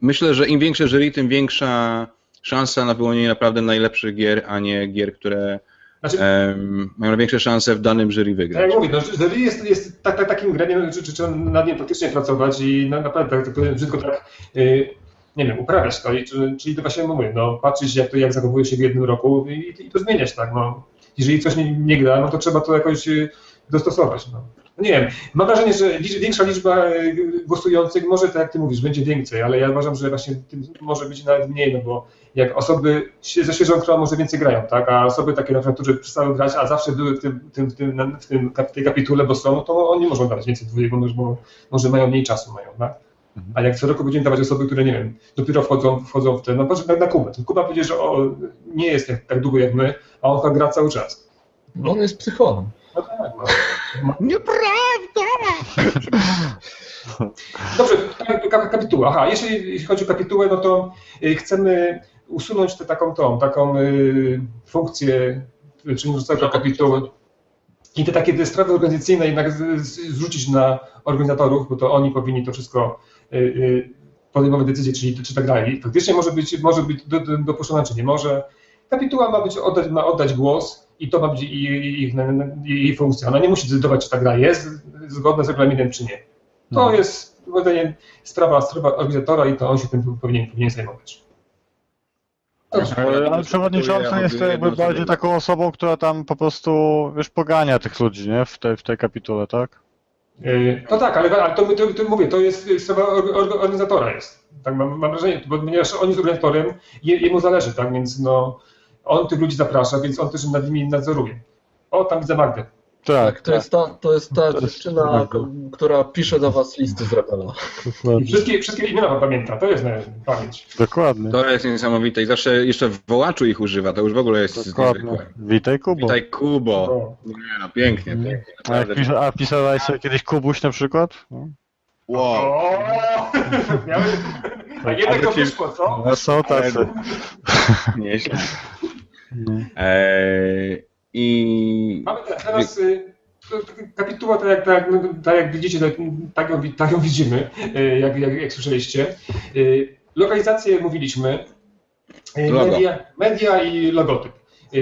myślę, że im większe jury, tym większa szansa na wyłonienie naprawdę najlepszych gier, a nie gier, które Znaczy, em, mają największe szanse w danym jury tak wygrać. jak mówię, no, jury jest, jest tak, tak, takim graniem, że, trzeba nad nim faktycznie pracować i na, naprawdę, tak, tak brzydko tak, y, nie wiem, uprawiać to. I, czy- czyli to właśnie mówię, no, patrzeć jak to jak zachowuje się w jednym roku i, i to zmieniać, tak, no. Jeżeli coś nie, nie gra, no to trzeba to jakoś y, dostosować, no. Nie wiem, mam wrażenie, że większa liczba y, głosujących, może tak jak ty mówisz, będzie więcej, ale ja uważam, że właśnie może być nawet mniej, no bo jak osoby ze świeżą krwią może więcej grają, tak, a osoby takie na przykład, które przestały grać, a zawsze były w, tym, tym, w, tym, w, tym, w tej kapitule, bo są, to oni mogą dawać więcej dwójek, bo może, mają mniej czasu mają, tak? A jak co roku będziemy dawać osoby, które nie wiem, dopiero wchodzą, wchodzą w te, no patrz na, na Kubę. Ten Kuba powiedział, że o, nie jest tak, tak długo jak my, a on chyba gra cały czas. No on jest psycholem. No tak, no. Dobrze, ka- ka- kapituła. Aha, jeśli, jeśli chodzi o kapitułę, no to y, chcemy usunąć tę taką tą, taką y, funkcję y, czyniącego kapituły i te takie te sprawy organizacyjne jednak zrzucić na organizatorów, bo to oni powinni to wszystko y, y, podejmować decyzje, czyli czy tak dalej. Faktycznie może być, może być do- do- dopuszczona, czy nie może. Kapituła ma być oddać, ma oddać głos i to ma być jej, jej, funkcja. Ona nie musi decydować, czy ta gra jest zgodna z regulaminem, czy nie. To Mhm. jest moim zdaniem sprawa, sprawa organizatora i to on się tym powinien, powinien zajmować. Ale, przewodniczący jest to jakby bardziej taką osobą, która tam po prostu, wiesz, pogania tych ludzi, nie? W tej, w tej kapitule, tak? No tak, ale, ale to, to, to mówię, to jest sprawa or- or- organizatora jest. Tak mam, mam wrażenie, bo ponieważ on jest organizatorem, je, jemu zależy, tak, więc no, on tych ludzi zaprasza, więc on też nad nimi nadzoruje. O, tam widzę Magdę. Tak, To jest ta, to jest ta To jest dziewczyna, tak. k- która pisze do was listy z Rebela. I dokładnie. wszystkie, wszystkie imiona pamięta, to jest pamięć. dokładnie. To jest niesamowite i zawsze jeszcze w wołaczu ich używa, to już w ogóle jest Dokładnie. niezwykłe. Witaj, Kubo. Witaj Kubo. Nie no, pięknie, pięknie. A, jak a pisałeś sobie kiedyś Kubuś na przykład? No. Wow. O! Miałem... A jednak to wyszło, co? No, są tacy. Nieźle. No. Eee, I Mamy te- teraz y, kapituła, tak jak, tak, no, tak jak widzicie, tak, tak, ją, tak ją widzimy, y, jak, jak, jak słyszeliście. Y, Lokalizację mówiliśmy, media, media i logotyp.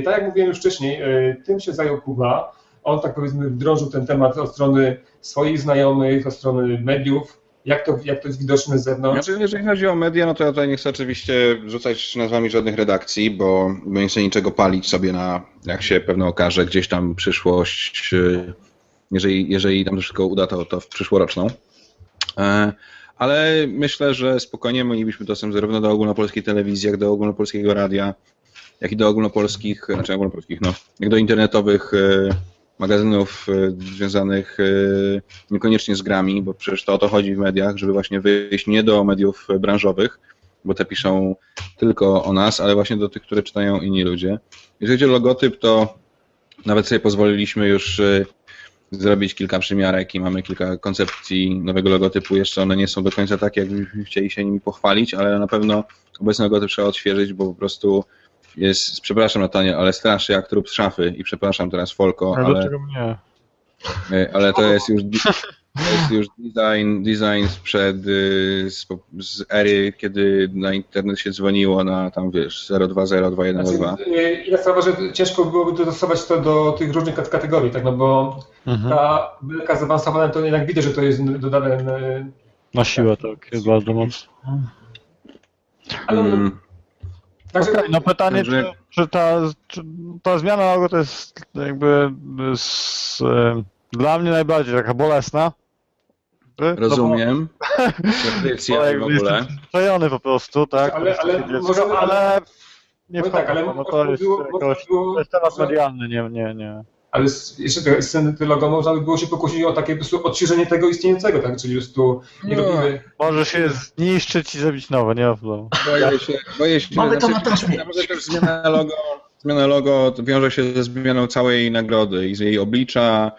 Tak jak mówiłem już wcześniej, tym się zajął Kuba. On tak powiedzmy wdrożył ten temat od strony swoich znajomych, od strony mediów, jak to, jak to jest widoczne z zewnątrz. Jeżeli chodzi o media, no to ja tutaj nie chcę oczywiście rzucać nazwami żadnych redakcji, bo, bo nie chcę niczego palić sobie na, jak się pewno okaże, gdzieś tam przyszłość, y, jeżeli, jeżeli nam to wszystko uda, to, to w przyszłoroczną. E, Ale myślę, że spokojnie mielibyśmy dostęp zarówno do ogólnopolskiej telewizji, jak do ogólnopolskiego radia, jak i do ogólnopolskich, znaczy ogólnopolskich, no, jak do internetowych e, magazynów e, związanych e, niekoniecznie z grami, bo przecież to o to chodzi w mediach, żeby właśnie wyjść nie do mediów branżowych, bo te piszą tylko o nas, ale właśnie do tych, które czytają inni ludzie. Jeżeli chodzi o logotyp, to nawet sobie pozwoliliśmy już zrobić kilka przymiarek i mamy kilka koncepcji nowego logotypu. Jeszcze one nie są do końca takie, jakbyśmy chcieli się nimi pochwalić, ale na pewno obecny logotyp trzeba odświeżyć, bo po prostu jest, przepraszam Natanie, ale straszy jak trup z szafy i przepraszam teraz Folko, Ale ale, dlaczego mnie? y, ale to jest już to jest już design, design sprzed y, z, z ery, kiedy na internet się dzwoniło na tam wiesz 0202102. Znaczy, y, Inna sprawa, że ciężko byłoby dostosować to do tych różnych kat- kategorii, tak, no bo Mhm. ta belka zaawansowana, to jednak widać, że to jest dodane, y, Na siłę, tak, jest bardzo mocno. ale Mm, także Okej, no pytanie, Także- czy, czy, ta, czy ta zmiana logo to jest jakby z, dla mnie najbardziej taka bolesna. No rozumiem. Bo Tradycja i w jakby ogóle. przyzwyczajony po prostu, tak? Ale- ale może- ale nie no wchodzę, tak, ale no to jest, jakoś, było- to jest temat medialny, nie, nie, nie. Ale jeszcze te sceny te logo można by było się pokusić o takie po prostu odświeżenie tego istniejącego, tak? Czyli po prostu nie No. robimy. Może się zniszczyć i zrobić nowe, nie ma problemu. Boję się, boję się. Mamy to na taśmie. Naprawdę też zmiana logo, zmiana logo wiąże się ze zmianą całej nagrody i z jej oblicza,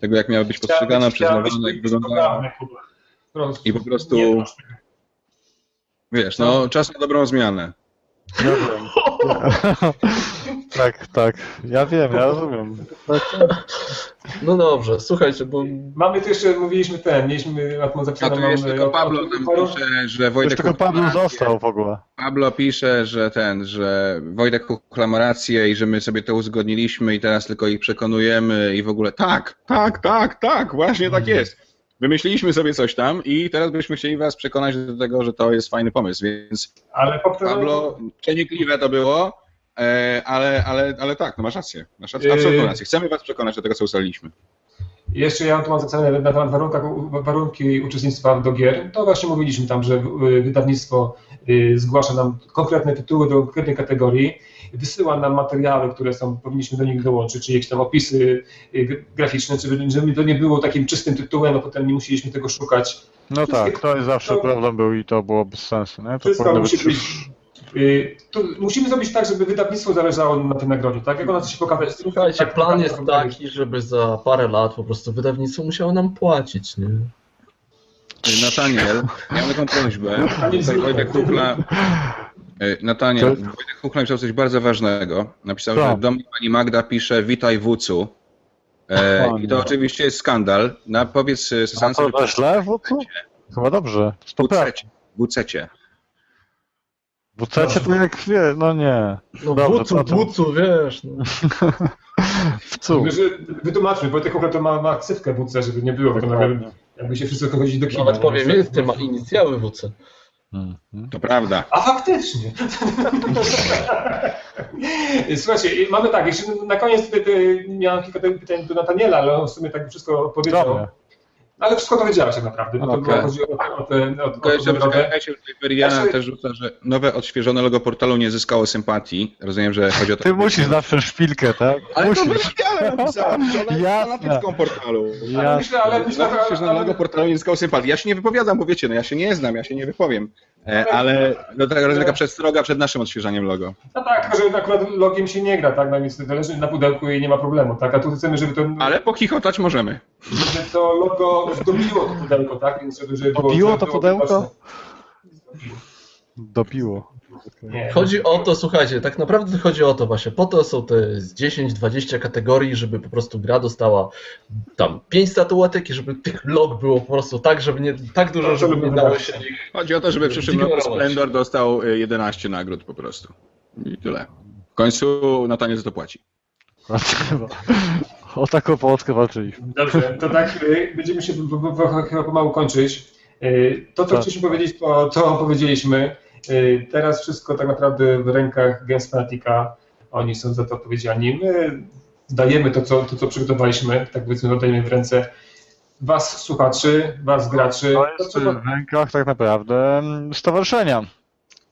tego jak miała być postrzegana, przyznawana, jak wyglądała. I po prostu- Nie, proszę. Wiesz, no czas na dobrą zmianę. Wiem. tak, tak. Ja wiem, ja rozumiem. Tak, No dobrze, słuchajcie, bo Mamy tu jeszcze, mówiliśmy ten, mieliśmy na tym A zapisane. tu jeszcze mamy tylko Pablo od- pisze, że Już Wojtek tylko Pablo został w ogóle. Pablo pisze, że ten, że Wojtek Kuchla ma rację i że my sobie to uzgodniliśmy i teraz tylko ich przekonujemy i w ogóle tak, tak, tak, tak, właśnie tak jest. Wymyśliliśmy sobie coś tam i teraz byśmy chcieli was przekonać do tego, że to jest fajny pomysł, więc Ale Pablo, przenikliwe to było, e, ale, ale, ale tak, no masz rację, masz rację, absolutną rację. Chcemy was przekonać do tego, co ustaliliśmy. Jeszcze ja tu mam zapisane na temat warunkach, warunki uczestnictwa do gier. To właśnie mówiliśmy tam, że y, wydawnictwo zgłasza nam konkretne tytuły do konkretnej kategorii, wysyła nam materiały, które są, powinniśmy do nich dołączyć, czyli jakieś tam opisy graficzne, żeby, to nie było takim czystym tytułem, a potem nie musieliśmy tego szukać. No tak, to jest zawsze to- problem był i to było bez sensu, nie? To Wszystko musi być... y, To musimy zrobić tak, żeby wydawnictwo zależało na tej nagrodzie, tak? Jak ona coś pokaże. słuchajcie, tak, plan tak, jest tak, taki, żeby za parę lat po prostu wydawnictwo musiało nam płacić, nie? Nataniel, ja mam taką prośbę. Wojtek Kuchla, e, Nataniel, Wojtek Kuchla napisał coś bardzo ważnego. Napisał, Co? że do mnie pani Magda pisze witaj wucu. E, I to oczywiście jest skandal. Na, powiedz e, A to źle w co? Chyba dobrze. To prawda. WC to jak wie, no nie. No Dobrze, wucu, to- wucu, wiesz. No. W cu. Że- Wytłumaczmy, bo tylko to ma, ma ksywkę WC, żeby nie było, bo to nagle, jakby się wszyscy chodzili do kina. Nawet nie? powiem więcej, ma inicjały WC. Mhm. To prawda. A faktycznie. Słuchajcie, i mamy tak, jeszcze na koniec tutaj, tutaj miałem kilka pytań do Nataniela, ale on w sumie tak wszystko odpowiedział. Dobra. Ale wszystko powiedziałeś tak naprawdę, bo to Okej. było, chodzi o, o, te- o, o, o tutaj Veridiana Ja się- też rzuca, że nowe odświeżone logo portalu nie zyskało sympatii. Rozumiem, że chodzi o to. Ty musisz zawsze szpilkę, tak? Ale to musisz. Veridiana napisała, że ona jest Jasne. fanatyczką portalu. Ale myślę, ale myślę, odświeżone logo portalu nie zyskało sympatii. Ja się nie wypowiadam, bo wiecie, no ja się nie znam, ja się nie wypowiem. E, ale do tego jest taka przestroga przed naszym odświeżaniem logo. No tak, że akurat logiem się nie gra, tak? No więc to leży na pudełku i nie ma problemu, tak? A tu chcemy, żeby to, Ale pochichotać możemy. żeby to logo zdobiło to pudełko, tak? Więc żeby, żeby Dobiło to pudełko? Nie. Chodzi o to, słuchajcie, tak naprawdę chodzi o to właśnie, po to są te z 10-20 kategorii, żeby po prostu gra dostała tam 5 statuetek i żeby tych log było po prostu tak, żeby nie tak dużo, żeby nie dało się ich... Chodzi o to, żeby w przyszłym roku. Splendor dostał y, 11 nagród po prostu. I tyle. W końcu Natanie za to płaci. O taką Polskę walczyliśmy. Dobrze, to tak, y, będziemy się chyba pomału kończyć. Y, To, co Tak. chcieliśmy powiedzieć, to, to powiedzieliśmy. Y, Teraz wszystko tak naprawdę w rękach Games Fanatica. Oni są za to odpowiedzialni. My dajemy to, co, to, co przygotowaliśmy, tak powiedzmy, oddajemy w ręce was, słuchaczy, was, graczy. To To jest trzeba- w rękach tak naprawdę stowarzyszenia.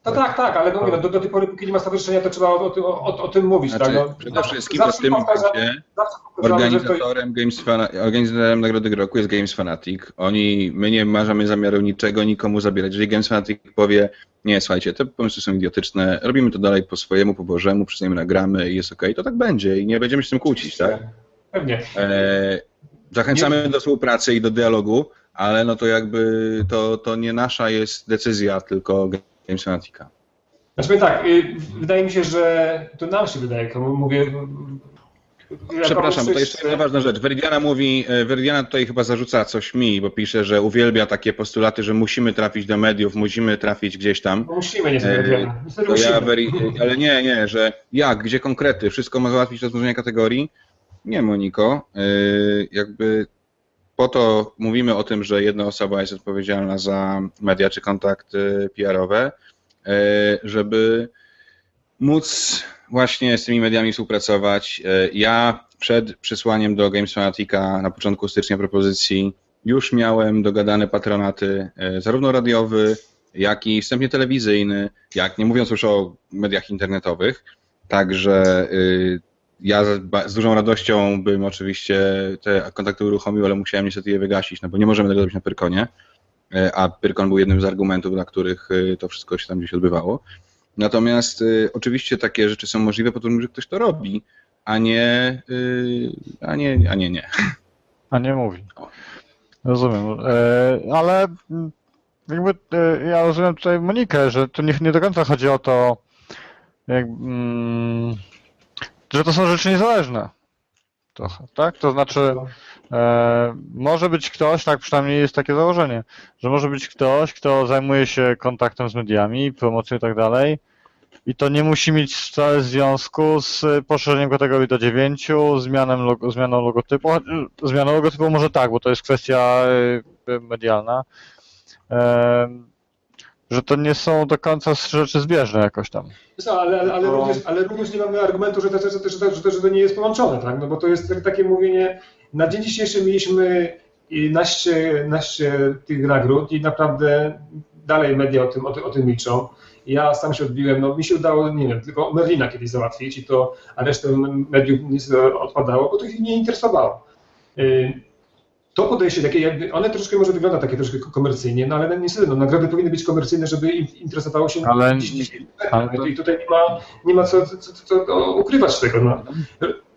No tak, tak, ale no, do, do tej pory, póki nie ma stowarzyszenia, to trzeba o, o, tym- o, o tym mówić. Znaczy, tak? no, przede wszystkim zawsze tym momencie że to- organizatorem, Games organizatorem Nagrody Roku jest Games Fanatic. Oni, my nie mamy zamiaru niczego nikomu zabierać. Jeżeli Games Fanatic powie, nie, słuchajcie, te pomysły są idiotyczne, robimy to dalej po swojemu, po Bożemu, przynajmniej nagramy i jest okej, to tak będzie i nie będziemy się z tym kłócić, tak? Pewnie. E, zachęcamy do współpracy i do dialogu, ale no to jakby to, to nie nasza jest decyzja, tylko Fanatica. Znaczy tak, y, wydaje mi się, że to nam się wydaje, komu mówię. Przepraszam, to jeszcze jedna ważna rzecz. Veridiana mówi, e, Veridiana tutaj chyba zarzuca coś mi, bo pisze, że uwielbia takie postulaty, że musimy trafić do mediów, musimy trafić gdzieś tam. No musimy, E, wiemy. Niestety To ja. Veri, ale nie, nie, że jak, gdzie konkrety, wszystko ma załatwić rozwiązanie kategorii? Nie, Moniko. Jakby po to mówimy o tym, że jedna osoba jest odpowiedzialna za media czy kontakty PR-owe, e, żeby móc właśnie z tymi mediami współpracować. E, Ja przed przysłaniem do Games Fanatica na początku stycznia propozycji już miałem dogadane patronaty, e, zarówno radiowy, jak i wstępnie telewizyjny, jak nie mówiąc już o mediach internetowych. Także y, ja z, dużą radością bym oczywiście te kontakty uruchomił, ale musiałem niestety je wygasić, no bo nie możemy tego robić na Pyrkonie, E, a Pyrkon był jednym z argumentów, dla których y, to wszystko się tam gdzieś odbywało. Natomiast y, oczywiście takie rzeczy są możliwe po to, że ktoś to robi, a nie, a nie, a nie, nie. A nie mówi. Rozumiem. E, ale mm, jakby e, ja rozumiem tutaj Monikę, że to nie, nie do końca chodzi o to, jak, mm, że to są rzeczy niezależne. Trochę, tak? To znaczy, e, może być ktoś, tak przynajmniej jest takie założenie, że może być ktoś, kto zajmuje się kontaktem z mediami, promocją i tak dalej, i to nie musi mieć wcale związku z poszerzeniem kategorii do 9, zmianem logo, zmianą logotypu. Zmianą logotypu może tak, bo to jest kwestia e, medialna. E, że to nie są do końca rzeczy zbieżne jakoś tam. No, ale, ale, ale, No. również, ale również nie mamy argumentu, że to, że, to, że, to, że, to, że to nie jest połączone, tak? No bo to jest tak- takie mówienie, na dzień dzisiejszy mieliśmy naście, naście tych nagród i naprawdę dalej media o tym, o, tym- o tym milczą. Ja sam się odbiłem, no mi się udało, nie wiem, tylko Merlina kiedyś załatwić i to, a resztę mediów niestety odpadało, bo to ich nie interesowało. To podejście takie jakby, one troszkę może wygląda takie troszkę komercyjnie, no ale niestety no, nagrody powinny być komercyjne, żeby im interesowało się Ale- dziś- dzisiaj. ale to- I tutaj nie ma, nie ma co, co, co, co ukrywać tego. No.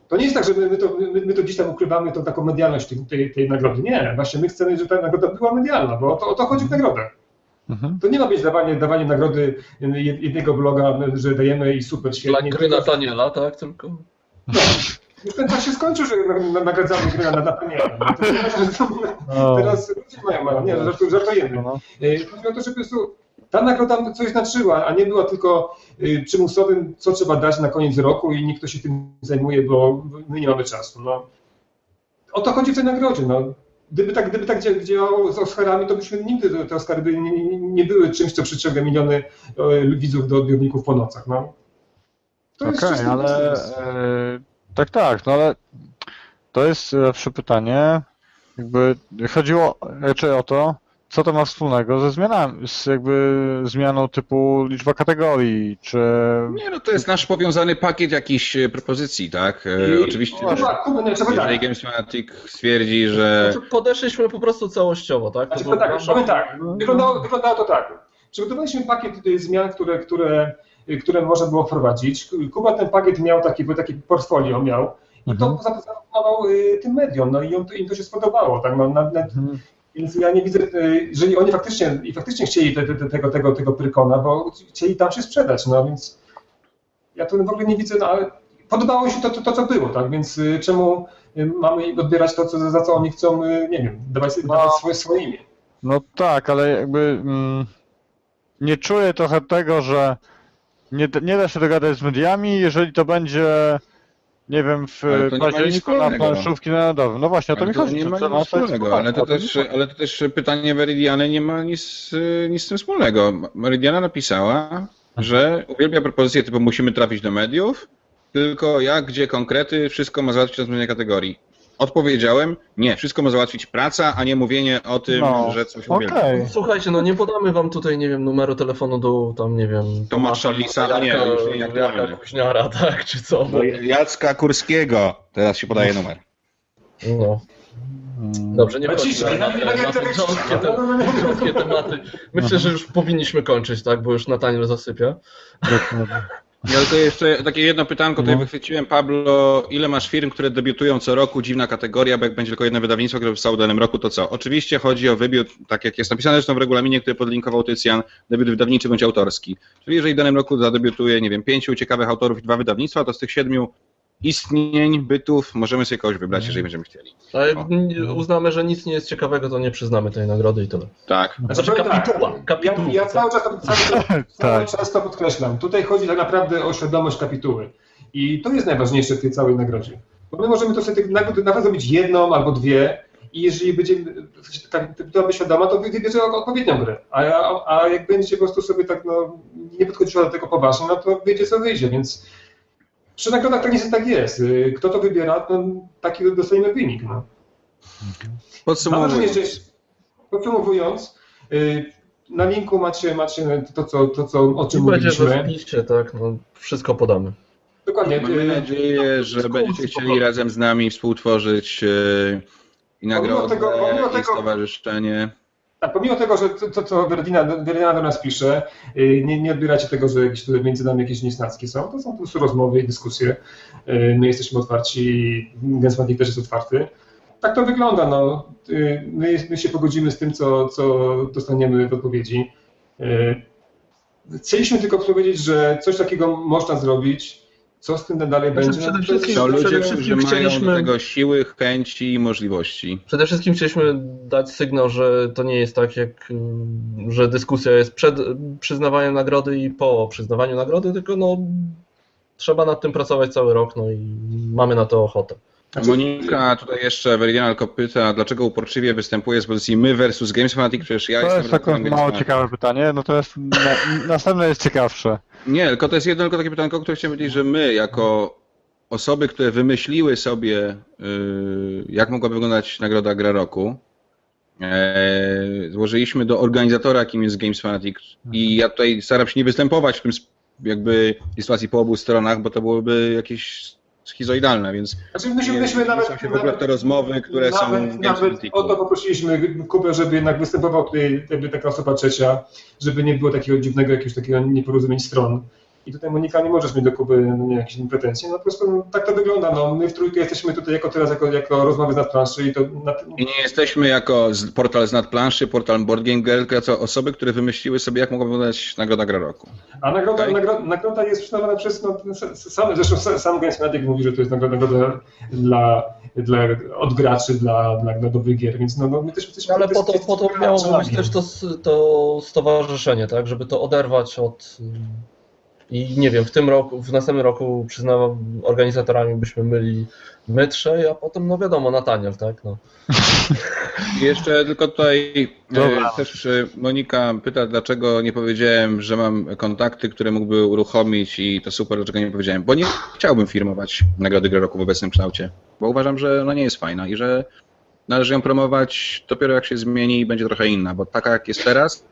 To nie jest tak, że my, my, to, my, my to gdzieś tam ukrywamy tą taką medialność tej, tej, tej nagrody. Nie, właśnie my chcemy, żeby ta nagroda była medialna, bo o to, o to chodzi w nagrodach. Mhm. To nie ma być dawanie, dawanie nagrody jed- jednego bloga, że dajemy i super, Dla świetnie. gry Nataniela, tak? Tylko. Już ten czas się skończył, że na- na- nagradzamy gry na Nataniela. No, to teraz, ludzie mają, mają, nie, żartu- żartujemy. no. Y, Chodzi o to, żeby po prostu ta nagroda coś znaczyła, a nie była tylko y, przymusowym, co trzeba dać na koniec roku i nikt kto się tym zajmuje, bo my nie mamy czasu. No. O to chodzi w tej nagrodzie. No. Gdyby tak, gdyby tak dzia- działało z Oscarami, to byśmy nigdy te- Oscary by nie, nie, były czymś, co przyciąga miliony e, widzów do odbiorników po nocach. No. To jest Okej, czysto ale e, tak, tak, no ale to jest zawsze pytanie, jakby chodziło raczej o to, co to ma wspólnego ze zmianami, z jakby zmianą typu liczba kategorii, czy... Nie, no to jest nasz powiązany pakiet jakichś e, propozycji, tak? E, I- Oczywiście, nie, trzeba jeżeli tak. Gamesmatic stwierdzi, że Znaczy, podeszliśmy po prostu całościowo, tak? Znaczy, była tak, powiem tak, wyglądało, wyglądało to tak. Przygotowaliśmy pakiet y, zmian, które, które, które można było wprowadzić. Kuba ten pakiet miał taki, był taki portfolio miał i Mhm. to zaproponował y, tym mediom, no i im to, im to się spodobało. Tak? No, na, na, Mhm. więc ja nie widzę, y, jeżeli oni faktycznie, i faktycznie chcieli te, te, te, tego, tego, tego Pyrkona, bo chcieli tam się sprzedać, no więc ja tu w ogóle nie widzę, no ale podobało się to, to, to co było, tak, więc y, czemu y, mamy odbierać to, co, za co oni chcą, y, nie wiem, dawać, dawać swoje, swoje imię. No tak, ale jakby mm, nie czuję trochę tego, że nie, nie da się dogadać z mediami, jeżeli to będzie, nie wiem, w Ale to nie ma nic październiku na wspólnego. planszówki narodowym. No właśnie, o to mi chodzi. nie że ma nic wspólnego, ale to, też, ale to też pytanie Meridiany nie ma nic, y, nic z tym wspólnego. Meridiana napisała, że uwielbia propozycje typu musimy trafić do mediów, tylko jak, gdzie konkrety, wszystko ma załatwić rozwiązanie kategorii. Odpowiedziałem, nie, wszystko ma załatwić praca, a nie mówienie o tym, No, że coś Okej. uwielbia. Słuchajcie, no nie podamy wam tutaj, nie wiem, numeru telefonu do tam, nie wiem, Tomasza Lisa, a nie, już nie Kuźniara, tak, czy co? Do Jacka Kurskiego. Teraz się podaje numer. No, Mm. dobrze, nie ciszej, na, no, nie na, na te grząskie, te, tematy. Myślę, że już powinniśmy kończyć, tak, bo już Nataniel zasypia. Ja tylko jeszcze takie jedno pytanko tutaj No. wychwyciłem. Pablo, ile masz firm, które debiutują co roku? Dziwna kategoria, bo jak będzie tylko jedno wydawnictwo, które powstało w danym roku, to co? Oczywiście chodzi o wybiór, tak jak jest napisane zresztą w regulaminie, który podlinkował Tycjan, debiut wydawniczy bądź autorski. Czyli jeżeli w danym roku zadebiutuje, nie wiem, pięciu ciekawych autorów i dwa wydawnictwa, to z tych siedmiu istnień, bytów, możemy sobie kogoś wybrać, jeżeli będziemy chcieli. Ale O. n- uznamy, że nic nie jest ciekawego, to nie przyznamy tej nagrody i tyle. Tak. Znaczy tak, kapituła, Ja, kapituła. ja cały czas, cały, czas, cały Tak. czas to podkreślam. Tutaj chodzi tak naprawdę o świadomość kapituły. I to jest najważniejsze w tej całej nagrodzie. Bo my możemy to sobie nagród nawet zrobić jedną albo dwie i jeżeli będzie kapituła świadoma, to wy- wybierze odpowiednią grę. A, a, a jak będziecie po prostu sobie tak no, nie podchodziła do tego poważnie, no to wyjdzie co wyjdzie, więc przy nagrodach tak niestety tak jest. Y, Kto to wybiera, to taki dostajemy wynik. No. Podsumowując. podsumowując, y, na linku macie, macie to, co, to, co, o czym mówiliśmy. tak, no, wszystko podamy. Dokładnie. Mamy y, nadzieję, że będziecie chcieli razem z nami współtworzyć i nagrodę, tego- pomimo i tego- stowarzyszenie. Tak, pomimo tego, że to, co Werdina, do nas pisze, y, nie, nie odbieracie tego, że jakieś tutaj między nami jakieś niesnacki są. To są po prostu rozmowy i dyskusje. Y, My jesteśmy otwarci, Gensmatik też jest otwarty. tak to wygląda. No. Y, My, my się pogodzimy z tym, co, co dostaniemy w odpowiedzi. Chcieliśmy tylko powiedzieć, że coś takiego można zrobić. Co z tym dalej Znaczy, będzie? przede no to wszystkim- jest- To ludzie, przede którzy wszystkim mają do chcieliśmy- tego siły, chęci i możliwości. Przede wszystkim chcieliśmy dać sygnał, że to nie jest tak, jak, y, że dyskusja jest przed przyznawaniem nagrody i po przyznawaniu nagrody, tylko no, trzeba nad tym pracować cały rok, no i mamy na to ochotę. Znaczy- Monika tutaj jeszcze Veridianalko pyta, dlaczego uporczywie występuje z pozycji my versus Games Fanatic, przecież ja To jestem jest takie redaktorem Games mało ciekawe pytanie, no to jest, na, następne jest ciekawsze. Nie, tylko to jest jedno tylko takie pytanko, które chciałem powiedzieć, że my jako osoby, które wymyśliły sobie, yy, jak mogła wyglądać nagroda Gra Roku, e, złożyliśmy do organizatora, jakim jest Games Fanatic. I ja tutaj staram się nie występować w tym jakby sytuacji po obu stronach, bo to byłoby jakieś schizoidalne, więc Znaczy myśmy, myśmy nawet, się w ogóle te rozmowy, które są nawet, Games nawet o to poprosiliśmy Kubę, żeby jednak występował tutaj jakby taka osoba trzecia, żeby nie było takiego dziwnego jakiegoś takiego nieporozumień stron. I tutaj Monika nie możesz mieć do Kuby no, nie, jakichś pretensji, no po prostu no, tak to wygląda. No, my w trójkę jesteśmy tutaj jako teraz jako, jako rozmowy z nadplanszy i to na, I nie jesteśmy jako z- portal z nadplanszy, portal Board Game Girl, tylko jako osoby, które wymyśliły sobie, jak mogła wyglądać nagroda Gra Roku. A nagroda, Okej. nagroda, nagroda jest przyznawana przez, no, sam, zresztą sam- Games Fanatic mówi, że to jest nagroda, nagroda dla, dla, od graczy, dla, dla, dla dobrych gier, więc no, no my też jesteśmy... Ale po to, po to miało być też to, to stowarzyszenie, tak, żeby to oderwać od... I nie wiem, w tym roku, w następnym roku przyznam, organizatorami byśmy byli my trzej, a potem, no wiadomo, Nataniel, tak, no. Jeszcze tylko tutaj e, Dobra. też e, Monika pyta, dlaczego nie powiedziałem, że mam kontakty, które mógłby uruchomić i to super, dlaczego nie powiedziałem. Bo nie chciałbym firmować Nagrody Gry Roku w obecnym kształcie, bo uważam, że ona nie jest fajna i że należy ją promować dopiero jak się zmieni i będzie trochę inna, bo taka jak jest teraz,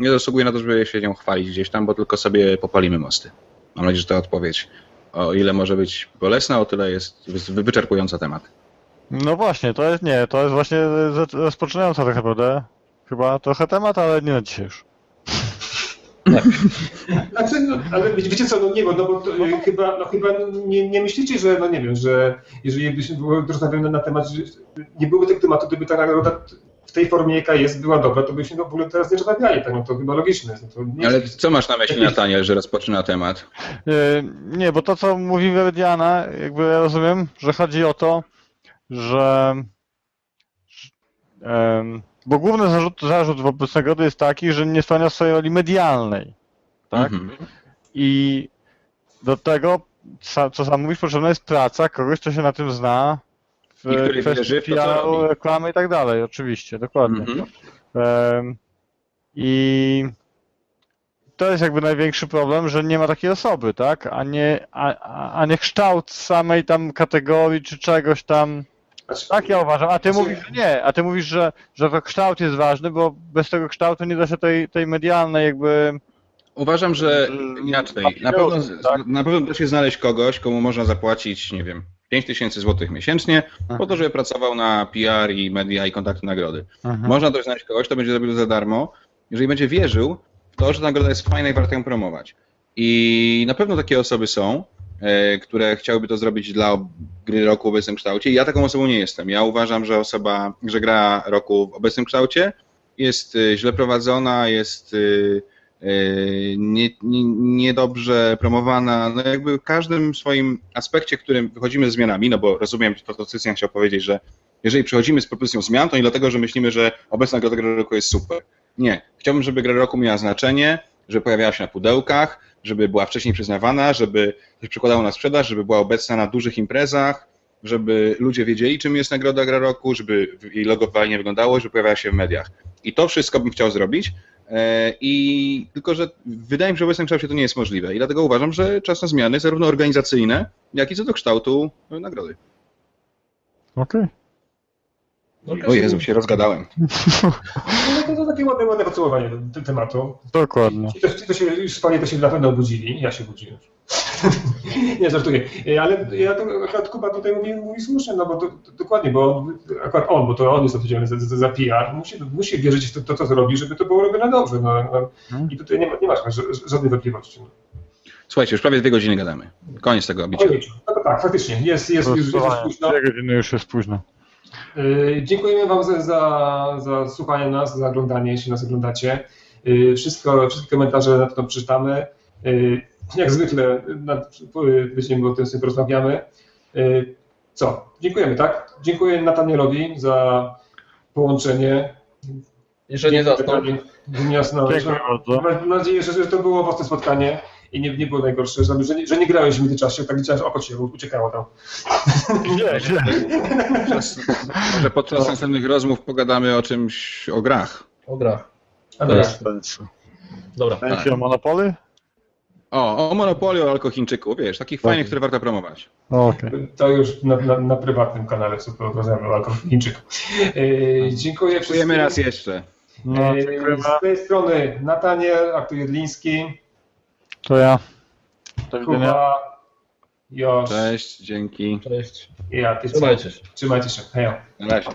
nie zasługuje na to, żeby się nią chwalić gdzieś tam, bo tylko sobie popalimy mosty. Mam nadzieję, że to odpowiedź. O ile może być bolesna, o tyle jest wy- wyczerpująca temat. No właśnie, to jest nie, to jest właśnie rozpoczynająca tak naprawdę chyba trochę temat, ale nie na dzisiaj już. Znaczy, no, ale wiecie, co, no nie, bo, no, bo to, y, chyba, no, chyba nie, nie myślicie, że, no nie wiem, że jeżeli byśmy rozmawiali na temat, że nie byłoby tego tematu, gdyby ta nagroda w tej formie, jaka jest, była dobra, to byśmy w ogóle teraz nie rozmawiali, tak, no to chyba logiczne. No, to nie Ale co masz na myśli, Nataniel, że rozpoczyna temat? Yy, Nie, bo to co mówi Veridiana, jakby ja rozumiem, że chodzi o to, że bo główny zarzut, zarzut wobec nagrody jest taki, że nie spełnia swojej roli medialnej. Tak? Mhm. I do tego, co sam mówisz, potrzebna jest praca kogoś, kto się na tym zna w I który kwestii robi. reklamy i tak dalej, oczywiście, dokładnie. Mhm. Em, I to jest jakby największy problem, że nie ma takiej osoby, tak? A nie, a, a- nie kształt samej tam kategorii czy czegoś tam. znaczy, Tak ja uważam. A ty Znaczy- mówisz, że nie. A ty mówisz, że, że to kształt jest ważny, bo bez tego kształtu nie da się tej, tej medialnej jakby. Uważam, że Mm, inaczej. Na pewno, tak. na pewno da się znaleźć kogoś, komu można zapłacić, nie wiem, 5 tysięcy złotych miesięcznie, po to, żeby pracował na PR i media i kontakty nagrody. Mhm. Można też znaleźć kogoś, kto będzie robił to za darmo, jeżeli będzie wierzył w to, że ta nagroda jest fajna i warto ją promować. I na pewno takie osoby są, e, które chciałyby to zrobić dla gry roku w obecnym kształcie. Ja taką osobą nie jestem. Ja uważam, że osoba, że gra roku w obecnym kształcie jest e, źle prowadzona, jest e, nie, nie, niedobrze promowana. No jakby w każdym swoim aspekcie, w którym wychodzimy ze zmianami, no bo rozumiem, to to Cycjan chciał powiedzieć, że jeżeli przychodzimy z propozycją zmian, to nie dlatego, że myślimy, że obecna gra roku jest super. Nie. Chciałbym, żeby gra roku miała znaczenie, żeby pojawiała się na pudełkach, żeby była wcześniej przyznawana, żeby się przekładało na sprzedaż, żeby była obecna na dużych imprezach, żeby ludzie wiedzieli, czym jest nagroda gra roku, żeby jej logo fajnie wyglądało, żeby pojawiała się w mediach. I to wszystko bym chciał zrobić. E, I tylko, że wydaje mi się, że w obecnym kształcie to nie jest możliwe. I dlatego uważam, że czas na zmiany, zarówno organizacyjne, jak i co do kształtu e, nagrody. Okej. O Jezu, się rozgadałem. no, to, to takie ładne, ładne podsumowanie te- tematu. Dokładnie. Ci, to, ci, to się już panie to się na pewno obudzili, ja się budziłem. Nie, żartuję. Ale ja to, akurat Kuba tutaj mówi, mówi słusznie, no bo to, to, dokładnie, bo on, akurat on, bo to on jest odpowiedzialny za, za, za PR, musi, musi wierzyć w to, to, co zrobi, żeby to było robione dobrze. No, no. Hmm. I tutaj nie, ma, nie masz ża- żadnej wątpliwości. No. Słuchajcie, już prawie dwie godziny gadamy. Koniec tego bicia. No to tak, faktycznie, jest, jest, już, już jest późno. Dwie godziny już jest późno. Y, Dziękujemy Wam za, za, za słuchanie nas, za oglądanie, jeśli nas oglądacie. Y, Wszystko, wszystkie komentarze na pewno przeczytamy. Jak zwykle na będziemy o tym sobie porozmawiamy. Y, Co? Dziękujemy, tak? Dziękuję Natanielowi za połączenie. Że nie zasnął. Bardzo. Mam nadzieję, że, że to było owocne spotkanie i nie, nie było najgorsze, że, że, nie, że nie grałeś w międzyczasie, tak widziałem, że oko ci uciekało tam. Nie, nie. Podczas, może podczas następnych rozmów pogadamy o czymś, o grach. O grach. A Dobra. dobra. Dobra. Będzie o Monopoly? O, o Monopolii, o Alkochińczyku, wiesz, takich fajnych, które warto promować. Okej. To już na, na, na prywatnym kanale super rozmawiamy o alkoholińczyku. E, dziękuję wszystkim. Dziękujemy raz jeszcze. No, E, z tej strony Nataniel, Artur Jedliński, To ja. Widzenia. Kuba, Josz Cześć, dzięki. Cześć. i ja. Ty, Trzymajcie się. Trzymajcie się. Hej. Na razie.